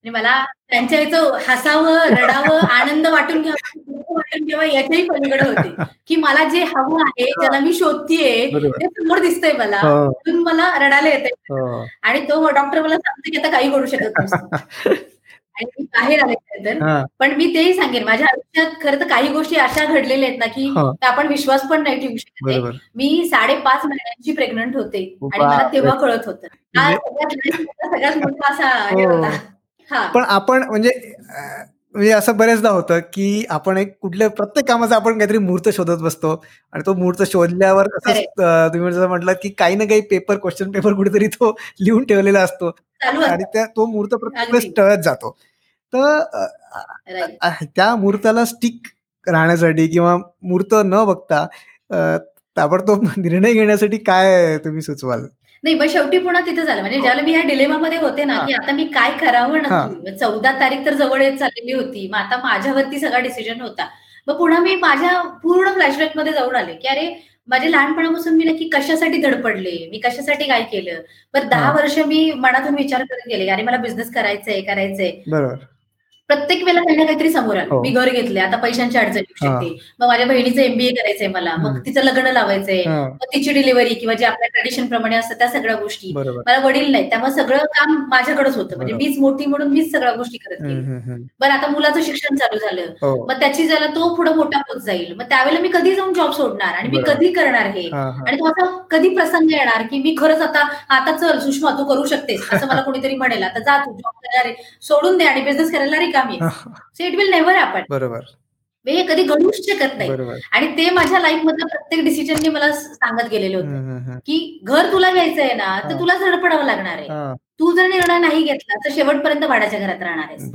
मला त्यांच्या याचं हसावं रडावं आनंद वाटून घ्यावं वाटून घ्यावं याच्याही पलीकडे होते. की मला जे हवं आहे ज्याला मी शोधतीये. ते समोर दिसतंय मला. म्हणून मला रडायला येते आणि तो डॉक्टर मला सांगतो की आता काही करू शकत नसतो. आणि मी बाहेर आले तर. पण मी तेही सांगेन माझ्या आयुष्यात खरं तर काही गोष्टी अशा घडलेल्या आहेत ना की. आपण विश्वास पण नाही ठेवू शकत मी साडेपाच महिन्यांची प्रेग्नंट होते आणि. मला तेव्हा कळत होतं. म्हणजे- सगळ्यात मोठा- असा हे हो. होता. पण आपण म्हणजे म्हणजे असं बरेचदा होतं की आपण एक कुठल्या प्रत्येक कामाचा आपण काहीतरी मुहूर्त शोधत बसतो आणि तो मुहूर्त शोधल्यावर तुम्ही जसं म्हटलं की काही ना काही पेपर क्वेश्चन पेपर कुठेतरी तो लिहून ठेवलेला असतो आणि त्या तो मुहूर्त प्रत्येक वेळेस. टळत जातो. तर त्या मुहूर्ताला स्टिक राहण्यासाठी किंवा मुहूर्त न बघता ताबडतोब निर्णय घेण्यासाठी काय तुम्ही सुचवाल? नाही मग शेवटी पुन्हा तिथे झालं. म्हणजे ज्याला मी ह्या डिलेमामध्ये होते ना. की आता मी काय करावं. नक्की? चौदा तारीख तर जवळ येत चाललेली होती. मग आता माझ्यावरती सगळा डिसिजन होता. मग पुन्हा मी माझ्या पूर्ण फ्लॅशबॅकमध्ये जाऊन आले की अरे माझ्या लहानपणापासून मी नक्की कशासाठी धडपडले? मी कशासाठी काय केलं? पण दहा. वर्ष मी मनातून विचार करत गेले अरे मला बिझनेस करायचंय करायचंय. प्रत्येक वेळेला काही ना काहीतरी समोर आलं. हो. मी घर घेतले आता पैशांची अडचण येऊ. शकते. मग माझ्या बहिणीचं एमबीए करायचंय मला. मग तिचं लग्न लावायचंय. मग तिची डिलिव्हरी किंवा जे आपल्या ट्रेडिशन प्रमाणे असतात त्या सगळ्या गोष्टी. मला वडील नाही. त्यामुळे सगळं काम माझ्याकडेच होतं. म्हणजे. मीच मोठी म्हणून मीच सगळ्या गोष्टी करत गेली. बरं आता मुलाचं शिक्षण चालू झालं. हो. मग त्याची ज्याला तो पुढे मोठा होत जाईल. मग त्यावेळेला मी कधी जाऊन जॉब सोडणार? आणि मी. कधी करणार हे. आणि तो असा कधी प्रसंग येणार की मी खरंच आता आता चल सुषमा तू करू शकतेस असं मला कोणीतरी म्हणेल. आता जा तू जॉब करणार आहे सोडून दे आणि बिझनेस करायला रिकामी सो इट विल नेव्हर आपण बरोबर. हे कधी घडूच शकत नाही. आणि ते माझ्या लाईफ मधलं प्रत्येक डिसिजनने मला सांगत गेलेले होते. की घर तुला घ्यायचंय ना हा. तर तुला धडपडावं लागणार आहे. तू जर निर्णय नाही घेतला तर शेवटपर्यंत भाड्याच्या घरात राहणार आहेस.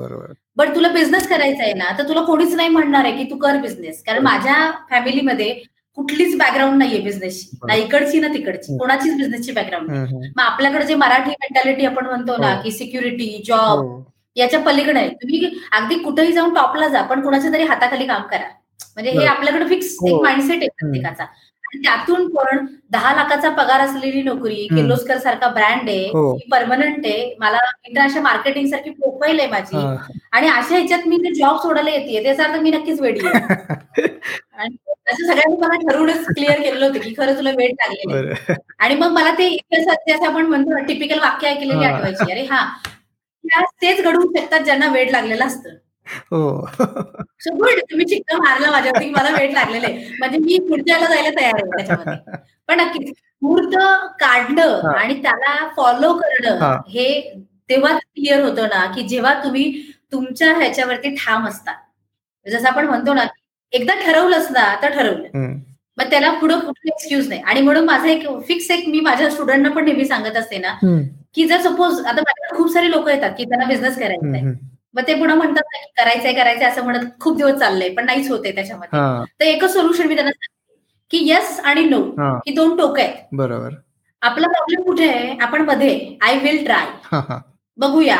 बट तुला बिझनेस करायचा आहे ना तर तुला कोणीच नाही म्हणणार आहे की तू कर बिझनेस कारण माझ्या फॅमिलीमध्ये कुठलीच बॅकग्राऊंड नाहीये बिझनेसची ना इकडची ना तिकडची. कोणाचीच बिझनेसची बॅकग्राऊंड नाही. मग आपल्याकडे जे मराठी मेंटॅलिटी आपण म्हणतो ना हो. की सिक्युरिटी जॉब याच्या पलीकडे आहे तुम्ही अगदी कुठेही जाऊन टॉपला जा पण कोणाच्या तरी हाताखाली काम करा म्हणजे हे. आपल्याकडे फिक्स हो. एक माइंडसेट आहे प्रत्येकाचा आणि त्यातून पण दहा लाखाचा पगार असलेली नोकरी. किर्लोस्कर सारखा ब्रँड आहे हो. परमनंट आहे मला इंटरनॅशनल मार्केटिंग सारखी प्रोफाईल आहे माझी हा. आणि अशा ह्याच्यात मी ते जॉब सोडायला येते त्याचा अर्थ मी नक्कीच वेडी आहे आणि असं सगळ्यांनी मला ठरवूनच क्लिअर केलेलं होतं की खरं तुला वेळ लागलेली. बरं आणि मग मला ते आपण म्हणतो टिपिकल वाक्य ऐकलेली हा. आठवायची अरे हा तेच घडवू शकतात ज्यांना वेळ लागलेला असतं हो सो गुड तुम्ही चिक्का मारला माझ्यावरती की मला वेळ लागलेलं आहे म्हणजे मी पुढच्याला जायला तयार आहे त्याच्यामध्ये पण नक्कीच मुहूर्त काढणं. आणि त्याला फॉलो करणं हा. तेव्हा क्लिअर होतं ना की जेव्हा तुम्ही तुमच्या ह्याच्यावरती ठाम असता जसं आपण म्हणतो ना एकदा ठरवलंच ना तर ठरवलं. मग त्याला पुढे कुठले एक्सक्यूज नाही आणि म्हणून माझा एक फिक्स एक मी माझ्या स्टुडंटना पण नेहमी सांगत असते ना. की जर सपोज आता माझ्याकडे खूप सारे लोक येतात की त्यांना बिझनेस करायचा आहे. मग ते पुन्हा म्हणतात ना की करायचंय करायचंय असं म्हणत खूप दिवस चाललंय पण नाहीच होते त्याच्यामध्ये. तर एकच सोल्युशन मी त्यांना सांगते की येस आणि नो हा. दोन टोकं आहेत. बरोबर. आपला प्रॉब्लेम कुठे आहे? आपण मध्ये. आय विल ट्राय बघूया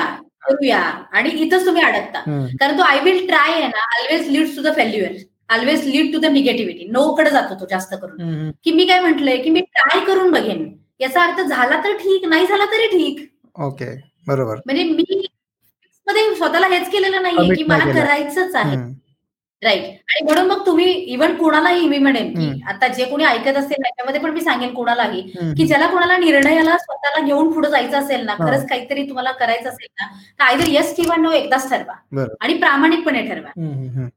करूया. आणि इथंच तुम्ही अडकता. कारण तो आय विल ट्राय आहे ना always lead to the failure always lead to the negativity no कडे जातो तो जास्त करून. की मी काय म्हंटलय? की मी ट्राय करून बघेन. याचा अर्थ झाला तर ठीक नाही झाला तरी ठीक ओके बरोबर म्हणजे मी मध्ये स्वतःला हेच केलेलं नाहीये की मला. करायचंच आहे. राईट आणि म्हणून मग तुम्ही इव्हन कोणालाही मी म्हणेन की. आता जे कोणी ऐकत असतील त्याच्यामध्ये पण मी सांगेन कोणालाही. की ज्याला कोणाला निर्णयाला स्वतःला घेऊन पुढे जायचं असेल ना. खरंच काहीतरी तुम्हाला करायचं असेल ना तर आयदर येस किंवा नो एकदाच ठरवा. आणि प्रामाणिकपणे ठरवा.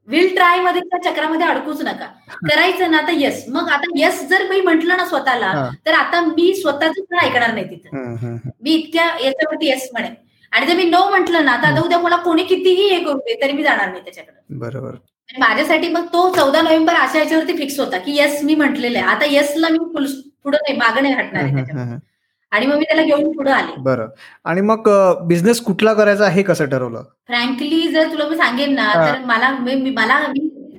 विल ट्रायमध्ये त्या चक्रामध्ये अडकूच नका करायचं ना तर येस मग आता येस जर मी म्हंटल ना स्वतःला. तर आता मी स्वतःच पण ऐकणार नाही तिथं. मी इतक्या याच्यावरती येस म्हणेन आणि जर मी नो म्हंटल ना तर आता उद्या मला कोणी कितीही हे करू दे तरी मी जाणार नाही त्याच्याकडे बरोबर माझ्यासाठी मग तो चौदा नोव्हेंबर अशा याच्यावरती फिक्स होता की येस मी म्हटलेलं आहे. आता येसला मी पुढे नाही मागं नाही हटणार आणि मग मी त्याला घेऊन पुढे आले. बरं. आणि मग बिझनेस कुठला करायचा हे कसं ठरवलं? फ्रँकली जर तुला मी सांगेन ना. तर मला मला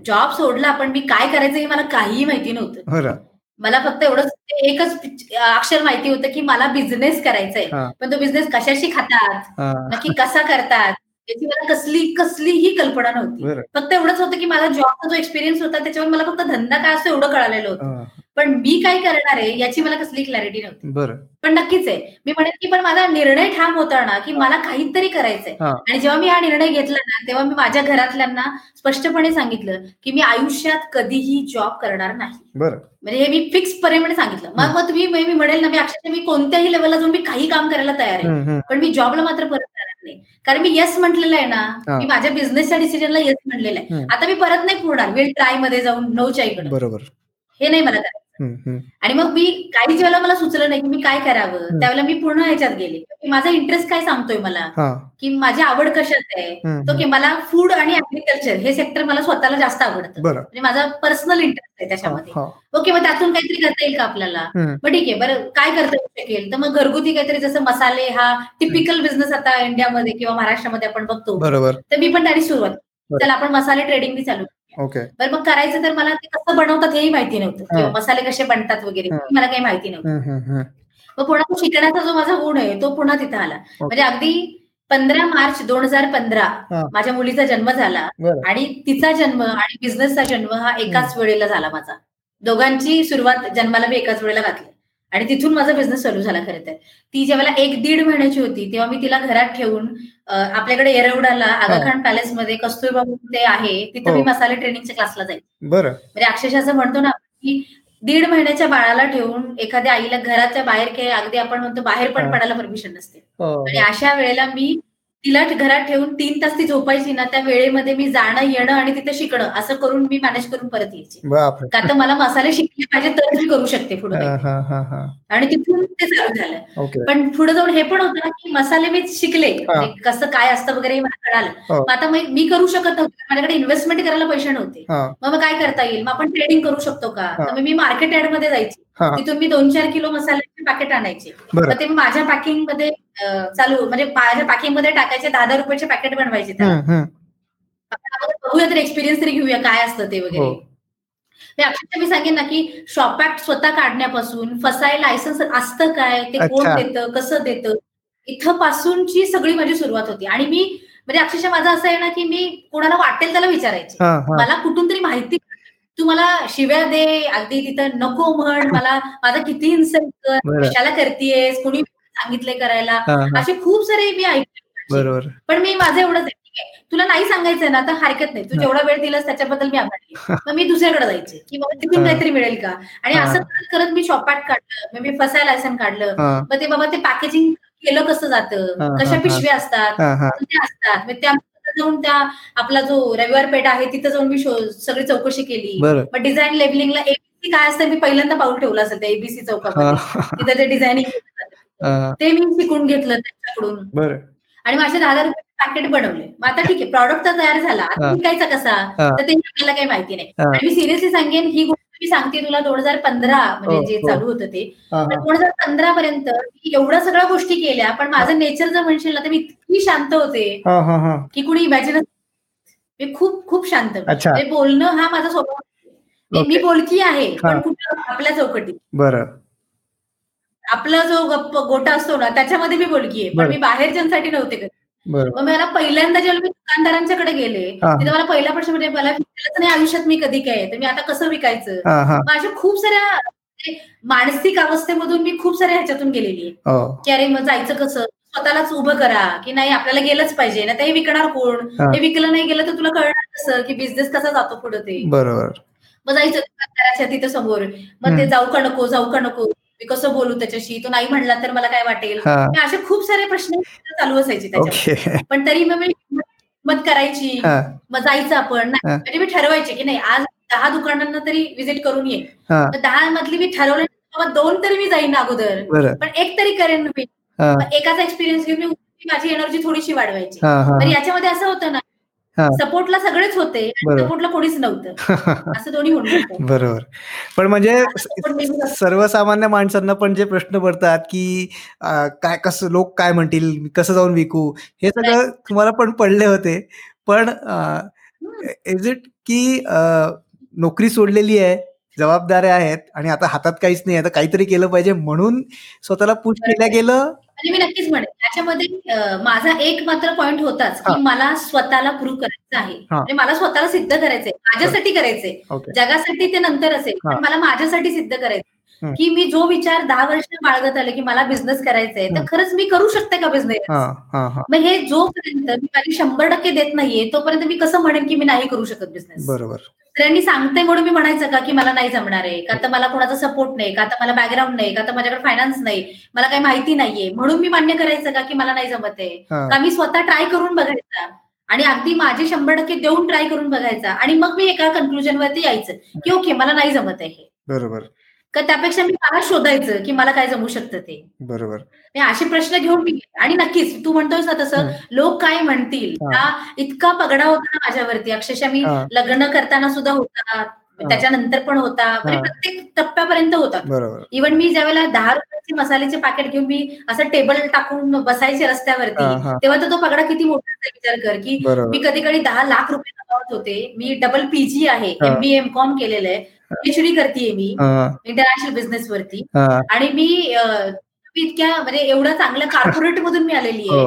जॉब सोडला पण मी काय करायचं हे मला काहीही माहिती नव्हतं. मला फक्त एवढंच एकच अक्षर माहिती होतं की मला बिझनेस करायचा आहे. पण तो बिझनेस कशाशी खातात? नक्की कसा करतात? याची मला कसली कसलीही कल्पना नव्हती. फक्त एवढंच होतं की माझा जॉबचा जो एक्सपिरियन्स होता त्याच्यावर मला फक्त धंदा काय असतो एवढं कळालेलं होतं. पण मी काय करणार आहे याची मला कसली क्लॅरिटी नव्हती. बरं. पण नक्कीच आहे. मी म्हणेन की पण माझा निर्णय ठाम होता ना की मला काहीतरी करायचंय. आणि जेव्हा मी हा निर्णय घेतला ना तेव्हा मी माझ्या घरातल्यांना स्पष्टपणे सांगितलं की मी आयुष्यात कधीही जॉब करणार नाही. म्हणजे हे मी फिक्स पणे सांगितलं. मग मग तुम्ही मी म्हणेल ना मी अक्षरशः मी कोणत्याही लेवलला जाऊन मी काही काम करायला तयार आहे. पण मी जॉबला मात्र परत नाही कारण मी येस म्हटलेलं आहे. ना मी माझ्या बिझनेसच्या डिसिजनला येस म्हटलेलं आहे. आता मी परत नाही पुरणार वेळ ट्रायमध्ये जाऊन नऊच्या इकडे बरोबर हे नाही मला. आणि मग मी काही वेळेला मला सुचलं नाही की मी काय करावं. त्यावेळेला मी पूर्ण ह्याच्यात गेले. माझा इंटरेस्ट काय सांगतोय मला? की माझी आवड कशात आहे? तो की मला फूड आणि ऍग्रिकल्चर हे सेक्टर मला स्वतःला जास्त आवडतं. म्हणजे माझा पर्सनल इंटरेस्ट आहे त्याच्यामध्ये. ओके मग त्यातून काहीतरी करता येईल का आपल्याला? मग ठीक आहे बरं. काय करता येऊ शकेल? तर मग घरगुती काहीतरी जसं मसाले हा टिपिकल बिझनेस आता इंडियामध्ये किंवा महाराष्ट्रामध्ये आपण बघतो. तर मी पण त्याची सुरुवात. चला आपण मसाले ट्रेडिंग चालू. ओके. बरं मग करायचं तर मला ते कसं बनवतात हेही माहिती नव्हतं. किंवा मसाले कसे बनतात वगैरे मला काही माहिती नव्हतं. मग पुन्हा शिकण्याचा जो माझा गुण आहे तो पुन्हा तिथं आला. म्हणजे अगदी पंधरा मार्च दोन हजार पंधरा. माझ्या मुलीचा जन्म झाला आणि तिचा जन्म आणि बिझनेसचा जन्म हा एकाच वेळेला झाला माझा. दोघांची सुरुवात जन्माला मी एकाच वेळेला घातली. आणि तिथून माझा बिझनेस चालू झाला खरं तर. ती जेव्हा एक दीड महिन्याची होती तेव्हा मी तिला घरात ठेवून आपल्याकडे येरवडाला आगाखान पॅलेस मध्ये कस्तुरबा ते आहे तिथं हो. मी मसाले ट्रेनिंगच्या क्लासला जायचे बरं. म्हणजे अक्षरशः असं म्हणतो ना की दीड महिन्याच्या बाळाला ठेवून एखाद्या आईला घराच्या बाहेर काही अगदी आपण म्हणतो बाहेर पण हा. पडायला परमिशन नसते. हो, आणि अशा वेळेला मी तिला घरात ठेवून तीन तास ती झोपायची ना त्या वेळेमध्ये मी जाणं येणं आणि तिथे शिकणं असं करून मी मॅनेज करून परत यायची. का तर मला मसाले शिकले पाहिजे तर मी करू शकते पुढे हा, हा, हा, हा. आणि तिथून ते चालू झालं. ओके. पण पुढे जाऊन हे पण होतं ना की मसाले मी शिकले. म्हणजे कसं काय असतं वगैरे मला कळालं. हो. मग आता मी करू शकत नव्हते. माझ्याकडे इन्व्हेस्टमेंट करायला पैसे नव्हते. मग मग काय करता येईल? मग आपण ट्रेडिंग करू शकतो का. तर मग मी मार्केट यार्डमध्ये जायची तिथून मी दोन चार किलो मसाल्याचे पॅकेट आणायचे. मग ते माझ्या पॅकिंगमध्ये चालू म्हणजे माझ्या पॅकिंगमध्ये टाकायचे दहा दहा रुपयाचे पॅकेट बनवायचे बघूया तरी एक्सपिरियन्स तरी घेऊया काय असतं ते वगैरे हो. मी अक्षरशः मी सांगेन ना की शॉप ऍक्ट स्वतः काढण्यापासून फसाय लायसन्स असतं काय ते कोण. देतं कसं देतं इथं पासूनची सगळी माझी सुरुवात होती आणि मी म्हणजे अक्षरशः माझं असं आहे ना की मी कोणाला वाटेल त्याला विचारायचे मला कुठून तरी माहिती तू मला शिव्या दे अगदी तिथं नको म्हण मला माझा किती इन्सल्ट कर. कशाला करतेयस कोणी सांगितलंय करायला. असे खूप सारे मी ऐकले बरोबर. पण मी माझं एवढंच आहे तुला नाही सांगायचंय ना तर हरकत नाही. तू जेवढा वेळ दिलास त्याच्याबद्दल मी आभारी. मग मी दुसऱ्याकडे जायचे की बाबा तिथून. काहीतरी मिळेल का? आणि. असं करत करत मी शॉपॅट काढलं मी फसाय लायसन काढलं. मग ते बाबा ते पॅकेजिंग केलं कसं जातं? कशा. पिशव्या असतात? ते असतात? मग त्या जाऊन त्या आपला जो रविवार पेठ आहे तिथं जाऊन मी सगळी चौकशी केली. मग डिझाईन लेबलिंगला एबीसी काय असतं मी पहिल्यांदा पाऊल ठेवलं असेल त्या एबीसी चौकामध्ये. तिथं ते डिझायनिंग हा. ते मी शिकून घेतलं त्यांच्याकडून बरं आणि माझे दहा हजार रुपये पॅकेट बनवले मग आता ठीक आहे प्रॉडक्ट तर तयार झाला. विकायचा कसा. तर ते आपल्याला काही माहिती नाही. आणि मी सिरियसली सांगेन ही गोष्ट मी सांगते तुला दोन हजार पंधरा म्हणजे हो, जे हो. चालू होतं ते दोन हजार पंधरा पर्यंत मी एवढ्या सगळ्या गोष्टी केल्या पण माझं नेचर जर म्हणशील ना तर मी इतकी शांत होते की कुणी इमॅजिन मी खूप खूप शांत. म्हणजे बोलणं हा माझा स्वभाव आहे. मी-. बोलकी आहे. पण कुठं आपल्या चौकटीत बरं आपला जो गप्प गोटा असतो ना त्याच्यामध्ये मी बोलकी आहे. पण. मी बाहेरच्यांसाठी नव्हते करत मग मला पहिल्यांदा जेव्हा मी दुकानदारांच्याकडे गेले. तिथे मला पहिला प्रश्न म्हणजे मला विकलंच नाही आयुष्यात मी कधी काय तर मी आता कसं विकायचं? माझ्या खूप साऱ्या म्हणजे मानसिक अवस्थेमधून मी खूप साऱ्या ह्याच्यातून गेलेली आहे. हो. की अरे मग जायचं कसं? स्वतःलाच उभं करा की नाही आपल्याला गेलंच पाहिजे ना ते विकणार कोण? हा. विकलं नाही गेलं तर तुला कळणार कसं? की बिझनेस कसा जातो पुढे ते? बरोबर. मग जायचं दुकानदाराच्या तिथं समोर. मग ते. जाऊ का नको जाऊ का नको? मी कसं बोलू त्याच्याशी? तो नाही म्हणला तर मला काय वाटेल? असे खूप सारे प्रश्न चालू असायचे त्याच्यावर. ओके. पण तरी मग मी मत करायची. मग जायचं आपण. नाही. म्हणजे मी ठरवायचे की नाही आज दहा दुकानांना तरी व्हिजिट करून ये. दहा मधली मी ठरवलं दोन तरी मी जाईन अगोदर. पण एक तरी करेन मी. एकाचा एक्सपिरियन्स घेऊन मी माझी एनर्जी थोडीशी वाढवायची. तर याच्यामध्ये असं होतं ना सपोर्टला सगळेच होते सपोर्टला कोणीच नव्हतं. असं दोन्ही बरोबर. पण म्हणजे सर्वसामान्य माणसांना पण जे प्रश्न पडतात की काय कसं लोक काय म्हणतील कसं जाऊन विकू हे सगळं तुम्हाला पण पडले होते. पण इज इट की नोकरी सोडलेली आहे जबाबदाऱ्या आहेत आणि आता हातात काहीच नाही आता काहीतरी केलं पाहिजे म्हणून स्वतःला पुश केल्या गेलं मी नक्कीच म्हणेन. त्याच्यामध्ये माझा एक मात्र पॉइंट होताच की मला स्वतःला प्रूव्ह करायचं आहे. म्हणजे मला स्वतःला सिद्ध करायचंय. माझ्यासाठी करायचंय. जगासाठी ते नंतर असेल पण मला माझ्यासाठी सिद्ध करायचं की मी जो विचार दहा वर्ष बाळगत आले की मला बिझनेस करायचंय तर खरंच मी करू शकते का बिझनेस मग हे जोपर्यंत मी माझी शंभर टक्के देत नाहीये तोपर्यंत मी कसं म्हणेन की मी नाही करू शकत बिझनेस बरोबर. दुसऱ्यांनी सांगते म्हणून मी म्हणायचं का की मला नाही जमणार आहे का तर मला कोणाचा सपोर्ट नाही का तर मला बॅकग्राऊंड नाही का तर माझ्याकडे फायनान्स नाही मला काही माहिती नाहीये. म्हणून मी मान्य करायचं का की मला नाही जमत आहे? का मी स्वतः ट्राय करून बघायचा? आणि अगदी माझे शंभर टक्के देऊन ट्राय करून बघायचा. आणि मग मी एका कन्क्लुजन वरती यायचं की ओके मला नाही जमत आहे बरोबर. का त्यापेक्षा मी मला शोधायचं की मला काय जमू शकतं ते. बरोबर. असे प्रश्न घेऊन मी आणि नक्कीच तू म्हणतोयस ना तसं लोक काय म्हणतील? हा. इतका पगडा होता ना माझ्यावरती. अक्षरशः मी लग्न करताना सुद्धा होता. त्याच्यानंतर पण होता. म्हणजे प्रत्येक टप्प्यापर्यंत होता. इव्हन मी ज्यावेळेला दहा रुपयाचे मसाल्याचे पॅकेट घेऊन मी असं टेबल टाकून बसायचे रस्त्यावरती तेव्हा तर तो पगडा किती मोठा विचार कर की मी कधी कधी दहा लाख रुपये कमावत होते. मी डबल पीजी आहे. एमबी एम कॉम केलेलं आहे. पीएचडी करते मी. इंटरनॅशनल बिझनेस वरती. आणि मी इतक्या म्हणजे एवढ्या चांगल्या कॉर्पोरेट मधून मी आलेली आहे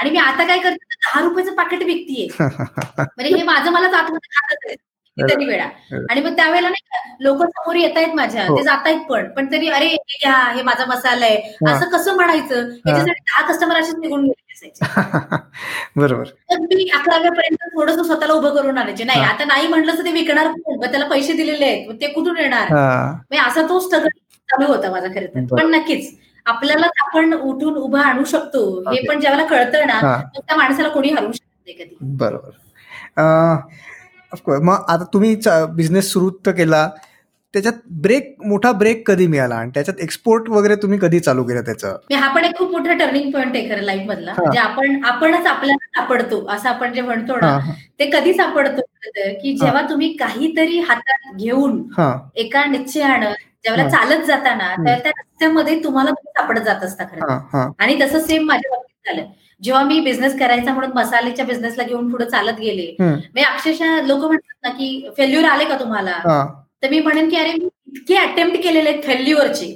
आणि मी आता काय करते दहा रुपयाचं पाकिट विकतीये. म्हणजे हे माझं मला आतमध्ये खातच आहे कितीतरी वेळा. आणि मग त्यावेळेला नाही लोक समोर येत आहेत माझ्या. ते जात आहेत पण. पण तरी अरे घ्या हे माझा मसाला आहे. असं कसं म्हणायचं? याच्यासाठी दहा कस्टमर असेच निघून गेले. बरोबर. तर मी अकराव्या पर्यंत थोडस स्वतःला उभं करून आणायचे नाही आता नाही म्हटलं तर ते विकणार कोण? त्याला पैसे दिलेले आहेत ते कुठून येणार? असा तो स्ट्रगल चालू होता माझा खरं तर. पण नक्कीच आपल्याला आपण उठून उभं आणू शकतो हे पण ज्यावेळेला कळतं ना त्या माणसाला कोणी हरवू शकत नाही कधी. बरोबर. मग आता तुम्ही बिझनेस सुरू तर केला त्याच्यात ब्रेक मोठा ब्रेक कधी मिळाला? आणि त्याच्यात एक्सपोर्ट वगैरे तुम्ही कधी चालू केलं त्याचं? हा पण एक खूप मोठा टर्निंग पॉईंट आहे खरं लाईफ मधला. म्हणजे आपण आपणच आपल्याला सापडतो असं आपण जे म्हणतो ना ते कधी सापडतो? की जेव्हा तुम्ही काहीतरी हातात घेऊन एका निश्चयानं ज्यावेळेला चालत जाताना त्या रस्त्यामध्ये तुम्हाला सापडत जात असता खरं. आणि तसं सेम माझ्या बाबतीत झालं. जेव्हा मी बिझनेस करायचा म्हणून मसाल्याच्या बिझनेसला घेऊन पुढे चालत गेले मी अक्षरशः लोक म्हणतात ना की फेल्युअर आले का तुम्हाला? तर मी म्हणेन की अरे मी इतके अटेम्प्ट केलेले आहेत फेल्युअरचे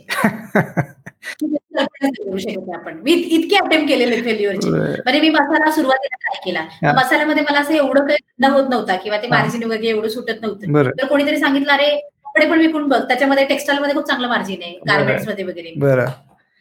आपण मी इतके अटेम्प्ट केलेले फेल्युअरचे म्हणजे मी मसाला सुरुवातीला ट्राय केला. मसाल्यामध्ये मला असं एवढं काही धंदा होत नव्हता किंवा ते मार्जिन वगैरे एवढं सुटत नव्हतं. तर कोणीतरी सांगितलं अरे कपडे पण विकून बघ. त्याच्यामध्ये टेक्स्टाईल मध्ये खूप चांगलं मार्जिन आहे गार्मेंट्समध्ये वगैरे.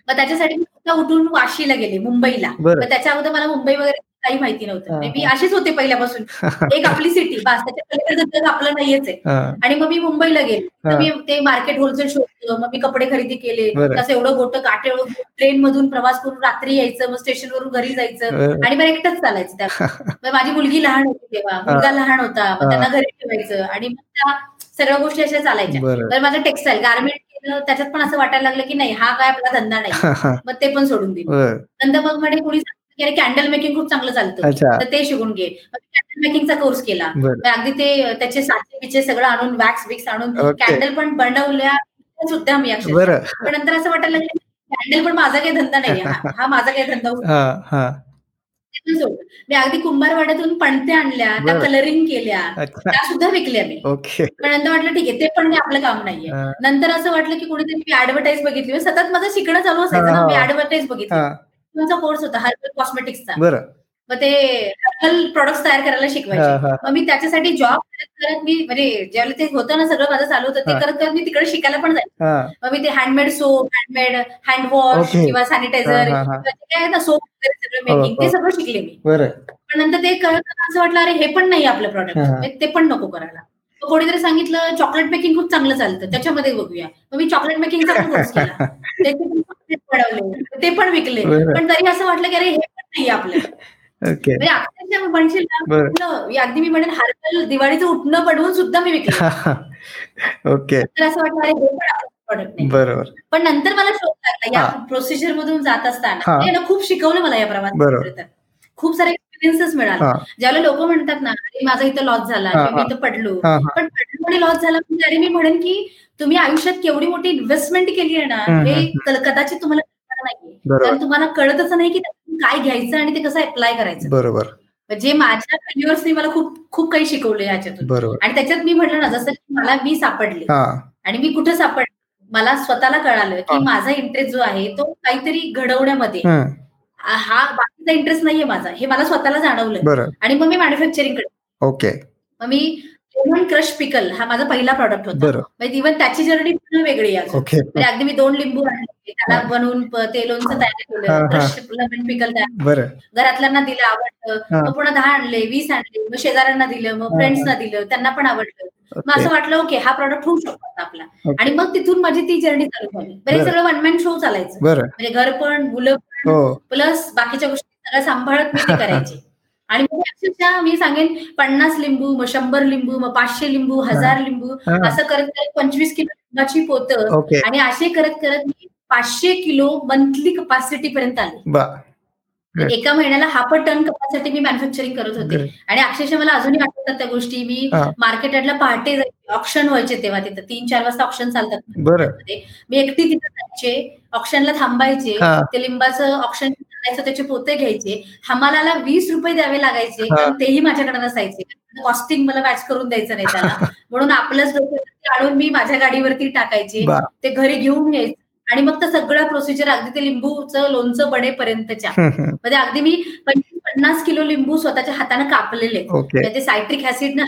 मग त्याच्यासाठी मी उठून वाशीला गेले मुंबईला. त्याच्या अगोदर मला मुंबई वगैरे काही माहिती नव्हतं. मी असेच होते पहिल्यापासून. एक आपली सिटी बास त्याच्या आपलं नाहीयेच आहे. आणि मग मी मुंबईला गेले. तर मी ते मार्केट होलसेल शोधलं. मग मी कपडे खरेदी केले. तसं एवढं गोट काटे ट्रेन मधून प्रवास करून रात्री यायचं मग स्टेशनवरून घरी जायचं. आणि मग एकटंच चालायचं त्या माझी मुलगी लहान होती तेव्हा. मुलगा लहान होता. मग त्यांना घरी ठेवायचं. आणि मग त्या सगळ्या गोष्टी अशा चालायच्या. तर माझं टेक्स्टाईल गार्मेंट केलं. त्याच्यात पण असं वाटायला लागलं की नाही हा काय आपला धंदा नाही. मग ते पण सोडून दिलं. नंतर मग म्हणे कुणी कॅन्डल मेकिंग खूप चांगलं चालतं. तर ते शिकून घे. कॅन्डल मेकिंगचा कोर्स केला. अगदी ते त्याचे साचे पिचे सगळं आणून वॅक्स विक्स आणून कॅन्डल पण बनवल्या सुद्धा मी पण नंतर असं वाटायला लागलं कॅन्डल पण माझा काही धंदा नाही हा माझा काही धंदा मी अगदी कुंभारवाड्यातून पणत्या आणल्या त्या कलरिंग केल्या. त्या सुद्धा विकल्या मी. पण नंतर वाटलं ठीक आहे ते पण आपलं काम नाहीये. नंतर असं वाटलं की कुणीतरी मी ऍडव्हर्टाईज बघितली. सतत माझं शिकणं चालू असायचं ना मी ऍडव्हर्टाईज बघितली. तुमचा कोर्स होता हर्बल कॉस्मेटिक्सचा बरं. मग ते हर्बल प्रोडक्ट्स तयार करायला शिकवायचे. मग मी त्याच्यासाठी जॉब करत मी म्हणजे ज्यावेळेला ते होतं ना सगळं माझं चालू होतं ते करत करत मी तिकडे शिकायला पण जायचं. मग मी ते handmade soap handmade hand wash किंवा सॅनिटायझर काय ना सोप सगळं मेकिंग ते सगळं शिकले मी. पण नंतर ते करत असं वाटलं अरे हे पण नाही आपलं प्रॉडक्ट ते पण नको करायला. कोणीतरी सांगितलं चॉकलेट मेकिंग खूप चांगलं चालतं त्याच्यामध्ये बघूया. मग मी चॉकलेट मेकिंगचा कोर्स केला. ते पण विकले. पण तरी असं वाटलं की अरे हे पण नाही आपलं. म्हणजे अक्षरशः म्हणशील अगदी मी म्हणेन हरकल दिवाळीचं उठणं बनवून सुद्धा मी विकले. ओके. तर असं वाटलं अरे हे पण प्रॉडक्ट नाही. बरोबर. पण नंतर मला शोध लागला. या प्रोसिजर मधून जात असताना खूप शिकवलं मला या प्रवासात खूप सारे एक्सपिरियन्सच मिळाला. ज्यावेळेला लोक म्हणतात ना अरे माझा इथं लॉस झाला मी इथं पडलो. पण पडलो आणि लॉस झाला म्हणजे अरे मी म्हणेन की तुम्ही आयुष्यात केवढी मोठी इन्व्हेस्टमेंट केली आहे ना हे कदाचित तुम्हाला बरोबर. कारण तुम्हाला कळतच नाही की काय घ्यायचं आणि ते कसं अप्लाय करायचं. बरोबर. जे माझ्या फेल्युअर्सनी मला खूप खूप काही शिकवले याच्यातून. बरोबर. आणि त्याच्यात मी म्हटलं ना जसं की मला मी सापडले. आणि मी कुठे सापडले? मला स्वतःला कळालं की. माझा इंटरेस्ट जो आहे तो काहीतरी घडवण्यामध्ये. हा बाकीचा इंटरेस्ट नाहीये माझा. हे मला स्वतःला जाणवलं आणि मग मी मॅन्युफॅक्चरिंगकडे. ओके. मग मी लेमन क्रश पिकल हा माझा पहिला प्रॉडक्ट होता. बरं. म्हणजे इव्हन त्याची जर्नी पूर्ण वेगळी आहे म्हणजे अगदी मी दोन लिंबू आणले त्याला बनवून ते लोणचं तयार हा, केलं हा. क्रश लेमन पिकल तयार घरातल्यांना दिलं आवडलं हा. मग पुन्हा दहा आणले वीस आणले मग शेजाऱ्यांना दिलं मग हा. फ्रेंड्सना दिलं त्यांना पण आवडलं. मग असं वाटलं ओके हा प्रॉडक्ट होऊ शकतो आपला. आणि मग तिथून माझी ती जर्नी चालू झाली. बरं हे बरं. सगळं वन मॅन शो चालायचं. म्हणजे घर पण मुलं पण हो. प्लस बाकीच्या गोष्टी सगळ्या सांभाळत मी करायचे. आणि अक्षरशः मी सांगेन पन्नास लिंबू मग शंभर लिंबू मग पाचशे लिंबू हजार लिंबू. असं करत करत पंचवीस किलो लिंबाची पोतं आणि असे करत करत मी पाचशे किलो मंथली कपॅसिटी पर्यंत आले. एका महिन्याला हाफ टन कपॅसिटी मी मॅन्युफॅक्चरिंग करत होते. आणि अक्षरशः मला अजूनही आठवतात त्या गोष्टी मी. मार्केट यार्डला पहाटे ऑप्शन व्हायचे तेव्हा तिथं तीन चार वाजता ऑप्शन चालतात. मी एकटी तिथे जायचे ऑप्शनला थांबायचे. ते लिंबाचं ऑप्शन आणायचं त्याचे पोते घ्यायचे. हमालाला वीस रुपये द्यावे लागायचे. तेही माझ्याकडे नसायचे. कॉस्टिंग मला मॅच करून द्यायचं नाही त्याला. म्हणून आपलंच डोक्यावरती आणून मी माझ्या गाडीवरती टाकायचे. ते घरी घेऊन यायचे आणि मग तर सगळं प्रोसिजर अगदी ते लिंबूचं लोणचं हम्म. म्हणजे अगदी मी पंचवीस पन्नास किलो लिंबू स्वतःच्या हाताने कापलेले. ओके. म्हणजे ते सायट्रिक ऍसिडनं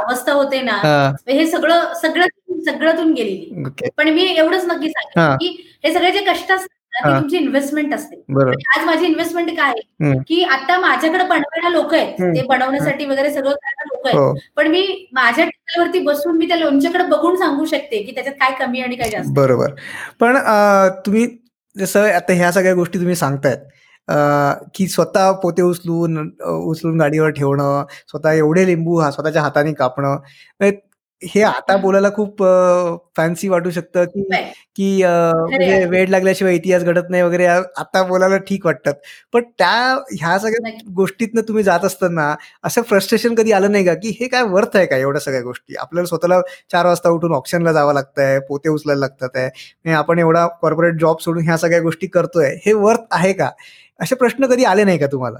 अवस्था होते ना हा, सगळं सगळं सगळ्यातून गेलेली. पण मी एवढंच नक्की सांगेन हा. की हे सगळे जे कष्ट असतात तुमची इन्व्हेस्टमेंट असते. आज माझी इन्व्हेस्टमेंट काय. की आता माझ्याकडे बनवायला लोक आहेत. ते बनवण्यासाठी वगैरे सगळं करायला लोक आहेत. हो. पण मी माझ्या टेबलवरती बसून मी त्या लोणच्याकडे बघून सांगू शकते की त्याच्यात काय कमी आणि काय जास्त. बरोबर. पण तुम्ही जसं आता ह्या सगळ्या गोष्टी तुम्ही सांगतायत की स्वतः पोते उचलून उचलून गाडीवर ठेवणं स्वतः एवढे लिंबू हा स्वतःच्या हाताने कापणं हे आता बोलायला खूप फॅन्सी वाटू शकतं की? की अं. म्हणजे वेळ लागल्याशिवाय इतिहास घडत नाही वगैरे आ- आता बोलायला ठीक वाटतात पण त्या ह्या सगळ्या. गोष्टीतनं तुम्ही जात असताना असं फ्रस्ट्रेशन कधी आलं नाही का? की हे काय वर्थ आहे का एवढ्या सगळ्या गोष्टी? आपल्याला स्वतःला चार वाजता उठून ऑप्शनला जावं लागतंय पोते उचलायला लागतात आहे. आपण एवढा कॉर्पोरेट जॉब सोडून ह्या सगळ्या गोष्टी करतोय हे वर्थ आहे का? असे प्रश्न कधी आले नाही का तुम्हाला?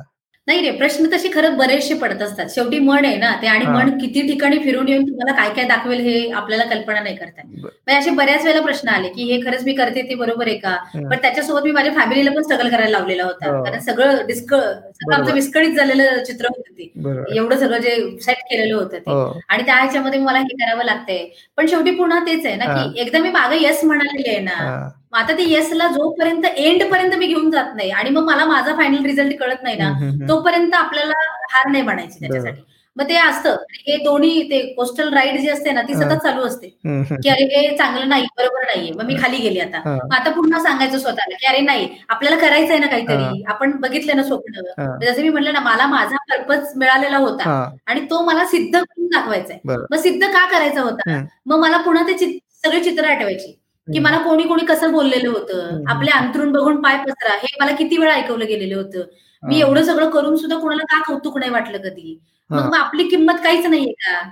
नाही रे प्रश्न तसे खरंच बरेचसे पडत असतात शेवटी मन आहे ना ते आणि हा. मन किती ठिकाणी फिरून येऊन तुम्हाला काय काय दाखवेल हे आपल्याला कल्पना नाही करता येत. बर. म्हणजे असे बऱ्याच वेळेला प्रश्न आले की हे खरंच मी करते ते बरोबर आहे का हं. पण त्याच्यासोबत मी माझ्या फॅमिलीला पण स्ट्रगल करायला लावलेला होता हो. कारण सगळं डिस्क सगळं आमचं बरोबर. विस्कळीत झालेलं चित्र होतं ते बरोबर एवढं सगळं जे सेट केलेलं होतं ते हो आणि त्या ह्याच्यामध्ये मला हे करावं लागतंय पण शेवटी पुन्हा तेच आहे ना हा. की एकदा मी मागे येस म्हणालेली आहे ना हा. मग आता ते येसला जोपर्यंत एंड पर्यंत मी घेऊन जात नाही आणि मग मला माझा फायनल रिझल्ट कळत नाही ना. तोपर्यंत आपल्याला हार नाही म्हणायची त्याच्यासाठी. मग ते असतं. हे दोन्ही ते कोस्टल राईड जी असते ना ती. सतत चालू असते. की अरे हे चांगलं नाही बरोबर नाहीये. मग मी खाली गेली आता. मग आता पुन्हा सांगायचं स्वतःला की अरे नाही आपल्याला करायचंय ना काहीतरी. आपण बघितलं ना स्वप्न. जसं मी म्हटलं ना मला माझा पर्पज मिळालेला होता. आणि तो मला सिद्ध करून दाखवायचा आहे. मग सिद्ध का करायचा होता. मग मला पुन्हा ते सगळे चित्र आठवायची. की मला कोणी कोणी कसं बोललेलं होतं. आपले अंतरून बघून पाय पसरा. हे मला किती वेळा ऐकवलं गेलेलं होतं? मी. एवढं सगळं करून सुद्धा कोणाला का कौतुक नाही वाटलं कधी. मग आपली किंमत काहीच नाहीये का?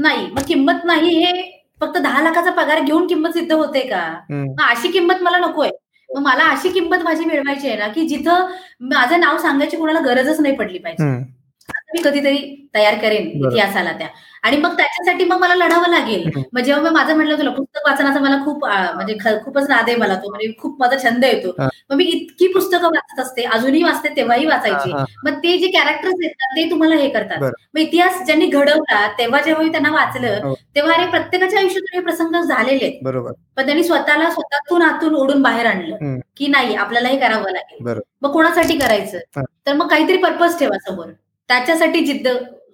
नाही. मग किंमत नाही हे फक्त दहा लाखाचा पगार घेऊन किंमत सिद्ध होते का. मग अशी किंमत मला नकोय. मग मला अशी किंमत माझी मिळवायची आहे ना की जिथं माझं नाव सांगायची कोणाला गरजच नाही पडली पाहिजे. मी कधीतरी तयार करेन. इतिहासाला त्या आणि मग त्याच्यासाठी मग मला लढावं लागेल. मग जेव्हा मी माझं म्हटलं तुला पुस्तक वाचनाचा मला खूप म्हणजे खूपच नाद आहे मला तो म्हणजे खूप माझा छंद येतो. मग मी इतकी पुस्तकं वाचत असते अजूनही वाचते तेव्हाही वाचायची. मग ते जे कॅरेक्टर्स आहेत ना, ते तुम्हाला हे करतात. मग इतिहास ज्यांनी घडवला तेव्हा जेव्हा मी त्यांना वाचलं हो. तेव्हा अरे प्रत्येकाच्या आयुष्यात हे प्रसंग झालेले आहेत बरोबर पण त्यांनी स्वतःला स्वतःतून आतून ओढून बाहेर आणलं. की नाही आपल्याला हे करावं लागेल. मग कोणासाठी करायचं. तर मग काहीतरी पर्पज ठेवा समोर त्याच्यासाठी जिद्द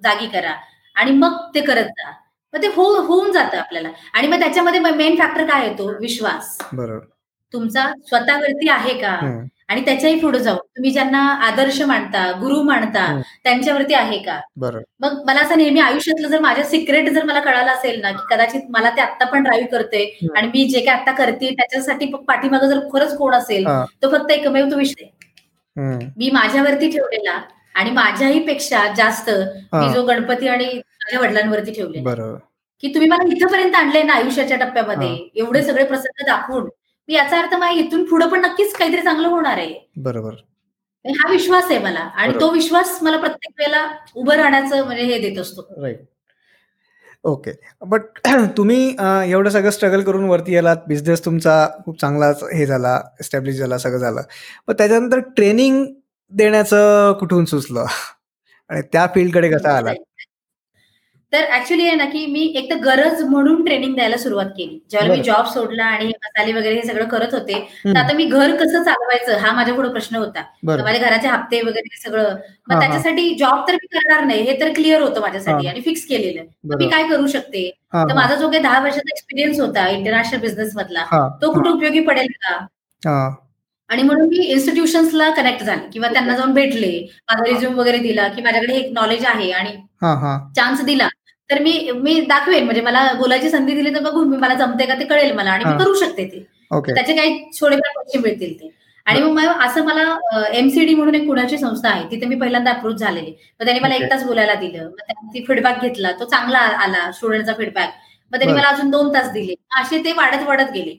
जागी करा. आणि मग ते करत जा. मग ते हो होऊन जातं आपल्याला. आणि मग त्याच्यामध्ये मेन फॅक्टर काय येतो? विश्वास. बरोबर. तुमचा स्वतःवरती आहे का. आणि त्याच्याही पुढे जाऊन. तुम्ही ज्यांना आदर्श मानता गुरु मानता. त्यांच्यावरती आहे का? मग मला असं नेहमी आयुष्यातलं जर माझ्या सिक्रेट जर मला कळालं असेल ना की कदाचित मला ते आता पण ड्राईव्ह करते. आणि मी जे काय आता करते त्याच्यासाठी पाठीमागं जर खरंच कोण असेल. तो फक्त एकमेव तो विषय. मी माझ्यावरती ठेवलेला आणि माझ्याही पेक्षा जास्त मी जो गणपती आणि माझ्या वडिलांवरती ठेवले. बरोबर. की तुम्ही मला इथपर्यंत आणले ना आयुष्याच्या टप्प्यामध्ये एवढे सगळे प्रसंग दाखवून. मी याचा अर्थ माझ्या इथून पुढे पण नक्कीच काहीतरी चांगलं होणार आहे. बरोबर. हा विश्वास आहे मला. आणि तो विश्वास मला प्रत्येक वेळेला उभं राहण्याचं म्हणजे हे देत असतो. राईट. ओके. बट तुम्ही एवढं सगळं स्ट्रगल करून वरती आलात. बिझनेस तुमचा खूप चांगलाच हे झाला एस्टॅब्लिश झाला सगळं झालं. पण त्याच्यानंतर ट्रेनिंग देण्याचं कुठून सुचलं? आणि त्या फील्डकडे कसा आलात तर ऍक्च्युली आहे ना की मी एक तर गरज म्हणून ट्रेनिंग द्यायला सुरुवात केली. ज्यावेळेला मी जॉब सोडला आणि मसाले वगैरे हे सगळं करत होते तर आता मी घर कसं चालवायचं हा माझ्या पुढे प्रश्न होता. माझ्या घराचे हप्ते वगैरे सगळं मग त्याच्यासाठी जॉब तर मी करणार नाही हे तर क्लिअर होतं माझ्यासाठी आणि फिक्स केलेलं. तर मी काय करू शकते? तर माझा जो काही दहा वर्षाचा एक्सपिरियन्स होता इंटरनॅशनल बिझनेस मधला तो कुठे उपयोगी पडेल का? आणि म्हणून मी इन्स्टिट्यूशन्सला कनेक्ट झाले. किंवा त्यांना जाऊन भेटले माझा रिझ्यूम वगैरे दिला की माझ्याकडे एक नॉलेज आहे आणि हा हा. चान्स दिला. तर मी मी दाखवेन. म्हणजे मला बोलायची संधी दिली तर बघून मी मला जमते का ते कळेल मला आणि मी करू शकते ते. त्याचे काही थोडेफार पैसे मिळतील ते. आणि मग असं मला एमसीडी म्हणून एक पुण्याची संस्था आहे. तिथे मी पहिल्यांदा अप्रोच झालेली. तर त्यांनी मला एक तास बोलायला दिलं. मग त्यांनी फीडबॅक घेतला. तो चांगला आला स्टुडंटचा फीडबॅक मग त्यांनी मला अजून दोन तास दिले. असे ते वाढत वाढत गेले.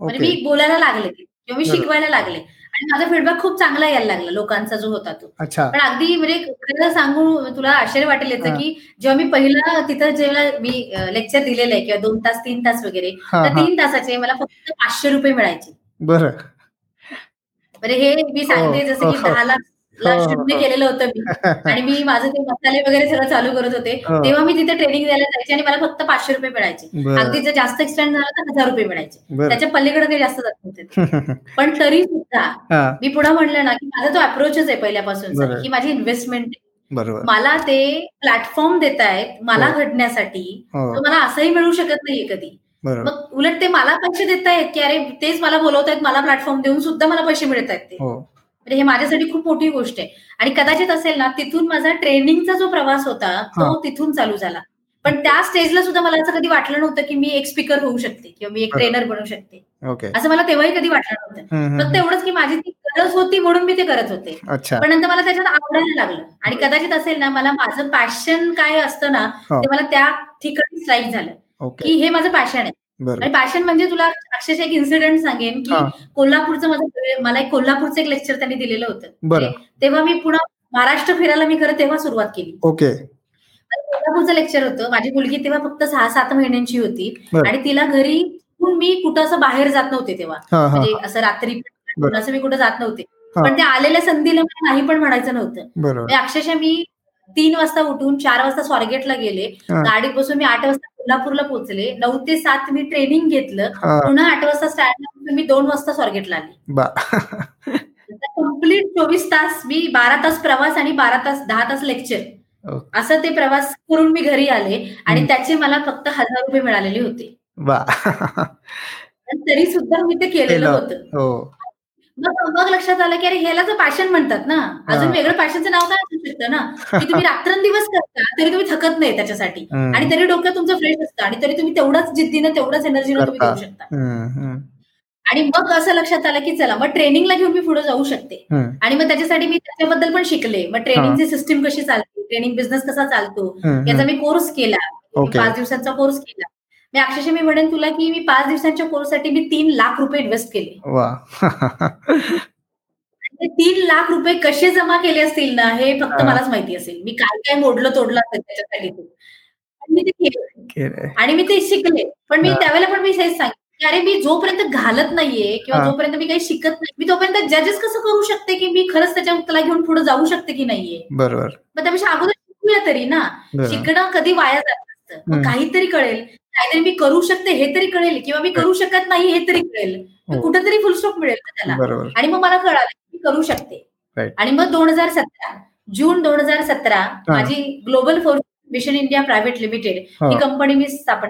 म्हणजे मी बोलायला लागले. किंवा मी शिकवायला लागले. आणि माझा फीडबॅक खूप चांगला यायला लागला लोकांचा जो होता तो. अच्छा. पण अगदी म्हणजे खरं सांगू तुला आश्चर्य वाटेल याचं की जेव्हा मी पहिला तिथं जेव्हा मी लेक्चर दिलेलं आहे किंवा दोन तास तीन तास वगैरे तर तीन तासाचे मला फक्त पाचशे रुपये मिळायचे. बरं. हे मी सांगते जसं की हो. दहा लाख शून्य केलेलं होतं मी. आणि मी माझं ते मसाले वगैरे सगळं चालू करत होते. तेव्हा मी तिथे ट्रेनिंग द्यायला जायचे आणि मला फक्त पाचशे रुपये मिळायचे. अगदी जर जास्त एक्सटेंड झाला तर हजार रुपये मिळायचे. त्याच्या पलीकडे काही जास्त जात नव्हते. ते. पण तरी सुद्धा मी पुढे म्हणलं ना की माझा तो अप्रोचच आहे पहिल्यापासूनचा बरं. की माझी इन्व्हेस्टमेंट मला ते प्लॅटफॉर्म देत आहेत मला हो. घडण्यासाठी. हो. मला असंही मिळू शकत नाहीये कधी. मग उलट ते मला पैसे देत आहेत की अरे तेच मला बोलवत आहेत मला प्लॅटफॉर्म देऊन सुद्धा मला पैसे मिळत आहेत ते. हो. म्हणजे हे माझ्यासाठी खूप मोठी गोष्ट आहे. आणि कदाचित असेल ना तिथून माझा ट्रेनिंगचा जो प्रवास होता तो तिथून चालू झाला. पण त्या स्टेजला सुद्धा मला असं कधी वाटलं नव्हतं की मी एक स्पीकर होऊ शकते किंवा मी एक ट्रेनर बनू शकते. असं मला तेव्हाही कधी वाटलं नव्हतं. फक्त. एवढंच की माझी ती गरज होती म्हणून मी ते करत होते. पण नंतर मला त्याच्यात आवडायला लागलं. आणि कदाचित असेल ना मला माझं पॅशन काय असतं ना ते मला त्या ठिकाणी स्ट्राईक झालं. की हे माझं पॅशन आहे. आणि पॅशन म्हणजे तुला अक्षरशः एक इन्सिडेंट सांगेन की कोल्हापूरचं माझं मला एक कोल्हापूरचं एक लेक्चर त्यांनी दिलेलं होतं. तेव्हा मी पुन्हा महाराष्ट्र फिरायला मी खरं तेव्हा सुरुवात केली. ओके. कोल्हापूरचं लेक्चर होतं. माझी मुलगी तेव्हा फक्त सहा सात महिन्यांची होती. आणि तिला घरी मी कुठं असं बाहेर जात नव्हते तेव्हा. म्हणजे असं रात्री असं मी कुठं जात नव्हते. पण त्या आलेल्या संधीला मला नाही पण म्हणायचं नव्हतं. म्हणजे अक्षरशः मी तीन वाजता उठून चार वाजता स्वारगेटला गेले. गाडीत बसून मी आठ वाजता कोल्हापूरला पोहोचले. नऊ ते सात मी ट्रेनिंग घेतलं. पुन्हा आठ वाजता स्टँडला मी दोन वाजता स्वारगेटला आले. कंप्लीट चोवीस तास मी बारा तास प्रवास आणि बारा तास दहा तास लेक्चर असं ते प्रवास करून मी घरी आले आणि. त्याचे मला फक्त हजार रुपये मिळालेले होते. तरी सुद्धा मी ते केलेलं केलं. होतं. हो. मग मग लक्षात आलं की अरे ह्याला तर पॅशन म्हणतात ना. अजून. वेगळं पॅशनचं नाव काय असू शकतं ना? की तुम्ही रात्रंदिवस करता तरी तुम्ही थकत नाही त्याच्यासाठी. आणि तरी डोकं तुमचं फ्रेश असतं आणि तरी तुम्ही तेवढाच जिद्दीनं तेवढाच एनर्जीनं तुम्ही. देऊ शकता. आणि मग असं लक्षात आलं की चला मग ट्रेनिंगला घेऊन मी पुढे जाऊ शकते. आणि मग त्याच्यासाठी मी त्याच्याबद्दल पण शिकले. मग ट्रेनिंगची सिस्टीम कशी चालते? ट्रेनिंग बिझनेस कसा चालतो? याचा. मी कोर्स केला. पाच दिवसांचा कोर्स केला. मी अक्षरशः मी म्हणेन तुला की मी पाच दिवसांच्या कोर्ससाठी मी तीन लाख रुपये इन्व्हेस्ट केले वा आणि ते तीन लाख रुपये कसे जमा केले असतील ना हे फक्त. मलाच माहिती असेल मी काय काय मोडलं तोडलं असेल त्याच्यासाठी ते. आणि मी ते केलं केलंय. आणि मी ते शिकले पण मी. त्यावेळेला पण मी हेच सांगितलं अरे मी जोपर्यंत घालत नाहीये किंवा. जोपर्यंत मी काही शिकत नाही मी तोपर्यंत जजेस कसं करू शकते की मी खरंच त्याच्या त्याला घेऊन पुढे जाऊ शकते की नाहीये बरोबर मग त्यापेक्षा अगोदर शिकूया तरी ना. शिकणं कधी वाया जात नसतं. काहीतरी कळेल काहीतरी मी करू शकते हे तरी कळेल किंवा मी करू शकत नाही हे तरी कळेल. हो. कुठेतरी फुलस्टॉप मिळेल ना त्याला. आणि मग मला कळालं की मी करू शकते. आणि मग दोन हजार सतरा जून दोन हजार सतरा माझी global force mission India private limited हा. कंपनी मी स्थापन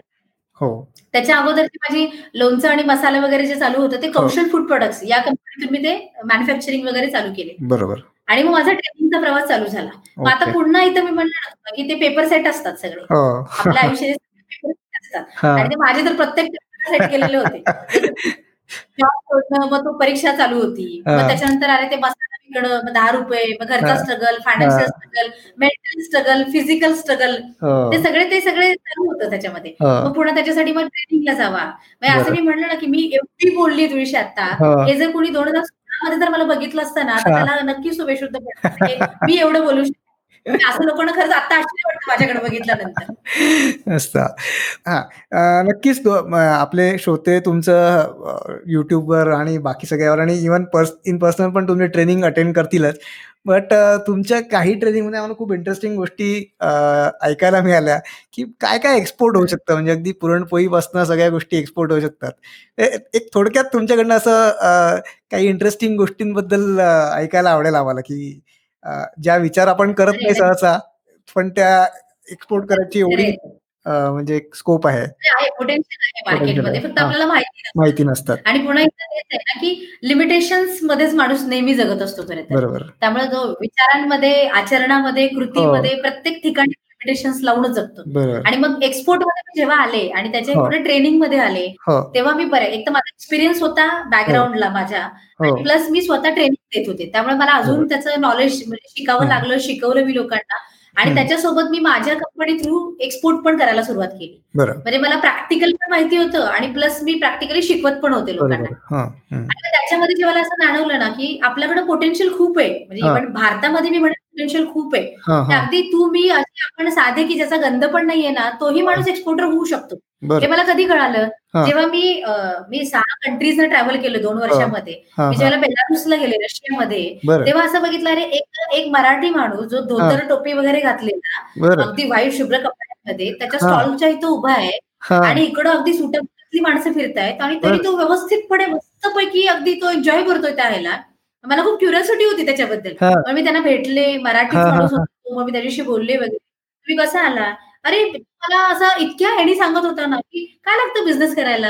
हो. त्याच्या अगोदरची माझी लोणचं आणि मसाला वगैरे जे चालू होतं ते कौशल फूड प्रोडक्ट्स या कंपनीतून मी ते मॅन्युफॅक्चरिंग वगैरे चालू केले. बरोबर. आणि मग माझा ट्रेनिंगचा प्रवास चालू झाला. मग आता पुन्हा इथं मी तुला की ते पेपर सेट असतात सगळे. हो. आपल्या आयुष्याचे असतात. हा. आणि ते माझे तर प्रत्येक सेट केलेले होते. मग तो परीक्षा चालू होती. हा. मग त्याच्यानंतर अरे ते मसाला दहा रुपये मग घरचा struggle financial struggle mental struggle physical struggle ते सगळे ते सगळे चालू होतं त्याच्यामध्ये. मग पुन्हा त्याच्यासाठी मग ट्रेनिंगला जावा. मग असं मी म्हणलं ना की मी एवढी बोलली तुझी आता हे. जर कोणी दोन हजारमध्ये जर मला बघितलं असतं ना तर त्याला नक्की शुभेशुद्ध पडतं मी एवढं बोलू शकतो म्हणजे असं लोकांना खरंच आता आश्चर्य वाटतं माझ्याकडे बघितल्यानंतर. हा. नक्कीच आपले श्रोते तुमचं युट्यूबवर आणि बाकी सगळ्यावर आणि इव्हन पर्स इन पर्सनल पण तुम्ही ट्रेनिंग अटेंड करतीलच. बट तुमच्या काही ट्रेनिंगमध्ये आम्हाला खूप इंटरेस्टिंग गोष्टी ऐकायला मिळाल्या की काय काय एक्सपोर्ट होऊ शकतं? म्हणजे अगदी पुरणपोळीपासून सगळ्या गोष्टी एक्सपोर्ट होऊ शकतात. एक थोडक्यात तुमच्याकडनं असं काही इंटरेस्टिंग गोष्टींबद्दल ऐकायला आवडेल आम्हाला की ज्या विचार आपण करत नाही सहसा पण त्या एक्सपोर्ट करायची एवढी म्हणजे स्कोप आहे. मार्केटमध्ये फक्त आपल्याला माहिती माहिती नसतात. आणि पुन्हा एकदा ना की लिमिटेशन्स मध्येच माणूस नेहमी जगत असतो बरोबर. त्यामुळे तो विचारांमध्ये आचरणामध्ये कृतीमध्ये प्रत्येक ठिकाणी लिमिटेशन्स लावूनच जगतो. आणि मग एक्सपोर्टमध्ये जेव्हा आले आणि त्याच्या पुढे ट्रेनिंगमध्ये आले तेव्हा मी बरं एक तर माझा एक्सपिरियन्स होता बॅकग्राऊंडला माझ्या. प्लस मी स्वतः ट्रेनिंग देत होते. त्यामुळे मला अजून त्याचं नॉलेज शिकावं लागलं शिकवलं मी लोकांना. आणि त्याच्यासोबत मी माझ्या कंपनी थ्रू एक्सपोर्ट पण करायला सुरुवात केली. म्हणजे मला प्रॅक्टिकल पण माहिती होतं आणि प्लस मी प्रॅक्टिकली शिकवत पण होते लोकांना. आणि त्याच्यामध्ये जेव्हा मला असं जाणवलं ना की आपल्याकडे पोटेन्शियल खूप आहे. म्हणजे इव्हन भारतामध्ये मी म्हणत पोटेन्शियल खूप आहे. अगदी तू मी असे आपण साधे की ज्याचा गंध पण नाहीये ना तोही माणूस एक्सपोर्टर होऊ शकतो. हे मला कधी कळालं? जेव्हा मी मी सहा कंट्रीज ट्रॅव्हल केलं दोन वर्षामध्ये. मी जेव्हा बेलारुसला गेले रशियामध्ये तेव्हा असं बघितलं अरे एक एक मराठी माणूस जो धोतर टोपी वगैरे घातलेला अगदी व्हाईट शुभ्र कपड्यांमध्ये त्याच्या स्टॉलच्या इथं उभा आहे आणि इकडं अगदी सुटकली माणसं फिरतायत आणि तरी तो व्यवस्थितपणे मस्तपैकी अगदी तो एन्जॉय करतोय त्या ह्याला. मला खूप क्युरियोसिटी होती त्याच्याबद्दल. मी त्यांना भेटले मराठी माणूस होतो मग मी त्याच्याशी बोलले वगैरे. तुम्ही कसा आला? अरे मला असं इतक्या ह्यानी सांगत होता ना की काय लागतं बिझनेस करायला?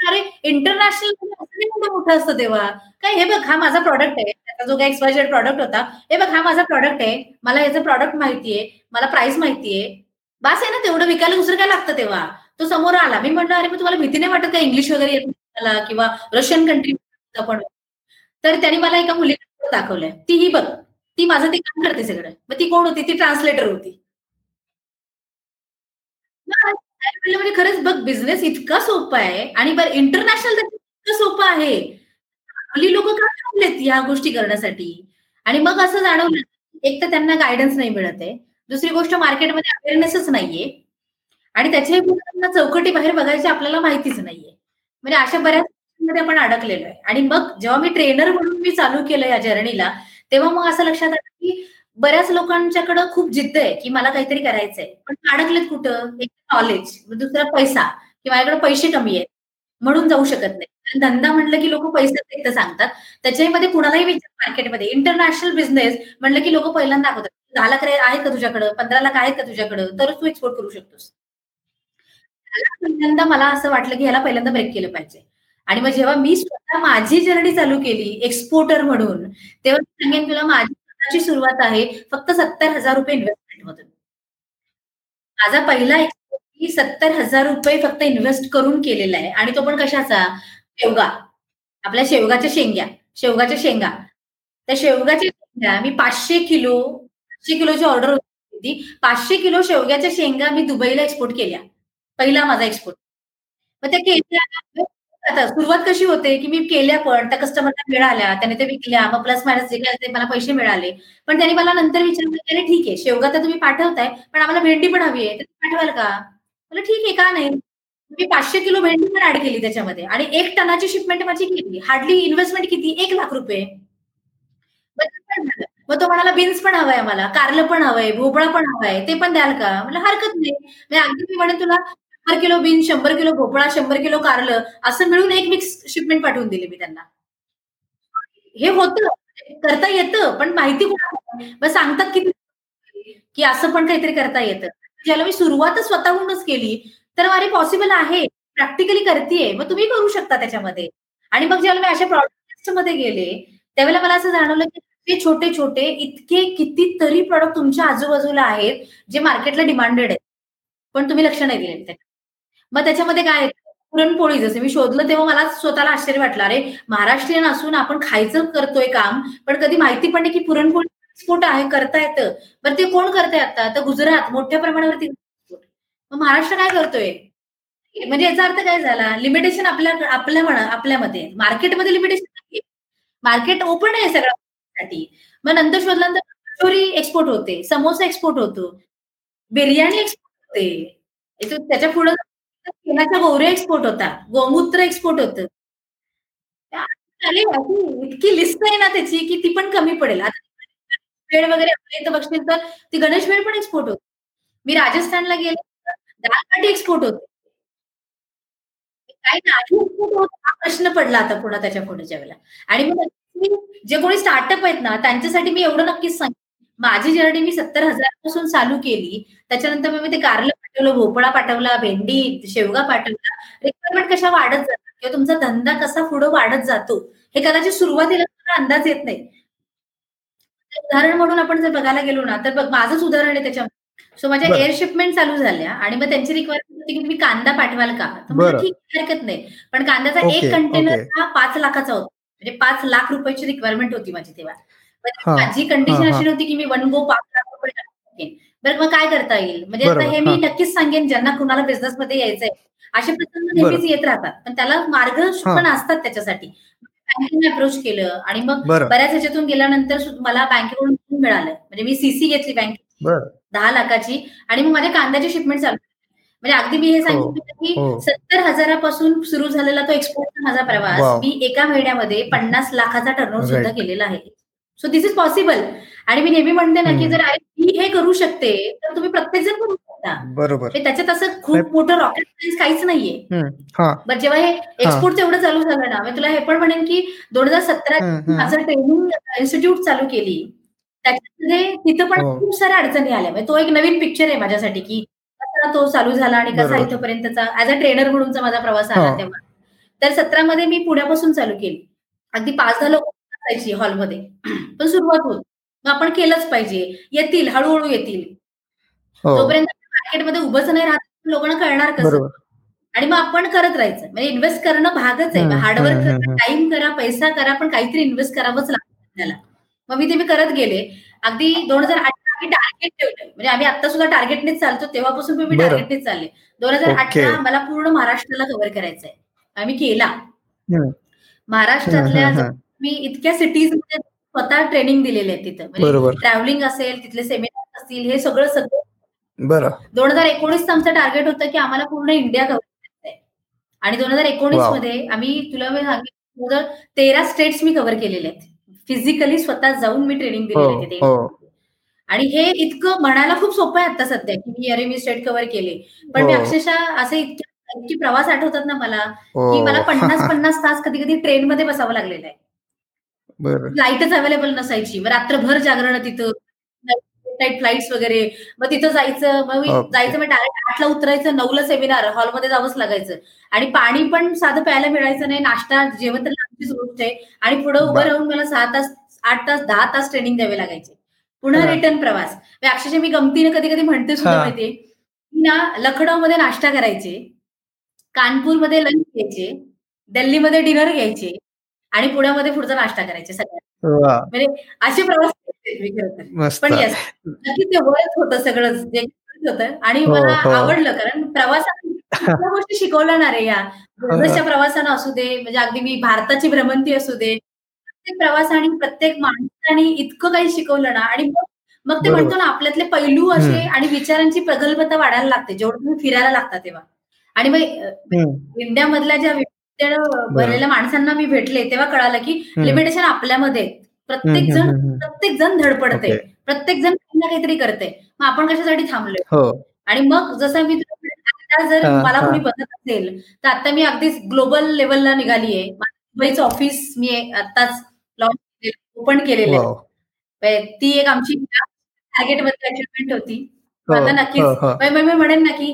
अरे इंटरनॅशनल असं मोठं असतं तेव्हा. काय हे बघ हा माझा प्रॉडक्ट आहे. त्याचा जो काही एक्सपायजेड प्रॉडक्ट होता हे बघ हा माझा प्रॉडक्ट आहे. मला याचं प्रॉडक्ट माहितीये मला प्राइस माहितीये बास आहे ना तेवढं विकायला दुसरं काय लागतं तेव्हा? तो समोर आला. मी म्हणलं अरे मग तुम्हाला भीती नाही वाटत का इंग्लिश वगैरे येत किंवा रशियन कंट्री पण? तर त्यांनी मला एका मुलीला दाखवलंय. तीही बघ. ती माझं ते काम करते सगळं. मग ती कोण होती? ती ट्रान्सलेटर होती. म्हणजे खरंच बघ बिझनेस इतका सोपा आहे. आणि बरं इंटरनॅशनल इतकं सोपं आहे. आपली लोक का थांबलेत या गोष्टी करण्यासाठी? आणि मग असं जाणवलं एक तर त्यांना गायडन्स नाही मिळत आहे. दुसरी गोष्ट मार्केटमध्ये अवेअरनेसच नाहीये. आणि त्याच्याही चौकटी बाहेर बघायची आपल्याला माहितीच नाहीये. म्हणजे अशा बऱ्याच मध्ये आपण अडकलेलो आहे. आणि मग जेव्हा मी ट्रेनर म्हणून मी चालू केलं या जर्नीला तेव्हा मग असं लक्षात आलं बऱ्याच लोकांच्याकडे खूप जिद्द आहे की मला काहीतरी करायचंय. पण अडकलेत कुठं? एक नॉलेज दुसरा पैसा की माझ्याकडे पैसे कमी आहेत म्हणून जाऊ शकत नाही. धंदा म्हटलं की लोक पैसे एकदा सांगतात. त्याच्यामध्ये कुणालाही विचार मार्केटमध्ये. इंटरनॅशनल बिझनेस म्हणलं की लोक पहिल्यांदा दाखवतात दहा लाख आहेत का तुझ्याकडं? पंधरा लाख आहेत का तुझ्याकडं? तरच तू एक्सपोर्ट करू शकतोस. पहिल्यांदा मला असं वाटलं की ह्याला पहिल्यांदा ब्रेक केलं पाहिजे. आणि मग जेव्हा मी स्वतः माझी जर्नी चालू केली एक्सपोर्टर म्हणून तेव्हा सांगेन तुला माझी स्वतःची सुरुवात आहे फक्त सत्तर हजार रुपये इन्व्हेस्टमेंट मधून. माझा पहिला एक्सपोर्ट मी सत्तर हजार रुपये फक्त इन्व्हेस्ट करून केलेला आहे. आणि तो पण कशाचा? शेवगा. आपल्या शेवगाच्या शेंग्या. शेवगाच्या शेंगा. त्या शेवगाच्या शेंगा मी पाचशे किलो पाचशे किलोची ऑर्डर होती. पाचशे किलो शेवग्याच्या शेंगा मी दुबईला एक्सपोर्ट केल्या. पहिला माझा एक्सपोर्ट मग त्या केल्या आता सुरुवात कशी होते की मी केल्या पण त्या कस्टमरला मिळाल्या त्याने ते विकल्या मग प्लस मायनस जे काय मला पैसे मिळाले. पण त्यांनी मला नंतर विचारलं की अरे ठीक आहे शेवगा तर तुम्ही पाठवताय पण आम्हाला भेंडी पण हवी आहे तर पाठवाल का? मला ठीक आहे का नाही? मी पाचशे किलो भेंडी पण ऍड केली त्याच्यामध्ये आणि एक टनाची शिपमेंट माझी केली. हार्डली इन्व्हेस्टमेंट किती? एक लाख रुपये. मग तो म्हणाला बीन्स पण हवाय मला कारलं पण हवंय भोपळा पण हवाय ते पण द्याल का? मला हरकत नाही. म्हणजे अगदी मी म्हणे तुला शंभर किलो बीन शंभर किलो भोपळा शंभर किलो कारलं असं मिळून एक मिक्स शिपमेंट पाठवून दिली मी त्यांना. हे होतं करता येतं पण माहिती मग सांगतात की की असं पण काहीतरी करता येतं. ज्याला मी सुरुवातच स्वतःहूनच केली तर अरे पॉसिबल आहे. प्रॅक्टिकली करतेय. मग तुम्ही करू शकता त्याच्यामध्ये. आणि मग जेव्हा मी अशा प्रॉडक्टमध्ये गेले त्यावेळेला मला असं जाणवलं की ते छोटे छोटे इतके कितीतरी प्रॉडक्ट तुमच्या आजूबाजूला आहेत जे मार्केटला डिमांडेड आहेत. पण तुम्ही लक्ष नाही दिले मग त्याच्यामध्ये काय पुरणपोळी जसं मी शोधलं तेव्हा मला स्वतःला आश्चर्य वाटलं. अरे महाराष्ट्रीयन असून आपण खायचं करतोय काम पण कधी माहिती पण नाही की पुरणपोळी एक्सपोर्ट आहे करता येतं. बरं ते कोण करताय आता? तर गुजरात मोठ्या प्रमाणावरती मग महाराष्ट्र काय करतोय? म्हणजे याचा अर्थ काय झाला? लिमिटेशन आपल्या आपल्या म्हणा आपल्यामध्ये. मार्केटमध्ये लिमिटेशन नाही मार्केट ओपन आहे सगळ्यासाठी मग नंतर शोधल्यानंतर कचोरी एक्सपोर्ट होते समोसा एक्सपोर्ट होतो. बिर्याणी एक्सपोर्ट होते. त्याच्या पुढे तेलाच्या गोवऱ्या एक्सपोर्ट होता गोमूत्र एक्सपोर्ट होत. इतकी लिस्ट आहे ना त्याची की ती पण कमी पडेल. आता वेळ वगैरे आपल्या इथं बघशील तर ती गणेश वेळ पण एक्सपोर्ट होते. मी राजस्थानला गेले दाल बाटी एक्सपोर्ट होते. काही नाही एक्सपोर्ट होत हा प्रश्न पडला आता पुन्हा त्याच्या पुढच्या वेळेला. आणि मग जे कोणी स्टार्टअप आहेत ना त्यांच्यासाठी मी एवढं नक्कीच सांगेन. माझी जर्नी मी सत्तर हजारापासून चालू केली. त्याच्यानंतर मी ते कारलं पाठवलं भोपळा पाठवला भेंडी शेवगा पाठवला. रिक्वायरमेंट कशा वाढत जातात? किंवा तुमचा धंदा कसा पुढे वाढत जातो? हे कदाचित सुरुवातीला अंदाज येत नाही. उदाहरण म्हणून आपण जर बघायला गेलो ना तर बघ माझंच उदाहरण आहे त्याच्यामध्ये. सो माझ्या एअर शिपमेंट चालू झाल्या आणि मग त्यांची रिक्वायरमेंट होती की तुम्ही कांदा पाठवाल का? तर ठीक हरकत नाही. पण कांद्याचा एक कंटेनर हा पाच लाखाचा होता. म्हणजे पाच लाख रुपयाची रिक्वायरमेंट होती माझी तेव्हा. माझी कंडिशन अशी नव्हती की मी वन गो पाच लाख रुपये बरं मग काय करता येईल? म्हणजे आता हे मी नक्कीच सांगेन ज्यांना कुणाला बिझनेस मध्ये यायचंय. असे प्रसंग नेहमीच येत राहतात. पण त्याला मार्ग पण असतात त्याच्यासाठी. बँकेने अप्रोच केलं आणि मग बऱ्याच ह्याच्यातून गेल्यानंतर मला बँकेकडून मिळालं. म्हणजे मी सीसी घेतली बँकेची दहा लाखाची. आणि मग माझ्या कांद्याची शिपमेंट चालू म्हणजे अगदी मी हे सांगितलं की सत्तर हजारापासून सुरू झालेला तो एक्सपोर्टचा माझा प्रवास. मी एका महिन्यामध्ये पन्नास लाखाचा टर्नओव्हर सुद्धा केलेला आहे. सो दिस इज पॉसिबल आणि मी नेहमी म्हणते ना की जर मी हे करू शकते तर तुम्ही प्रत्येक जण करू शकता. बरोबर. त्याच्यात असं खूप मोठं रॉकेट सायन्स काहीच नाहीये. बट जेव्हा हे एक्सपोर्ट एवढं चालू झालं ना मी तुला हे पण म्हणेन की दोन हजार सतरा माझं ट्रेनिंग इन्स्टिट्यूट चालू केली. त्याच्यामध्ये तिथं पण खूप साऱ्या अडचणी आल्या. म्हणजे तो एक नवीन पिक्चर आहे माझ्यासाठी की कसा तो चालू झाला आणि कसा इथपर्यंतचा ऍज अ ट्रेनर म्हणूनचा माझा प्रवास आला तेव्हा. तर सतरामध्ये मी पुण्यापासून चालू केली. अगदी पाच दहा लोक असायची हॉलमध्ये. पण सुरुवात होत मग आपण केलंच पाहिजे. येतील हळूहळू येतील. तोपर्यंत मार्केटमध्ये उभंच नाही राहत लोकांना कळणार कसं? आणि मग आपण करत राहायचं. म्हणजे इन्व्हेस्ट करणं भागच आहे. हार्डवर्क करा टाइम करा पैसा करा पण काहीतरी इन्व्हेस्ट करावंच लागतं आपल्याला. मग मी ते मी करत गेले. अगदी दोन हजार अठरा आम्ही टार्गेट ठेवलं. म्हणजे आम्ही आता सुद्धा टार्गेटनेच चालतो. तेव्हापासून मी टार्गेटनेच चालले. दोन हजार अठरा मला पूर्ण महाराष्ट्राला कव्हर करायचंय. आम्ही केला. महाराष्ट्रातल्या मी इतक्या सिटीजमध्ये स्वतः ट्रेनिंग दिलेले आहेत तिथं. म्हणजे ट्रॅव्हलिंग असेल तिथले सेमिनार असतील हे सगळं सगळं बरं. दोन हजार एकोणीसचं आमचं टार्गेट होतं की आम्हाला पूर्ण इंडिया कव्हर करायचंय. आणि दोन हजार एकोणीसमध्ये आम्ही तुला मी सांगितलं तेरा स्टेट्स मी कव्हर केलेले आहेत. फिजिकली स्वतः जाऊन मी ट्रेनिंग दिलेली तिथे. आणि हे इतकं म्हणायला खूप सोपं आहे आता सध्या की मी अरे मी स्टेट कव्हर केले. पण मी अक्षरशः असे इतके प्रवास आठवतात ना मला की मला पन्नास पन्नास तास कधी कधी ट्रेन मध्ये बसावं लागलेलं आहे. लाईटच अवेलेबल नसायची. मग रात्रभर जागरण तिथं. नाईट वगैरे. मग तिथं जायचं. मग जायचं मग डायरेक्ट आठला उतरायचं. नऊला सेमिनार. हॉलमध्ये जावंच लागायचं. आणि पाणी पण साधं प्यायला मिळायचं नाही. नाश्ता जेवण तर लांबचीच गोष्ट आहे. आणि पुढे उभं राहून मला सहा तास आठ तास दहा तास ट्रेनिंग द्यावे लागायचे. पुन्हा रिटर्न प्रवास. अक्षरशः मी गमतीने कधी कधी म्हणते सुद्धा माहितीये. मी ना लखनौ मध्ये नाश्ता करायचे. कानपूरमध्ये लंच घ्यायचे. दिल्लीमध्ये डिनर घ्यायचे. आणि पुण्यामध्ये पुढचा नाश्ता करायचे सगळ्या म्हणजे असे प्रवास पण येस नक्की ते वयच होतं सगळं जे होतं. आणि मला आवडलं कारण प्रवासात गोष्टी शिकवल्या ना रे या. बिझनेसच्या प्रवासानं असू दे म्हणजे अगदी मी भारताची भ्रमंती असू दे. प्रत्येक प्रवासाने प्रत्येक माणसाने इतकं काही शिकवलं ना आणि मग ते म्हणतो ना आपल्यातले पैलू असे आणि विचारांची प्रगल्भता वाढायला लागते जेवढं तुम्ही फिरायला लागता तेव्हा. आणि मग इंडियामधल्या ज्या भरलेल्या माणसांना मी भेटले तेव्हा कळालं की लिमिटेशन आपल्यामध्ये. प्रत्येक जण प्रत्येक जण धडपडते प्रत्येक जण काही ना काहीतरी करते. मग आपण कशासाठी थांबलोय? आणि मग जसं मी आता जर मला कोणी बघत असेल तर आता मी अगदीच ग्लोबल लेवलला निघालीये. मुंबईचं ऑफिस मी आताच लॉन्च ओपन केलेलं. आहे ती एक आमची टार्गेटमध्ये अचिव्हमेंट होती. आता नक्कीच मी म्हणेन ना की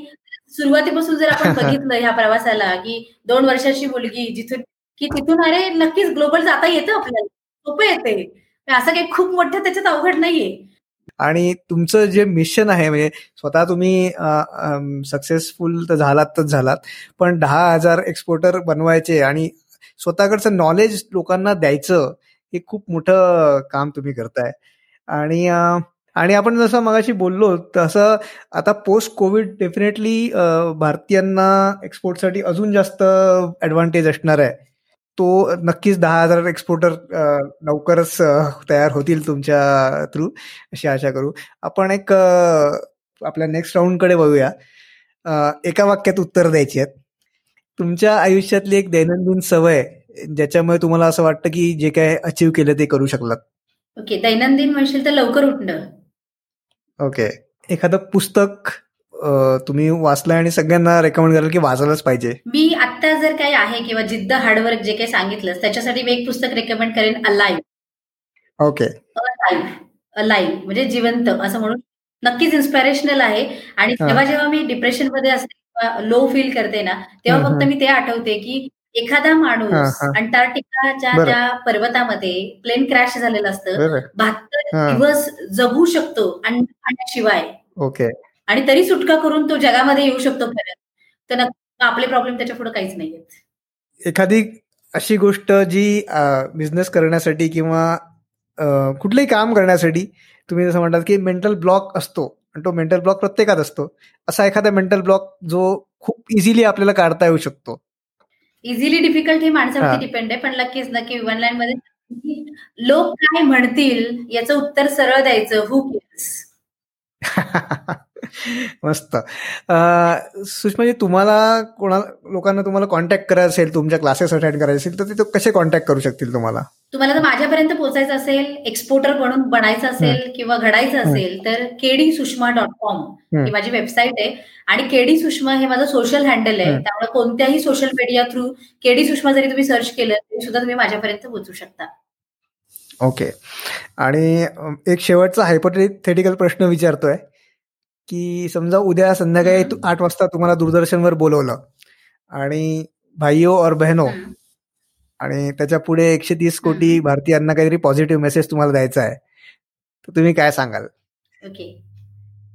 सुरुवातीपासून जर आपण बघितलं ह्या प्रवासाला की दोन वर्षाची मुलगी जिथून की तिथून अरे नक्कीच ग्लोबल जाता येतं आपल्याला सोपं येते असं काही खूप मोठं त्याच्यात अवघड नाहीये. आणि तुमचं जे मिशन आहे म्हणजे स्वतः तुम्ही सक्सेसफुल तर झालात तर झालात पण दहा हजार एक्सपोर्टर बनवायचे आणि स्वतःकडचं नॉलेज लोकांना द्यायचं हे खूप मोठं काम तुम्ही करताय. आणि आणि आपण जसं मगाशी बोललो तसं आता पोस्ट कोविड डेफिनेटली भारतीयांना एक्सपोर्टसाठी अजून जास्त ऍडव्हान्टेज असणार आहे. तो नक्कीच दहा हजार एक्सपोर्टर लवकरच तयार होतील तुमच्या थ्रू अशी आशा करू. आपण एक आपल्या नेक्स्ट राऊंडकडे बघूया एका वाक्यात उत्तर द्यायची आहेत. तुमच्या आयुष्यातली एक दैनंदिन सवय ज्याच्यामुळे तुम्हाला असं वाटतं की जे काय अचीव केलं ते करू शकलात? ओके दैनंदिन म्हणशील तर लवकर उठणं. ओके एखादं पुस्तक तुम्ही वाचलंय आणि सगळ्यांना रेकमेंड कराल की वाचायलाच पाहिजे. मी आता जर काही आहे किंवा जिद्द हार्डवर्क जे काही सांगितलं त्याच्यासाठी मी एक पुस्तक रेकमेंड करेन अलाईव्ह ओके अलाईव्ह म्हणजे जिवंत असं म्हणून नक्कीच इन्स्पिरेशनल आहे. आणि जेव्हा जेव्हा मी डिप्रेशनमध्ये असते लो फील करते ना तेव्हा फक्त मी ते आठवते की एखादा माणूस अंटार्क्टिकाच्या ज्या पर्वतामध्ये प्लेन क्रॅश झालेलं असतं बहात्तर दिवस जगू शकतो अन्न खाण्याशिवाय. ओके. आणि तरी सुटका करून तो जगामध्ये येऊ शकतो खरं. तर आपले प्रॉब्लेम त्याच्या पुढे काहीच नाही एखादी अशी गोष्ट जी बिझनेस करण्यासाठी किंवा कुठलंही काम करण्यासाठी तुम्ही जसं म्हणतात की मेंटल ब्लॉक असतो आणि तो मेंटल ब्लॉक प्रत्येकात असतो. असा एखादा मेंटल ब्लॉक जो खूप इझिली आपल्याला काढता येऊ शकतो. इझिली डिफिकल्ट हे माणसावरती डिपेंड आहे पण नक्कीच नक्की वन लाईन मध्ये लोक काय म्हणतील याचं उत्तर सरळ द्यायचं हु केअर्स मस्त. सुषमाजी तुम्हाला कोणा लोकांना तुम्हाला कॉन्टॅक्ट करायचं असेल तुमच्या क्लासेस अटेंड करायचे असेल तर ते कसे कॉन्टॅक्ट करू शकतील तुम्हाला? तुम्हाला जर माझ्यापर्यंत पोहोचायचं असेल एक्सपोर्टर बनून बनायचं असेल किंवा घडायचं असेल तर केडी सुषमा डॉट कॉम ही माझी वेबसाईट आहे. आणि केडी सुषमा हे माझं सोशल हँडल आहे. त्यामुळे कोणत्याही social media through KD Sushma जरी तुम्ही सर्च केलं तरी सुद्धा तुम्ही माझ्यापर्यंत पोहोचू शकता. ओके आणि एक शेवटचा हायपोथेटिकल प्रश्न विचारतोय. की समजा उद्या संध्याकाळी आठ वाजता तुम्हाला दूरदर्शनवर बोलवलं आणि भाईओ और बहनो आणि त्याच्या पुढे एकशे तीस कोटी भारतीयांना काहीतरी पॉझिटिव्ह मेसेज तुम्हाला द्यायचा आहे. तर तुम्ही काय सांगाल? ओके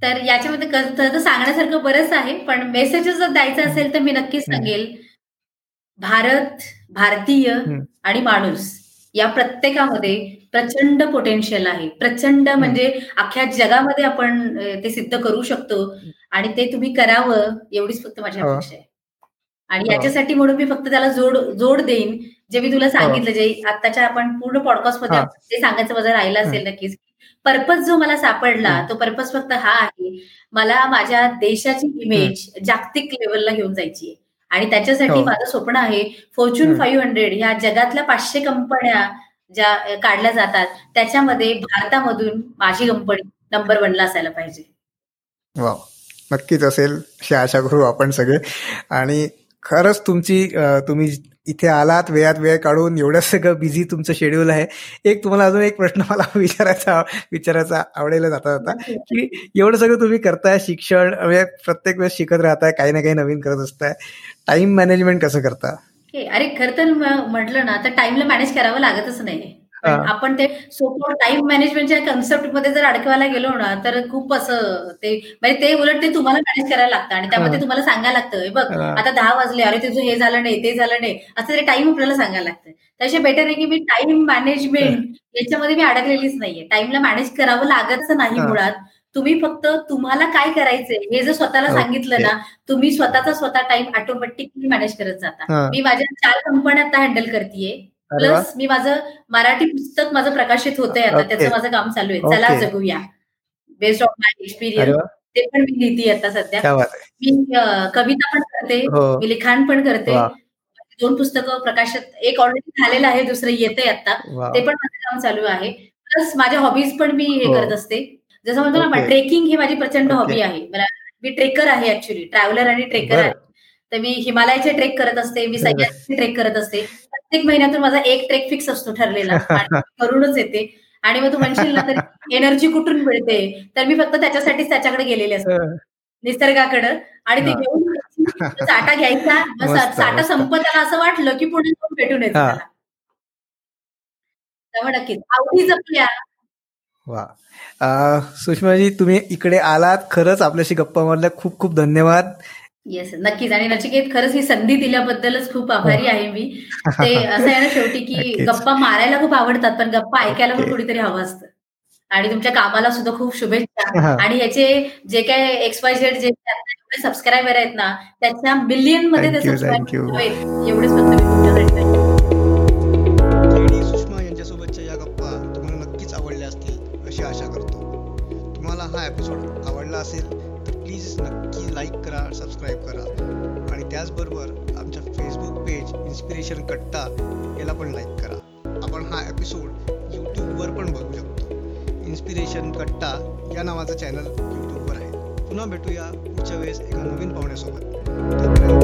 तर याच्यामध्ये तर सांगण्यासारखं बरंच आहे पण मेसेज जर द्यायचं असेल तर मी नक्कीच सांगेल. भारत भारतीय आणि माणूस या प्रत्येकामध्ये प्रचंड पोटेन्शियल आहे. प्रचंड म्हणजे अख्ख्या जगामध्ये आपण ते सिद्ध करू शकतो. आणि ते तुम्ही करावं एवढीच फक्त माझी. अपेक्षा आहे. आणि याच्यासाठी म्हणून मी फक्त त्याला जोड जोड देईन जे मी तुला सांगितलं जे आताच्या आपण पूर्ण पॉडकास्टमध्ये ते सांगायचं माझं राहिलं असेल नक्कीच. पर्पज जो मला सापडला तो पर्पज फक्त हा आहे. मला माझ्या देशाची इमेज जागतिक लेवलला घेऊन जायची आहे आणि त्याच्यासाठी हो. माझं स्वप्न आहे फॉर्च्युन फाईव्ह हंड्रेड ह्या जगातल्या पाचशे कंपन्या ज्या काढल्या जातात त्याच्यामध्ये भारतामधून माझी कंपनी नंबर वनला असायला पाहिजे. वा नक्कीच असेल. आशा करू आपण सगळे. आणि खरंच तुमची तुम्ही इथे आलात वेळात वेळ काढून एवढं सगळं बिझी तुमचं शेड्यूल आहे. एक तुम्हाला अजून एक प्रश्न मला विचारायचा विचारायचा आवडेल जाता जाता की एवढं सगळं तुम्ही करताय शिक्षण म्हणजे प्रत्येक वेळेस शिकत राहताय काही ना काही नवीन करत असताय. टाइम मॅनेजमेंट कसं करता? अरे खर तर म्हटलं ना तर टाइमला मॅनेज करावं लागतच नाही. आपण ते सोपं टाइम मॅनेजमेंटच्या कन्सेप्टमध्ये जर अडकवायला गेलो ना तर खूप असं ते म्हणजे ते उलट ते तुम्हाला मॅनेज करायला लागतं आणि त्यामध्ये तुम्हाला सांगायला लागतं बघ आता दहा वाजले अरे तुझं हे झालं नाही ते झालं नाही. असं ते टाइम आपल्याला सांगायला लागतं. त्याच्या बेटर आहे की मी टाइम मॅनेजमेंट याच्यामध्ये मी अडकलेलीच नाहीये. टाइमला मॅनेज करावं लागतच नाही मुळात. तुम्ही फक्त तुम्हाला काय करायचंय हे जर स्वतःला सांगितलं ना तुम्ही स्वतःचा स्वतः टाइम ऑटोमॅटिकली मॅनेज करत जाता. मी माझ्या चार कंपन्या आता हँडल करतेय. प्लस मी माझं मराठी पुस्तक माझं प्रकाशित होतंय आता त्याचं माझं काम चालू आहे. चला जगूया. बेस्ड ऑफ माय एक्सपिरियन्स ते पण मी लिहिते आता सध्या. मी कविता पण करते. हो. मी लिखाण पण करते. दोन पुस्तकं प्रकाशित एक ऑलरेडी झालेलं आहे दुसरं येतंय आता. ते पण माझं काम चालू आहे. प्लस माझ्या हॉबीज पण मी हे हो. करत असते. जसं म्हणतो ना ट्रेकिंग ही माझी प्रचंड हॉबी आहे. मला मी ट्रेकर आहे ऍक्च्युली ट्रॅव्हलर आणि ट्रेकर आहे. तर मी हिमालयाचे ट्रेक करत असते मी सह्याद्री ट्रेक करत असते. प्रत्येक महिन्यातून माझा एक ट्रेक फिक्स असतो ठरलेला. करूनच येते. आणि मग तू म्हणशील ना तर एनर्जी कुठून मिळते? तर मी फक्त त्याच्यासाठीच त्याच्याकडे गेलेले असते. निसर्गाकडं. आणि ते घेऊन साठा घ्यायचा. साठा संपत आला असं वाटलं की पुढे भेटून येतो त्यामुळे नक्कीच. आवडी जपल्या. सुषमाजी तुम्ही इकडे आलात. खरंच आपल्याशी गप्पा मारल्या. खूप खूप धन्यवाद. येस नक्कीच. आणि नचिकेत खरंच ही संधी दिल्याबद्दलच खूप आभारी आहे मी. ते असं आहे ना शेवटी की. गप्पा मारायला खूप आवडतात पण गप्पा ऐकायला पण ओके. कोणीतरी हवं असतं. आणि तुमच्या कामाला सुद्धा खूप शुभेच्छा. हा. आणि ह्याचे जे काय एक्स वाय झेड जे सबस्क्रायबर आहेत ना त्याच्या मिलियनमध्ये ते सबस्क्राईब. एवढेच फक्त मी तुमच्यासाठी आवडला असेल तर प्लीज नक्की लाईक करा सबस्क्राईब करा. आणि त्याचबरोबर आमच्या फेसबुक पेज इन्स्पिरेशन कट्टा याला पण लाईक करा. आपण हा एपिसोड यूट्यूबवर पण बघू शकतो. इन्स्पिरेशन कट्टा या नावाचं चॅनल यूट्यूबवर आहे. पुन्हा भेटूया पुढच्या वेळेस एका नवीन पाहुण्यासोबत. तोपर्यंत